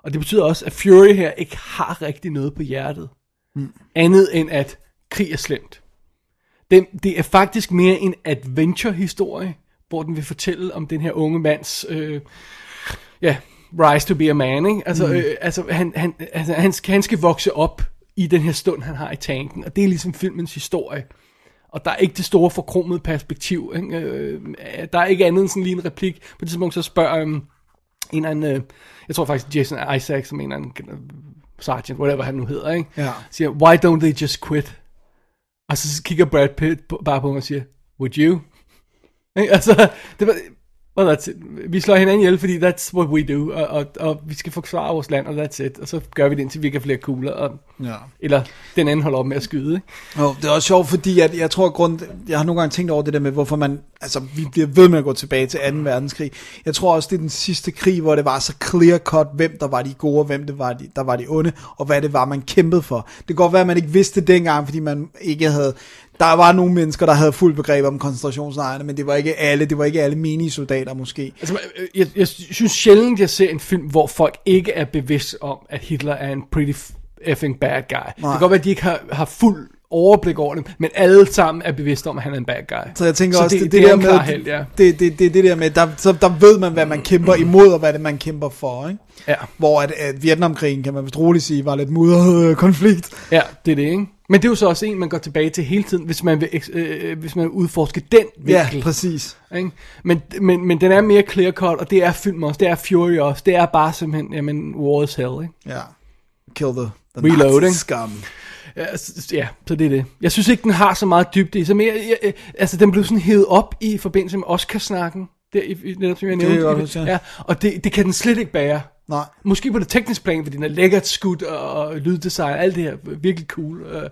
Og det betyder også, at Fury her ikke har rigtig noget på hjertet. Mm. Andet end at krig er slemt. Det, det er faktisk mere en adventure-historie, hvor den vil fortælle om den her unge mands øh, ja, rise to be a man, ikke? Altså, mm. øh, altså, han, han, altså han, skal, han skal vokse op i den her stund, han har i tanken, og det er ligesom filmens historie. Og der er ikke det store forkromede perspektiv. Ikke? Øh, der er ikke andet end sådan lige en replik. På det tidspunkt så spørger um, en eller anden, øh, jeg tror faktisk Jason Isaac, som en anden øh, sergeant, whatever han nu hedder, ikke? Ja. siger, why don't they just quit? Og så kigger Brad Pitt bare på mig og siger, would you? Ikke? Altså, det var, well, that's it. Vi slår hinanden ihjel, fordi that's what we do, og, og, og vi skal forsvare vores land, og that's it. Og så gør vi det, indtil vi ikke har flere kugler, og, Ja. eller den anden holder op med at skyde. Ikke? Jo, det er også sjovt, fordi at jeg tror, grund, jeg har nogle gange tænkt over det der med, hvorfor man, altså vi bliver ved med at gå tilbage til 2. verdenskrig. Jeg tror også, det er den sidste krig, hvor det var så clear cut, hvem der var de gode, og hvem det var de, der var de onde, og hvad det var, man kæmpede for. Det kan godt være, at man ikke vidste det dengang, fordi man ikke havde, der var nogle mennesker, der havde fuld begreb om koncentrationslejrene, men det var ikke alle, det var ikke alle menige soldater måske. Altså, øh, jeg, jeg synes sjældent, jeg ser en film, hvor folk ikke er bevidst om, at Hitler er en pretty effing bad guy. Nej. Det kan godt være, at de ikke har, har fuld overblik over det, men alle sammen er bevidste om, at han er en bad guy. Så jeg tænker så også, det, det, det, det, er der med, held, ja. det, det, det, det der med, der, så der ved man, hvad man kæmper imod, og hvad det man kæmper for, ikke? Ja. Hvor at, at Vietnamkrigen, kan man vist roligt sige, var lidt mudret øh, konflikt. Ja, det er det, ikke? Men det er jo så også en, man går tilbage til hele tiden, hvis man vil, eks- øh, hvis man vil udforske den Ja, vinkel. præcis. Ikke? Men, men, men den er mere clear cut, og det er film også, det er Fury også, det er bare simpelthen, jamen, war is hell, ikke? Ja. Kill the, the Reloading. Nazi scum. Ja, ja, så det er det. Jeg synes ikke, den har så meget dybde i sig, men jeg, jeg, altså, den blev sådan hævet op i forbindelse med Oscarsnakken, der, i, netop som jeg Det er nævnte. godt, I- huske, ja. ja, og det, det kan den slet ikke bære. Nej. Måske på det tekniske plan, fordi den er lækkert skudt og, og lyddesign, alt det her, virkelig cool. Øh,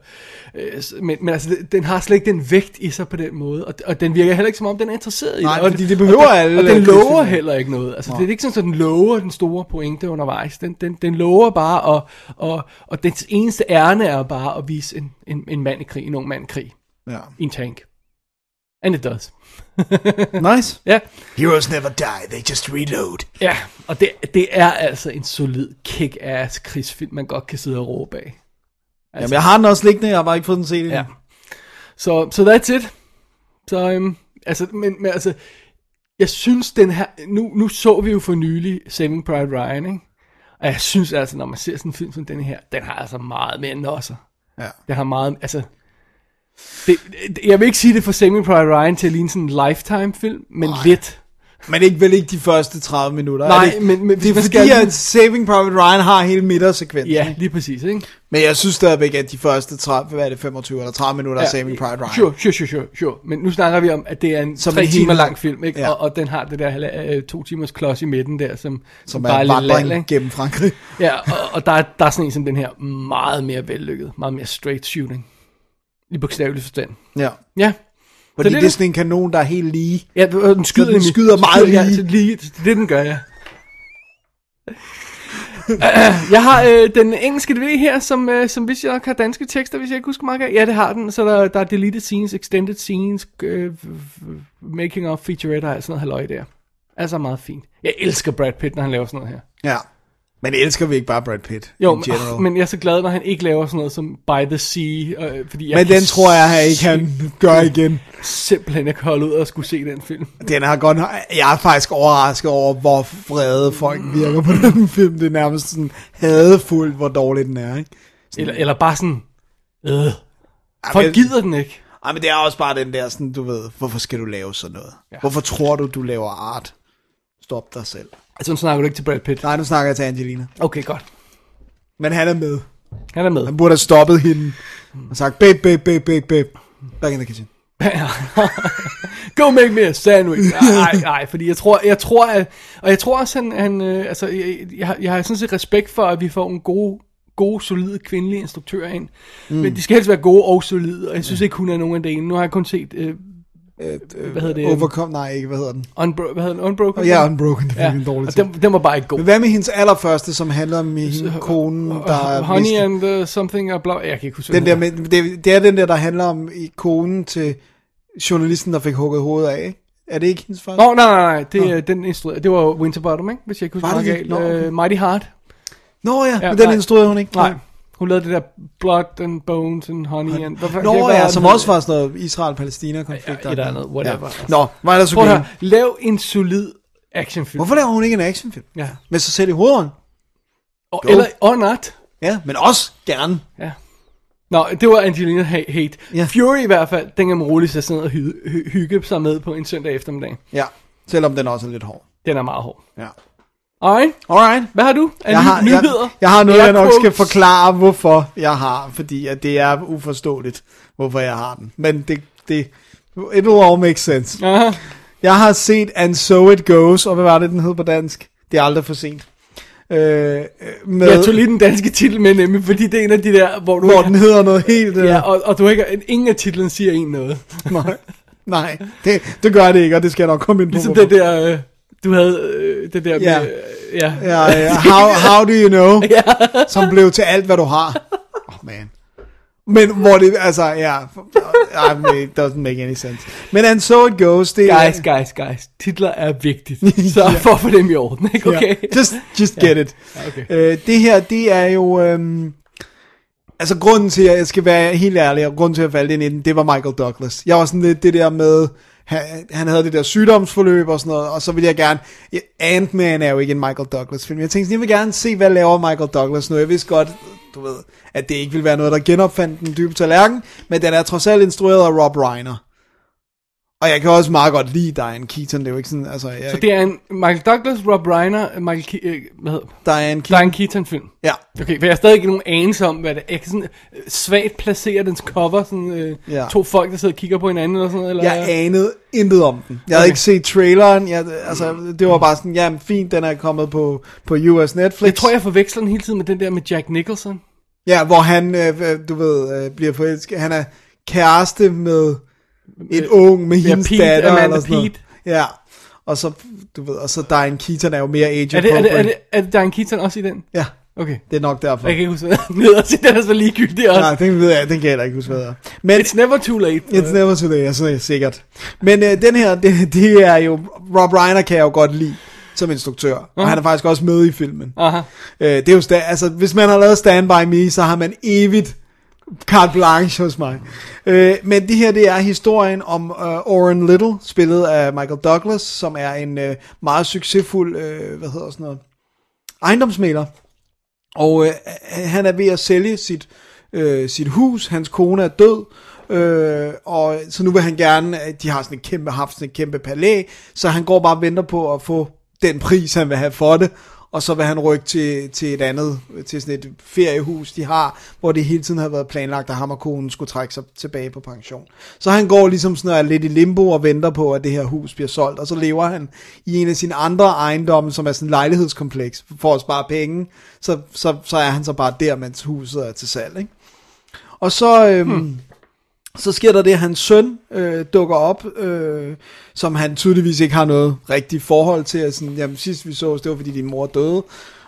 øh, men, men altså, den- har slet ikke den vægt i sig på den måde, og, og den virker heller ikke som om, den er interesseret i Nej, det. Og, fordi det behøver og, alle Og den lover heller ikke noget. Altså, det er ikke sådan, at den lover den store pointe undervejs. Den, den, den lover bare, og, og, og dens eneste ærne er bare at vise en, en, en mand i krig, en ung mand i krig, Ja. i en tank. And it does. Nice. Ja, Heroes never die, they just reload. ja og det, det er altså en solid kick-ass krigsfilm, man godt kan sidde og råbe af. Altså. Jamen, jeg har den også liggende, jeg har bare ikke fået den set endnu. Ja. Så so, so that's it. Så, um, altså, men, men altså, jeg synes den her, nu, nu så vi jo for nylig Saving Private Ryan, ikke? Og jeg synes altså, når man ser sådan en film som den her, den har altså meget mere nosser. Ja. Den har meget, altså, det, det- jeg vil ikke sige det for Saving Private Ryan til at ligne sådan en lifetime film, men Nej. lidt. Men ikke vel ikke de første 30 minutter. Nej, er det, ikke? men- men det er fordi, skal- at Saving Private Ryan har hele midtersekvensen. Ja, lige præcis, ikke? Men jeg synes stadigvæk, at de første 30, hvad er det, 25 eller 30 minutter af Saving Private Ryan. Sure, sure, sure, sure, sure. Men nu snakker vi om, at det er en Som som tre en timer lang film, ikke? Ja. Og, og den har det der øh, to timers klods i midten der, som, Som bare er lidt vandring lal, ikke? gennem Frankrig. Ja, og, og der, er, der er sådan en som den her meget mere vellykket, meget mere straight shooting. I bogstavelig forstand. Ja. Ja. Fordi Så det, det er sådan en kanon, der er helt lige. Ja, den skyder, den skyder meget ja, lige. så lige. Det er det, den gør, ja. jeg har øh, den engelske DVD her, som, øh, som hvis jeg har danske tekster, hvis jeg ikke husker meget galt. Ja, det har den. Så der, der er deleted scenes, extended scenes, øh, making of featurette og sådan noget halløj der. Altså meget fint. Jeg elsker Brad Pitt, når han laver sådan noget her. Ja. Men elsker vi ikke bare Brad Pitt? Jo, in general? men jeg er så glad, når han ikke laver sådan noget som By the Sea. Øh, fordi jeg men den tror jeg han ikke, han gør igen. Simpelthen, jeg kan holde ud og skulle se den film. Den har godt, jeg er faktisk overrasket over, hvor vrede folk virker på den film. Det er nærmest sådan hadefuldt, hvor dårlig den er, ikke? Eller, eller bare sådan... Øh. Folk men- gider den ikke. Ej, men det er også bare den der sådan, du ved, hvorfor skal du lave sådan noget? Ja. Hvorfor tror du, du laver art? Stop dig selv. Altså, nu snakker du ikke til Brad Pitt. Nej, nu snakker jeg til Angelina. Okay, godt. Men han er med. Han er med. Han burde have stoppet hende og sagt, babe, babe, babe, babe, babe. Back in the kitchen. Go make me a sandwich. Nej, nej, fordi jeg tror, jeg tror, at, og jeg tror også, han, han øh, altså, jeg, jeg, har, jeg har sådan set respekt for, at vi får en god gode, solide kvindelige instruktører ind. Mm. Men de skal helst være gode og solide, og jeg synes ikke, hun er nogen af delene. Nu har jeg kun set, øh, hvad hedder det? Overcome, nej ikke, hvad hedder den? Unbro- hvad hedder den? Unbroken? Ja, Unbroken, det er ja. en dårlig ting. den, den var bare ikke god. Men hvad med hendes allerførste, som handler om hende, konen, der er Honey mistet- and uh, something, og bla, jeg kan ikke huske, Den der med, det, det er den der, der handler om i konen til journalisten, der fik hugget hovedet af, ikke? Er det ikke hendes første? Nå, nej, nej, nej, det, er den instruerede, det var Winterbottom, ikke? Hvis jeg ikke husker det galt. Nå, okay. Øh, Mighty Heart. Nå ja, Ja, men den nej. instruerede hun ikke. Nej, hun lavede det der Blood and Bones and Honey and... Hvad, Nå ja, var som også var sådan noget Israel-Palæstina-konflikt. Ja, et eller andet, whatever. Nå, hvad er der så Prøv at lav en solid actionfilm. Hvorfor laver hun ikke en actionfilm? Ja. Med sig selv i hovedånden? Og, eller, or not. Ja, men også gerne. Ja. Nå, det var Angelina Ha- Hate. Ja. Fury i hvert fald, den kan man roligt sætte sig ned og hy- hy- hygge sig med på en søndag eftermiddag. Ja, selvom den også er lidt hård. Den er meget hård. Ja. Alright, Alright. hvad har du af Jeg har, ny- nyheder? jeg, jeg har noget, jeg nok skal forklare, hvorfor jeg har, fordi at det er uforståeligt, hvorfor jeg har den. Men det, det, it will all make sense. Aha. Jeg har set And So It Goes, og hvad var det, den hed på dansk? Det er aldrig for sent. Øh, med, Jeg tog lige den danske titel med nemlig, fordi det er en af de der, hvor du... hvor den hedder noget helt... øh, Ja, og, og du ikke, ingen af titlen siger en noget. Nej, nej det, det gør det ikke, og det skal jeg nok komme ind på. Ligesom det der, øh, du havde øh, det der Ja. med... øh, Ja. Ja, ja. How, how do you know? Som blev til alt, hvad du har. Oh man. Men hvor det, altså, ja, I mean, it doesn't make any sense. Men And So It Goes, det Guys, guys, guys. Titler er vigtigt. Så for at få dem i orden, ikke? Okay. Ja, just, just get it. Ja, okay. Øh, det her, det er jo... Øhm, altså grunden til, at jeg skal være helt ærlig, og grunden til, at jeg faldt ind i den, det var Michael Douglas. Jeg var sådan lidt det der med, han, han havde det der sygdomsforløb og sådan noget, og så ville jeg gerne... Ant-Man er jo ikke en Michael Douglas film. Jeg tænkte sådan, jeg vil gerne se, hvad laver Michael Douglas nu. Jeg vidste godt, du ved, at det ikke ville være noget, der genopfandt den dybe tallerken, men den er trods alt instrueret af Rob Reiner. Og jeg kan også meget godt lide Diane Keaton, det er jo ikke sådan, altså... Jeg, Så det er en Michael Douglas, Rob Reiner, Michael Ke- øh, hvad hedder Diane Keaton. Diane Keaton film. Ja. Okay, for jeg har stadig ikke nogen anelse om, hvad det er. Jeg kan sådan øh, svagt placere dens cover, sådan øh, Ja. to folk, der sidder og kigger på hinanden eller sådan noget. Eller, Jeg anede intet om den. Jeg havde Okay. ikke set traileren. Jeg, altså, det var bare sådan, jamen fint, den er kommet på, på US Netflix. jeg tror, jeg forveksler den hele tiden med den der med Jack Nicholson. Ja, hvor han, øh, du ved, øh, bliver forelsket. Han er kæreste med en ung, med hendes Pete, datter. Amanda eller sådan noget. Pete. Ja, og så, du ved, og så Diane Keaton er jo mere age Er det, er, det, er, det, er det Diane Keaton også i den? Ja, Okay. det er nok derfor. Jeg kan ikke huske, hvad hedder, så den er så ligegyldig også. Nej, den ved jeg, den kan jeg heller ikke huske, hvad er. Men, It's never too late. It's never too late, så er det sikkert. Men øh, den her, det, det er jo, Rob Reiner kan jeg jo godt lide som instruktør, og han er faktisk også med i filmen. Aha. Øh, det er jo sta- altså, hvis man har lavet Stand By Me, så har man evigt carte blanche hos mig. Øh, men det her, det er historien om øh, Oren Little, spillet af Michael Douglas, som er en øh, meget succesfuld, øh, hvad hedder sådan noget, ejendomsmaler. Og øh, han er ved at sælge sit, øh, sit hus, hans kone er død, øh, og så nu vil han gerne, øh, de har sådan et kæmpe, haft sådan et kæmpe palæ, så han går bare og venter på at få den pris, han vil have for det, og så vil han rykke til, til et andet, til sådan et feriehus, de har, hvor det hele tiden har været planlagt, at ham og konen skulle trække sig tilbage på pension. Så han går ligesom sådan og lidt i limbo og venter på, at det her hus bliver solgt, og så lever han i en af sine andre ejendomme, som er sådan en lejlighedskompleks, for at spare penge, så, så, så er han så bare der, mens huset er til salg, ikke? Og så, øhm, hmm så sker der det, at hans søn øh, dukker op, øh, som han tydeligvis ikke har noget rigtigt forhold til. Og Sådan, jamen, sidst vi så os, det var fordi din mor døde.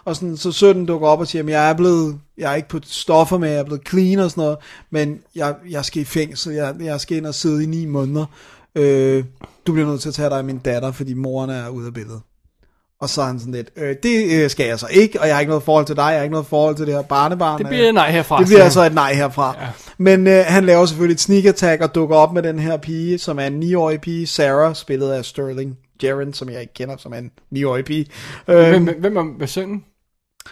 Og sådan, så sønnen dukker op og siger, at jeg er blevet, jeg er ikke på stoffer med, jeg er blevet clean og sådan noget, men jeg, jeg skal i fængsel, jeg, jeg skal ind og sidde i ni måneder. Øh, du bliver nødt til at tage dig af min datter, fordi moren er ude af billedet. Og så er han sådan lidt, øh, det øh, skal jeg så ikke, og jeg har ikke noget forhold til dig, jeg har ikke noget forhold til det her barnebarn. Det bliver øh, nej herfra. det bliver altså et nej herfra. Ja. Men øh, han laver selvfølgelig et sneak attack og dukker op med den her pige, som er en 9-årig pige, Sarah, spillet af Sterling Jaren, som jeg ikke kender, som er en 9-årig pige. Øh, Hvem, hvem er med sønnen?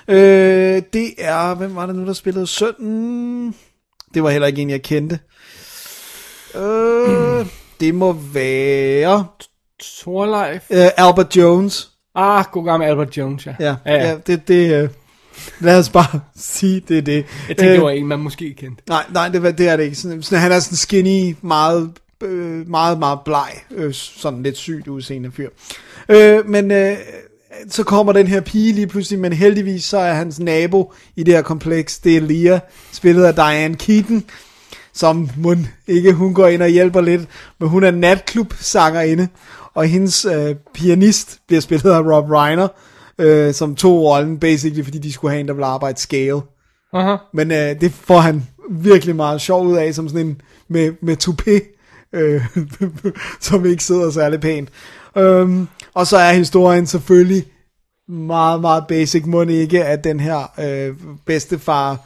øh, det er, hvem var det nu, der spillede sønnen? Det var heller ikke en, jeg kendte. Øh, det må være Torleif? øh, Albert Jones. Ah, god gammel Albert Jones, ja. Ja, ja, ja det, det øh, lad os bare sige, det er det. Jeg tænkte, Øh, det var en, man måske kendte. Nej, nej, det, var- det er det ikke. Sådan, sådan, han er sådan skinny, meget, øh, meget, meget bleg, øh, sådan lidt sygt udseende fyr. Øh, men øh, så kommer den her pige lige pludselig, men heldigvis så er hans nabo i det her kompleks, det er Lia, spillet af Diane Keaton, som må ikke, hun går ind og hjælper lidt, men hun er natklub-sangerinde, og hendes øh, pianist bliver spillet af Rob Reiner, øh, som tog rollen, basically, fordi de skulle have en, der ville arbejde scale. Aha. Men øh, det får han virkelig meget sjov ud af, som sådan en med, med toupé, øh, som ikke sidder særlig pænt. Øhm, og så er historien selvfølgelig meget, meget basic, må ikke, at den her øh, bedstefar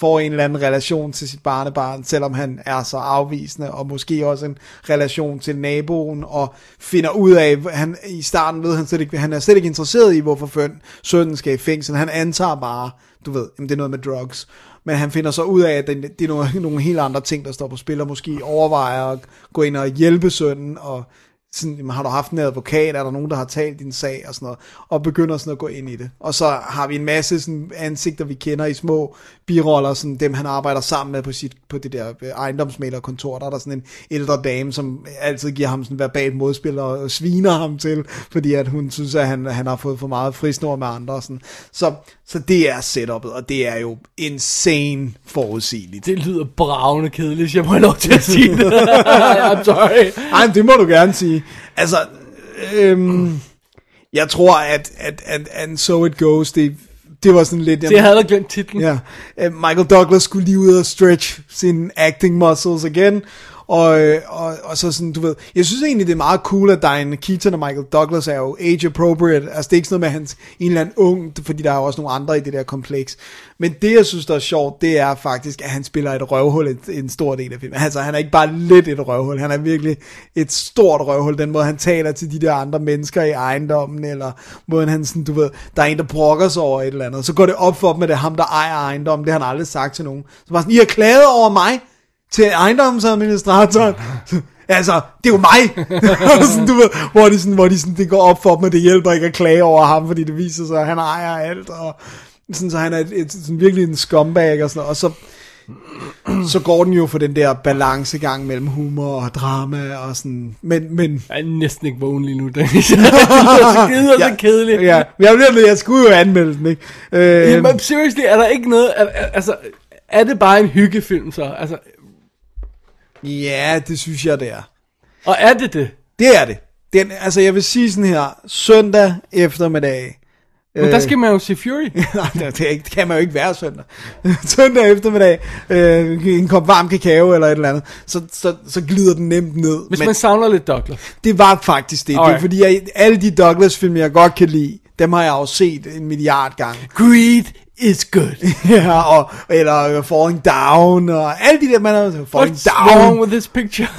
får en eller anden relation til sit barnebarn, selvom han er så afvisende, og måske også en relation til naboen, og finder ud af, han i starten ved han slet ikke, han er slet ikke interesseret i, hvorfor sønnen skal i fængsel. Han antager bare, du ved, jamen, det er noget med drugs. Men han finder så ud af, at det er nogle, nogle helt andre ting, der står på spil, og måske overvejer at gå ind og hjælpe sønnen, og sådan, jamen, har du haft en advokat, er der nogen, der har talt din sag, og sådan noget, og begynder sådan at gå ind i det. Og så har vi en masse sådan, ansigter, vi kender i små biroller, sådan dem han arbejder sammen med på, sit, på det der øh, ejendomsmalerkontor, der er der sådan en ældre dame, som altid giver ham sådan verbalt modspil og, og sviner ham til, fordi at hun synes, at han, han har fået for meget frisnor med andre. Og sådan. Så, så det er setupet, og det er jo insane forudsigeligt. Det lyder bravende kedeligt, jeg må have lov til at sige det. I'm sorry. Ej, det må du gerne sige. Altså, øhm, jeg tror, at, at, at And So It Goes, det, det var sådan lidt... Så jeg havde glemt titlen. Ja, øh, Michael Douglas skulle lige ud og stretch sine acting muscles igen, og, øh, og, og så sådan, du ved, jeg synes egentlig, det er meget cool, at Diane Keaton og Michael Douglas er jo age appropriate, altså det er ikke sådan noget med hans en eller anden ung, fordi der er jo også nogle andre i det der kompleks, men det jeg synes, der er sjovt, det er faktisk, at han spiller et røvhul en, en stor del af filmen, altså han er ikke bare lidt et røvhul, han er virkelig et stort røvhul, den måde han taler til de der andre mennesker i ejendommen, eller måden han sådan, du ved, der er en, der brokker sig over et eller andet, så går det op for dem, at det er ham, der ejer ejendommen, det har han aldrig sagt til nogen, så bare sådan, I har klaget over mig, til ejendomsadministratoren. Altså, det er jo mig! sådan, du ved, hvor, de sådan, hvor de sådan, det går op for dem, at det hjælper ikke at klage over ham, fordi det viser sig, at han ejer alt, og sådan, så han er et, et, sådan, virkelig en scumbag og sådan. Og så, så går den jo for den der balancegang mellem humor og drama og sådan, men, men Jeg er næsten ikke vågen lige nu, Dennis. det er så og så kedeligt. ja, men jeg, bliver, jeg skulle jo anmelde den, ikke? Øh, Jamen, seriously, er der ikke noget... Er, altså, er det bare en hyggefilm så? Altså, ja, det synes jeg, det er. og er det det? Det er det. Den, altså, jeg vil sige sådan her, søndag eftermiddag, Men der skal man jo se Fury. Nej, det, ikke- det kan man jo ikke være søndag. søndag eftermiddag, øh, en kop varm kakao eller et eller andet, så, så, så glider den nemt ned. Hvis Men man savner lidt Douglas. det var faktisk det. Det er Alright. fordi, jeg, alle de Douglas-film, jeg godt kan lide, dem har jeg jo set en milliard gange. Greed is good. ja, og, eller uh, Falling Down, og alle de der, man har Falling What's Down. wrong with this picture?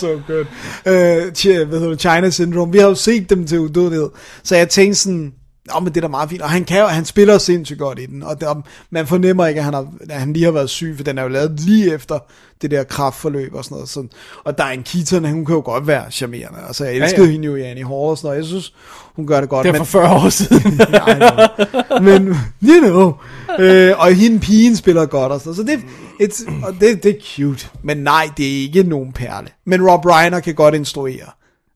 so good. Uh, China Syndrome. Vi har jo set dem til udødelighed. Så jeg tænkte sådan, Åh, men det er da meget fint. Og han, kan, han spiller sindssygt godt i den. Og der, man fornemmer ikke, at han, har, at han lige har været syg, for den er jo lavet lige efter det der kraftforløb og sådan noget. Og Diane Keaton, hun kan jo godt være charmerende. Altså, jeg elskede ja, Ja, hende jo i Annie Hall og sådan noget. Jeg synes, hun gør det godt. Det er for 40 år siden. Ja, know. Men, you know. Øh, og hende pigen spiller godt og sådan. Så det, it's, og det, det er cute. Men nej, det er ikke nogen perle. Men Rob Reiner kan godt instruere.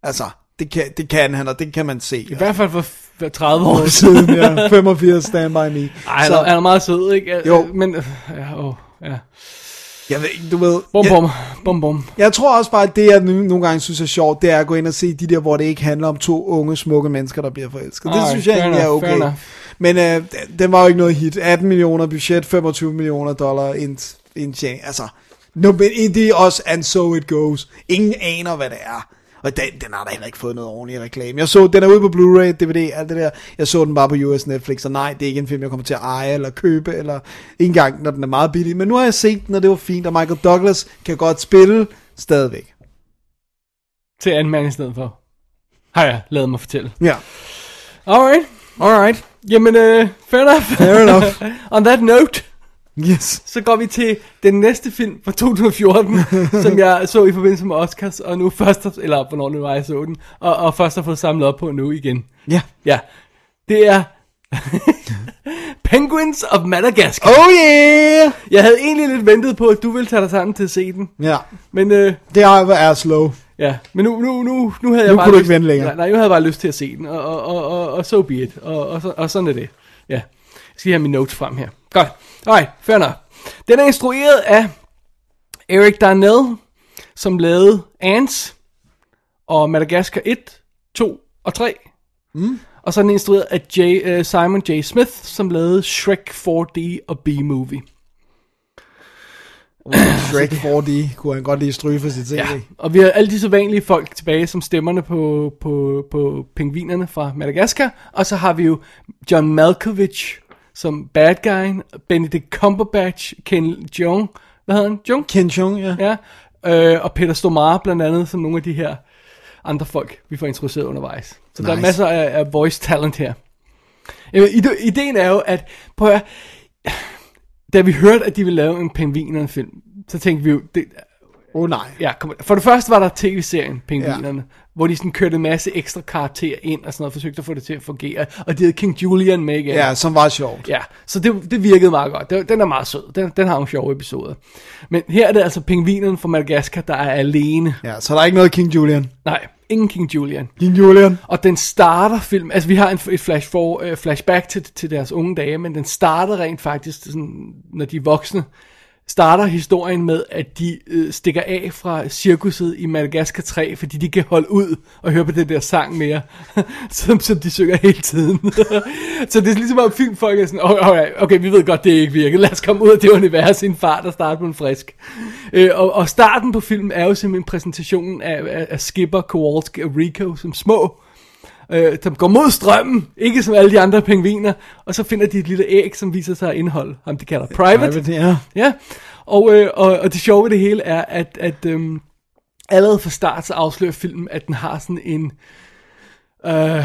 Altså, det kan, det kan han, og det kan man se. I hvert fald for 30 år siden. ja. 85 Stand By Me. Ej, er, han er meget sød, ikke? Jo. Men, øh, ja, åh, ja. jeg ved ikke, du ved... Bum, bum, bum, bum. jeg tror også bare, at det, jeg nogle gange synes er sjovt, det er at gå ind og se de der, hvor det ikke handler om to unge, smukke mennesker, der bliver forelsket. Det Alright, synes jeg egentlig er okay. Men øh, den- var jo ikke noget hit. 18 millioner budget, 25 millioner dollar ind, indtjening. Altså, no, men det er også, and so it goes. Ingen aner, hvad det er. Og den, den har da heller ikke fået noget ordentligt reklame. Jeg så, den er ude på Blu-ray, DVD, alt det der. Jeg så den bare på US Netflix, og nej, det er ikke en film, jeg kommer til at eje eller købe, eller ikke engang, når den er meget billig. Men nu har jeg set den, og det var fint, og Michael Douglas kan godt spille stadigvæk. Til anden mand i stedet for. Har jeg lavet mig fortælle. Ja. Alright. Alright. Jamen, uh, fair enough. Fair enough. On that note, Yes. så går vi til den næste film fra 2014, som jeg så i forbindelse med Oscars, og nu først, eller hvornår nu var jeg så den, og, og først har fået samlet op på nu igen. Ja. Ja, det er Penguins of Madagascar. Oh yeah! Jeg havde egentlig lidt ventet på, at du ville tage dig sammen til at se den, Ja. men øh, Det er, er slow. Ja, men nu, nu, nu, nu havde jeg Nu bare kunne du ikke vente længere. Nej, nej, nu havde jeg bare lyst til at se den, og, og, og, og, og so be it, og, og, og sådan er det. Ja, jeg skal lige have mine notes frem her. Godt, alright, fair nok. Den er instrueret af Eric Darnell, som lavede Ants, og Madagascar 1, 2 og 3. Mm. Og så er den instrueret af J, uh, Simon J. Smith, som lavede Shrek 4D og B-Movie. Shrek 4D kunne han godt lige stryge for sit tv. Ja, og vi har alle de så vanlige folk tilbage som stemmerne på, på, på pingvinerne fra Madagaskar. Og så har vi jo John Malkovich som bad guy, Benedict Cumberbatch, Ken Jeong, hvad hedder han? Jeong? Ken Jeong, ja. Ja, øh, og Peter Stormare blandt andet, som nogle af de her andre folk, vi får introduceret undervejs. Så nice. der er masser af, af voice talent her. Ide- ideen er jo, at prøv at, høre, da vi hørte, at de ville lave en pingvinerende film, så tænkte vi jo, det, oh, nej. Ja, kom, for det første var der tv-serien Pingvinerne, ja. hvor de sådan kørte en masse ekstra karakterer ind og sådan noget, forsøgte at få det til at fungere, og de havde King Julian med igen. Ja, som var sjovt. Ja, så det, det virkede meget godt. Det, den er meget sød. Den, den har nogle sjove episoder. Men her er det altså pingvinerne fra Madagaskar, der er alene. Ja, så der er ikke noget King Julian. Nej, ingen King Julian. King Julian. Og den starter film, altså vi har en, et flash for, uh, flashback til, til deres unge dage, men den starter rent faktisk, sådan, når de er voksne, starter historien med, at de øh, stikker af fra cirkuset i Madagaskar 3, fordi de kan holde ud og høre på den der sang mere, som, som de synger hele tiden. så det er ligesom om filmfolk er sådan, okay, okay, okay, vi ved godt, det ikke virker, lad os komme ud af det univers i en fart og starte på en frisk. Øh, og, og starten på filmen er jo simpelthen præsentationen af, af, af Skipper, Kowalski og Rico som små øh, som går mod strømmen, ikke som alle de andre pingviner, og så finder de et lille æg, som viser sig at indeholde ham, de kalder private. Private, ja. Ja, og, øh, og, og det sjove ved det hele er, at, at øhm, allerede fra start så afslører filmen, at den har sådan en, øh,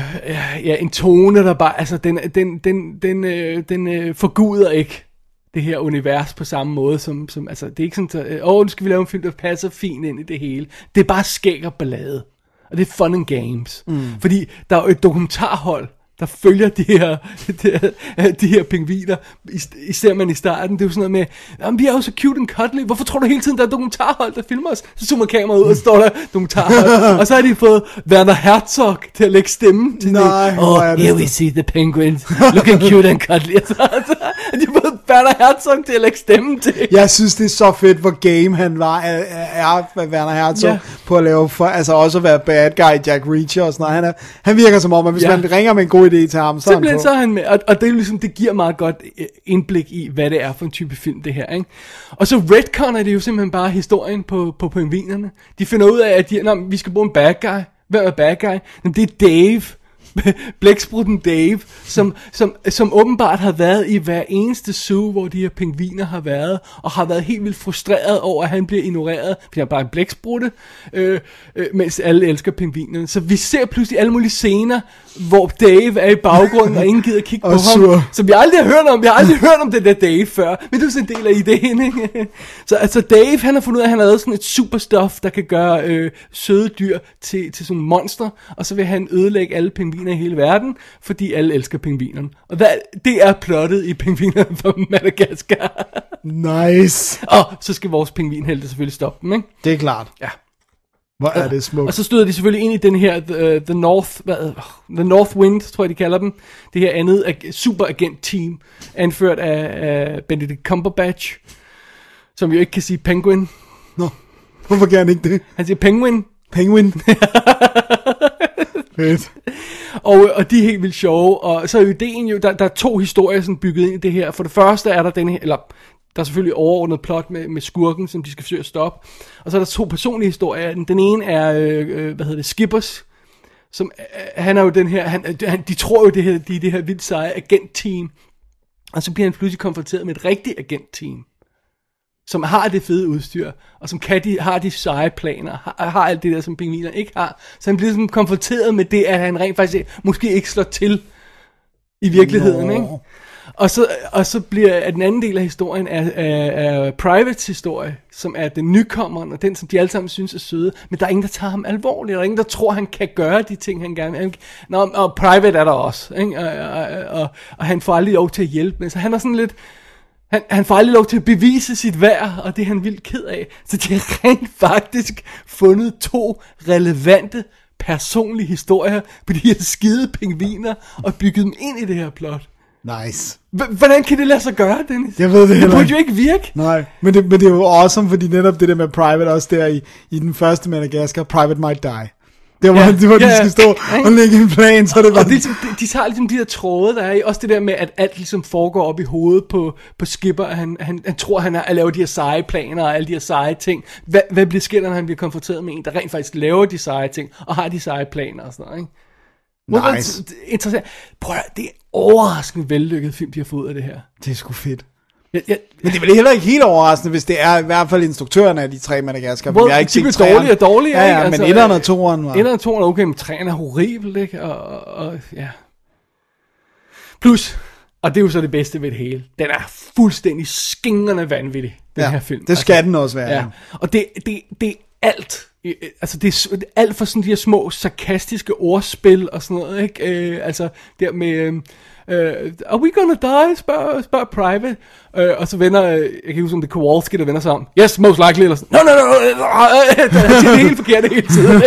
ja, en tone, der bare, altså den, den, den, den, øh, den øh, forguder ikke det her univers på samme måde, som, som altså det er ikke sådan, at, øh, åh, nu skal vi lave en film, der passer fint ind i det hele. Det er bare skæg og ballade. Og det er fun and games. Mm. Fordi der er jo et dokumentarhold, der følger de her, de her, de her pingviner, is- især man i starten, det er jo sådan noget med, Jamen, vi er jo så cute and cuddly, hvorfor tror du hele tiden, der er dokumentarhold, der filmer os? Så zoomer kameraet ud, og står der dokumentarhold, og så har de fået Werner Herzog til at lægge stemmen til Nej, det. Oh, det here we see the penguins, looking cute and cuddly. Og så, så har de fået Werner Herzog til at lægge stemmen til. Jeg synes, det er så fedt, hvor game han var, er, er er Werner Herzog, ja. på at lave, for, altså også at være bad guy, Jack Reacher og sådan noget. Han, er, han virker som om, at hvis ja. man ringer med en god idé til ham, så er Simpelthen på. så er han med, og, og det er ligesom, det giver meget godt øh, indblik i, hvad det er for en type film, det her, ikke? Og så retconner det jo simpelthen bare historien på, på pingvinerne. De finder ud af, at de, Nå, vi skal bruge en bad guy. Hvem er bad guy? Jamen, det er Dave. Blæksprutten Dave, som, som, som åbenbart har været i hver eneste zoo, hvor de her pingviner har været, og har været helt vildt frustreret over, at han bliver ignoreret, fordi han er bare en blæksprutte, øh, øh, mens alle elsker pingvinerne. Så vi ser pludselig alle mulige scener, hvor Dave er i baggrunden, og ingen gider kigge på ham, sur. som vi aldrig har hørt om. Vi har aldrig hørt om den der Dave før, men det er sådan en del af ideen, ikke? Så altså Dave, han har fundet ud af, at han har lavet sådan et superstof, der kan gøre øh, søde dyr til, til sådan monster, og så vil han ødelægge alle pingviner i hele verden, fordi alle elsker pingvinerne. Og hvad, det er plottet i pingvinerne fra Madagaskar. Nice. og så skal vores pingvinhelte selvfølgelig stoppe dem, ikke? Det er klart. Ja. Hvor er det smukt. Og så støder de selvfølgelig ind i den her The, the North, hvad, The North Wind, tror jeg de kalder dem. Det her andet ag- superagent team, anført af, af Benedict Cumberbatch, som jo ikke kan sige penguin. Nå, hvorfor kan han ikke det? Han siger penguin, Penguin. Fedt og, og de er helt vildt sjove. Og så er jo ideen jo, der, der er to historier sådan bygget ind i det her. For det første er der den her, eller der er selvfølgelig overordnet plot med, med skurken, som de skal forsøge at stoppe. Og så er der to personlige historier. Den, den ene er, øh, øh, hvad hedder det, Skippers, som, øh, han er jo den her, han, øh, han, de tror jo, det her, de er det her vildt seje agentteam. Og så bliver han pludselig konfronteret med et rigtigt agentteam, som har det fede udstyr, og som kan de, har de seje planer, har, har alt det der, som pingviner ikke har. Så han bliver sådan konfronteret med det, at han rent faktisk måske ikke slår til i virkeligheden, Nå. ikke? Og så, og så bliver at den anden del af historien er, er, er Privates historie, som er den nykommeren, og den, som de alle sammen synes er søde, men der er ingen, der tager ham alvorligt, der er ingen, der tror, han kan gøre de ting, han gerne vil. Nå, og Private er der også, ikke? Og, og, og, og han får aldrig lov til at hjælpe, men så han er sådan lidt, Han, han får aldrig lov til at bevise sit værd, og det er han vildt ked af. Så de har rent faktisk fundet to relevante personlige historier på de her skide pingviner, og bygget dem ind i det her plot. Nice. H- hvordan kan det lade sig gøre, Dennis? Jeg ved det Det heller burde ikke. jo ikke virke. Nej, men det, men det er jo awesome, fordi netop det der med Private også der i, i den første Madagaskar, Private Might Die. Det var, Ja, det var ja, de skal stå og lægge en plan, så det var... Og det, ligesom- de, de tager ligesom de der tråde, der er i. Også det der med, at alt ligesom foregår op i hovedet på, på Skipper. Han, han, han tror, han er at lave de her seje planer og alle de her seje ting. Hvad, hvad bliver sker når han bliver konfronteret med en, der rent faktisk laver de seje ting, og har de seje planer og sådan noget, ikke? Nice. det er Interessant. Prøv at, det er overraskende vellykket film, de har fået ud af det her. Det er sgu fedt. Jeg, jeg, Men det er vel heller ikke helt overraskende, hvis det er i hvert fald instruktørerne af de tre Madagaskar. Well, jeg har ikke set træerne. dårligere og dårligere, Ja, ja, ikke? men Altså, etteren og toeren var... Etteren og toeren er okay, men treeren er horribel, ikke? Og, og, ja. Plus, og det er jo så det bedste ved det hele, den er fuldstændig skingrende vanvittig, den Ja, her film. det skal den også være, Ja. ja. Og det, det, det er alt. Øh, Altså det er alt for sådan de her små sarkastiske ordspil og sådan noget, ikke? Øh, altså der med, øh, øh, are we gonna die? Spørger, spørger Private. Uh, og så vender, uh, jeg kan huske om det er Kowalski, der vender sig om. Yes, most likely. Eller sådan, no, no, no, no. Øh, det er helt forkert hele tiden.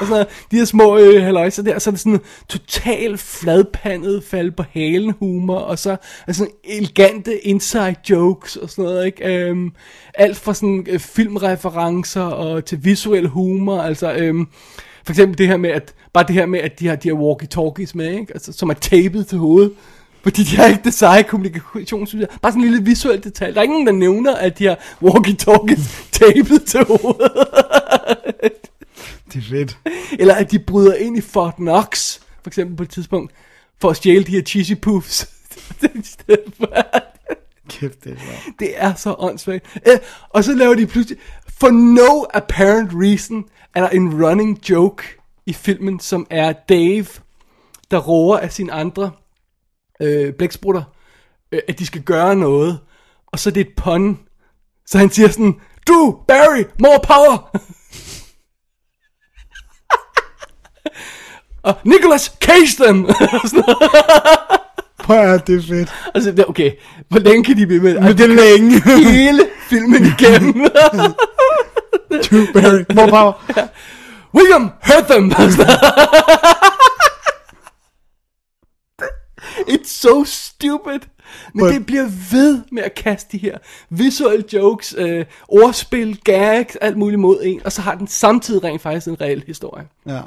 Og sådan. De her små øh, haløjser der, så er det sådan total fladpandet fald på halen humor, og så er sådan elegante inside jokes og sådan noget, ikke? Um, alt fra sådan øh, filmreferencer og til visuel humor, altså Um, for eksempel det her med, at bare det her med, at de har de her walkie-talkies med, ikke? Altså, som er tapet til hovedet. Fordi de har ikke det seje kommunikationsudstyr. Bare sådan en lille visuel detalje. Der er ikke nogen, der nævner, at de har walkie-talkies tapet til hovedet. Det er fedt. Eller at de bryder ind i Fort Knox, for eksempel på et tidspunkt, for at stjæle de her cheesy for. Kæft, det er bra. det er så åndssvagt. Øh, og så laver de pludselig, for no apparent reason, er der en running joke i filmen, som er Dave, der råber af sine andre øh, blæksprutter, øh, at de skal gøre noget. Og så er det et pun. Så han siger sådan, du, Barry, more power! og Nicholas, cage them! Høre, det er fedt. altså, det- okay, hvor længe kan de blive med? Men det er længe. hele filmen igennem. Du, Barry, more power. William, hurt them! It's so stupid. Men But- det bliver ved med at kaste de her visual jokes, øh, ordspil, gags, alt muligt mod en, og så har den samtidig rent faktisk en reel historie. Ja.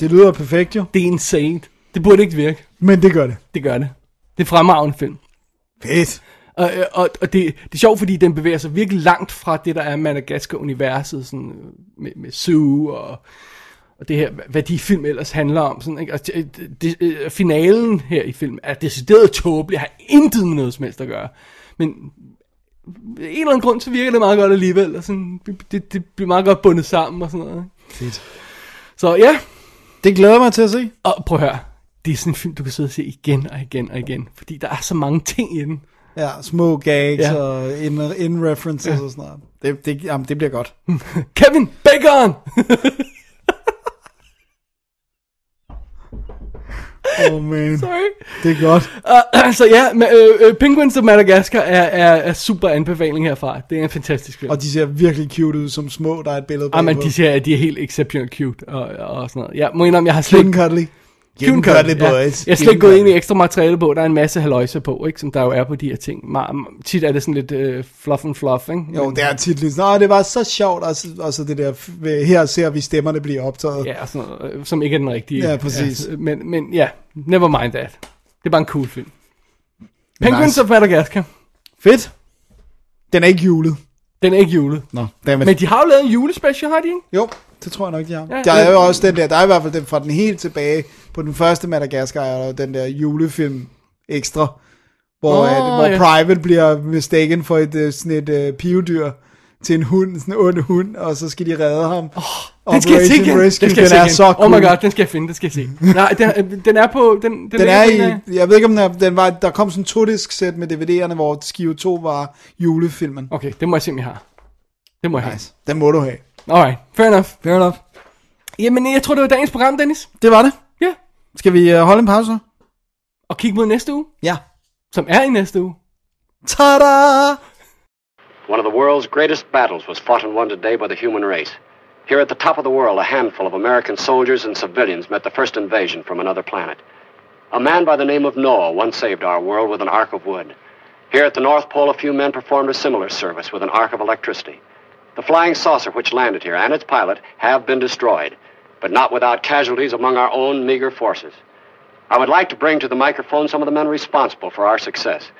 Det lyder perfekt jo, Det er insane. Det burde ikke virke. men det gør det. Det gør det. Det er fremragende film. Fedt. Og, øh, og, og det, det er sjovt, fordi den bevæger sig virkelig langt fra det, der er Madagaskar-universet, sådan, øh, med, med Sue og, og det her, hvad de film ellers handler om. Sådan, ikke? Og det, det, øh, finalen her i filmen er decideret tåbelig, har intet med noget som helst at gøre. Men af en eller anden grund, så virker det meget godt alligevel, og sådan, det, det bliver meget godt bundet sammen og sådan noget. ikke? Fedt. Så ja, Det glæder mig til at se. og prøv at høre, det er sådan en film, du kan sidde og se igen og igen og igen, fordi der er så mange ting i den. Ja, små gags Ja. ja. og in, in ja. og sådan noget. Det, det, jamen, det bliver godt. Kevin Bacon! Oh man, Sorry. det er godt. Uh, så ja, men, øh, Penguins of Madagascar er, er, er super anbefaling herfra. Det er en fantastisk film. Og de ser virkelig cute ud som små, der er et billede Ah, men de at de er helt exceptionelt cute og, og sådan noget. Jeg må indrømme, jeg har slet Cute and cuddly boys. Ja. Jeg har slet ikke gået ind i ekstra materiale på. Der er en masse haløjser på, ikke, som der jo er på de her ting. Ma- tit er det sådan lidt øh, fluff and fluff, ikke? Jo, det er tit lidt sådan, "Nå, det var så sjovt, og så, og så det der, her ser vi stemmerne blive optaget. Ja, sådan noget, øh, som ikke er den rigtige. Ja, præcis. Ja, men, men ja, never mind that. Det er bare en cool film. Penguins nice. of Madagascar. Fedt. Den er ikke julet. Den er ikke julet. Nå, dammit. Men de har jo lavet en julespecial, har de ikke? Jo, det tror jeg nok, de har. Ja, der er jo også den der, der er i hvert fald den fra den helt tilbage, på den første Madagaskar, der jo den der julefilm ekstra, hvor, oh, at, hvor ja. Private bliver mistaken for et, øh, sådan et uh, pivedyr til en hund, sådan en ond hund, og så skal de redde ham. Oh, Den skal jeg se igen. Rescue, den, skal jeg den se er igen. så cool. Oh my god, den skal jeg finde, den skal jeg se. Nej, den, er- den er på... Den, den, Den er i, jeg ved ikke om den, er, den var, der kom sådan en to-disk sæt med DVD'erne, hvor skive 2 var julefilmen. Okay, det må jeg se, om jeg har. Det må jeg Nice. Den må du have. Have. Alright, fair enough. Fair enough. Jamen, jeg tror, det var dagens program, Dennis. Det var det. Ja. Skal vi uh, holde en pause? Og kigge mod næste uge, Ja. som er i næste uge. Ta-da! One of the world's greatest battles was fought and won today by the human race. Here at the top of the world, a handful of American soldiers and civilians met the first invasion from another planet. A man by the name of Noah once saved our world with an ark of wood. Here at the North Pole, a few men performed a similar service with an arc of electricity. The flying saucer which landed here and its pilot have been destroyed, but not without casualties among our own meager forces. I would like to bring to the microphone some of the men responsible for our success.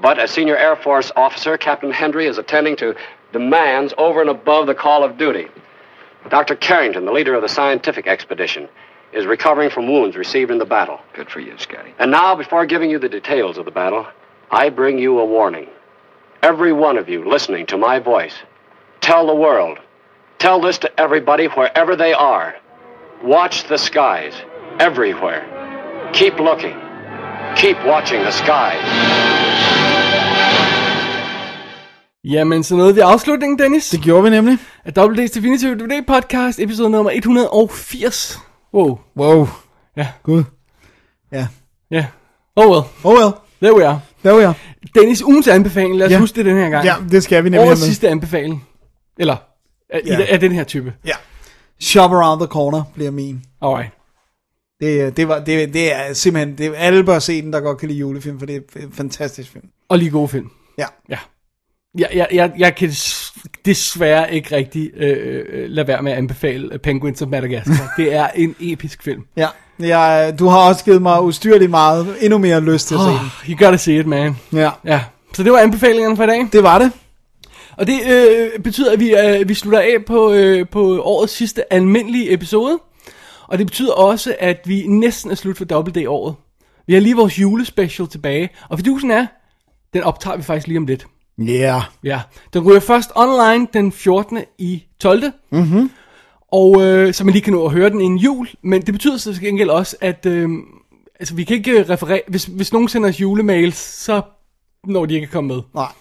But as Senior Air Force officer, Captain Hendry is attending to demands over and above the call of duty. Dr. Carrington, the leader of the scientific expedition, is recovering from wounds received in the battle. Good for you, Scotty. And now, before giving you the details of the battle, I bring you a warning. Every one of you listening to my voice, tell the world. Tell this to everybody wherever they are. Watch the skies, everywhere. Keep looking. Keep watching the skies. Jamen, så nåede vi afslutningen, Dennis. Det gjorde vi nemlig. Af WD's Definitive DVD podcast, episode nummer 180. Wow. Wow. Ja. Gud. Ja. Ja. Oh well. Oh well. There we are. There we are. Dennis, ugens anbefaling. Lad os Ja. huske det den her gang. Ja, det skal vi nemlig Årets have sidste anbefaling. Eller, af, Ja. ja. af den her type. Ja. Shop Around the Corner bliver min. Alright. Det, det, var, det, det er simpelthen, det, alle bør se den, der godt kan lide julefilm, for det er en fantastisk film. Og lige gode film. Ja. Ja. Jeg, jeg, jeg, jeg kan des- desværre ikke rigtig øh, øh, lade være med at anbefale Penguins of Madagascar. det er en episk film. Ja, jeg, du har også givet mig ustyrligt meget, endnu mere lyst til at se den. Oh, you gotta see it, man. Ja, Ja. Så det var anbefalingerne for i dag. det var det. Og det øh, betyder, at vi, øh, vi slutter af på, øh, på årets sidste almindelige episode. Og det betyder også, at vi næsten er slut for Double D-året. Vi har lige vores julespecial tilbage. Og fidusen er, den optager vi faktisk lige om lidt. Ja. Yeah. Ja, den ryger først online den 14. i 12. Mm-hmm. Og øh, så man lige kan nå at høre den inden jul. Men det betyder så til gengæld også, at øh, altså, vi kan ikke referere... Hvis, hvis nogen sender os julemails, så når de ikke at komme med. Nej.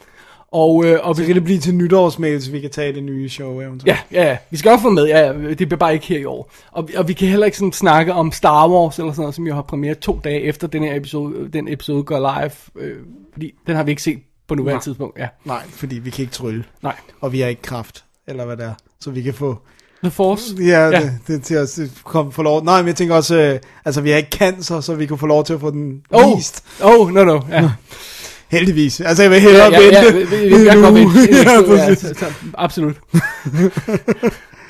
Og, øh, og Så kan det blive til nytårsmail, så vi kan tage det nye show eventuelt. Ja, ja. Vi skal også få med, ja, ja, det bliver bare ikke her i år. Og, og vi kan heller ikke sådan snakke om Star Wars eller sådan noget, som jo har premiere to dage efter den her episode, den episode går live. Øh, fordi den har vi ikke set på nuværende Nej. tidspunkt. Ja, Nej, fordi vi kan ikke trylle. nej. Og vi har ikke kraft, eller hvad det er. Så vi kan få... The Force. Ja, Ja. Det, det, til at komme få lov... Nej, men jeg tænker også... Øh, altså, vi har ikke cancer, så vi kunne få lov til at få den Oh, vist. oh, no, no. Ja. Heldigvis. Altså, jeg vil hellere ja, ja, vente ja, jeg, jeg godt vente. ja, ja, så, absolut.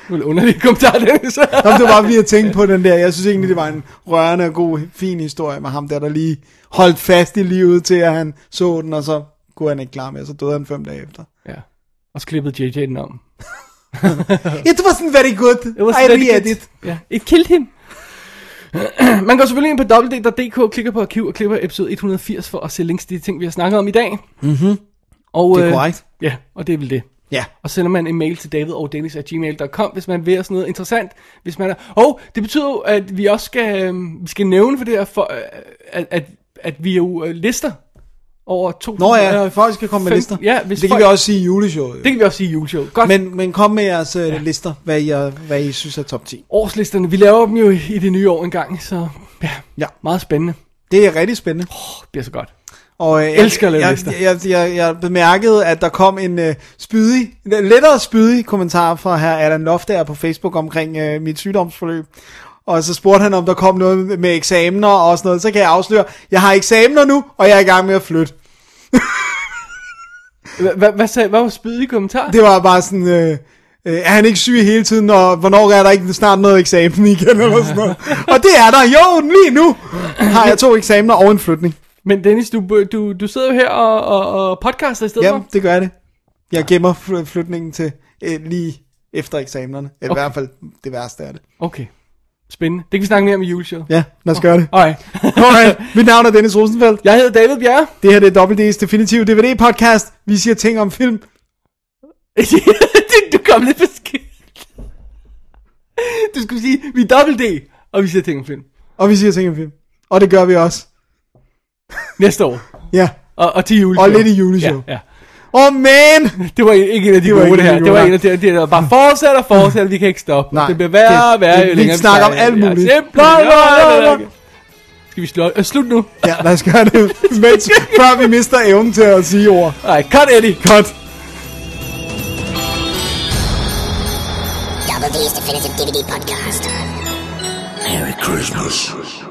En underlig kommentar, Dennis. Jamen, det var bare, vi at tænke på den der. Jeg synes egentlig, det var en rørende og god, fin historie med ham der, der lige holdt fast i livet til, at han så den, og så kunne han ikke klare mere, så døde han fem dage efter. ja. Og så klippede JJ den om. It wasn't very good. It was I very read good. it. Ja, it killed him. Man går selvfølgelig ind på www.dk, klikker på arkiv og klipper episode 180 for at se links til de ting, vi har snakket om i dag. Mm-hmm. Og, Det er øh, korrekt. Ja, og det er vel det. Ja. Og sender man en mail til davidogdennis.gmail.com, hvis man vil have sådan noget interessant. Hvis man er... Og det betyder jo, at vi også skal, øh, vi skal nævne for det her, for, øh, at, at, at vi jo øh, lister over to... Nå ja, øh, folk skal komme med lister. Ja, hvis det kan folk, vi også sige i juleshowet. Det kan vi også sige i juleshow. Godt. Men, men kom med jeres uh, lister, hvad I, hvad I synes er top 10. årslisterne, vi laver dem jo i i det nye år engang, så ja, Ja. meget spændende. Det er rigtig spændende. Det bliver så godt. Og, øh, Elsker at lave jeg, lister. jeg, jeg, jeg, jeg bemærkede, at der kom en uh, spydig, en lettere spydig kommentar fra her Allan Loftager på Facebook omkring uh, mit sygdomsforløb. Og så spurgte han, om der kom noget med eksamener og sådan noget. Så kan jeg afsløre, jeg har eksamener nu, og jeg er i gang med at flytte. Hva- hva- Hvad, sagde, hvad var spydig kommentar? Det var bare sådan, øh, øh, er han ikke syg hele tiden, og hvornår er der ikke snart noget eksamen igen, eller sådan noget. Og det er der, jo, lige nu har jeg to eksamener og en flytning. Men Dennis, du, du, du sidder jo her og, og, og podcaster i stedet Ja, for. det gør jeg det. Jeg gemmer fly- flytningen til øh, lige efter eksamenerne. Okay. i hvert fald det værste af det. Okay. Spændende. Det kan vi snakke mere om i juleshow. Ja, lad os gøre det. Alright. Alright, mit navn er Dennis Rosenfeldt. Jeg hedder David Bjerre. Det her det er WD's Definitive DVD podcast. Vi siger ting om film. du kom lidt for skidt. Du skulle sige, vi er dobbelt D, og vi siger ting om film. Og vi siger ting om film. Og det gør vi også. Næste år. Ja. Og, og til juleshow. Og lidt i juleshow. Ja, ja. Oh, man! Det var ikke en af de det gode, det her. Det var en af de, de der bare fortsætter og fortsætter, vi kan ikke stoppe. Nej, det bliver værre og værre, det, jo længere vi snakker om alt muligt. Ja, skal vi slå, øh, slut nu? ja, lad os gøre det, mens, før vi mister evnen til at sige ord. Nej, cut Eddie. Cut. Double D's Definitive DVD Podcast. Merry Christmas.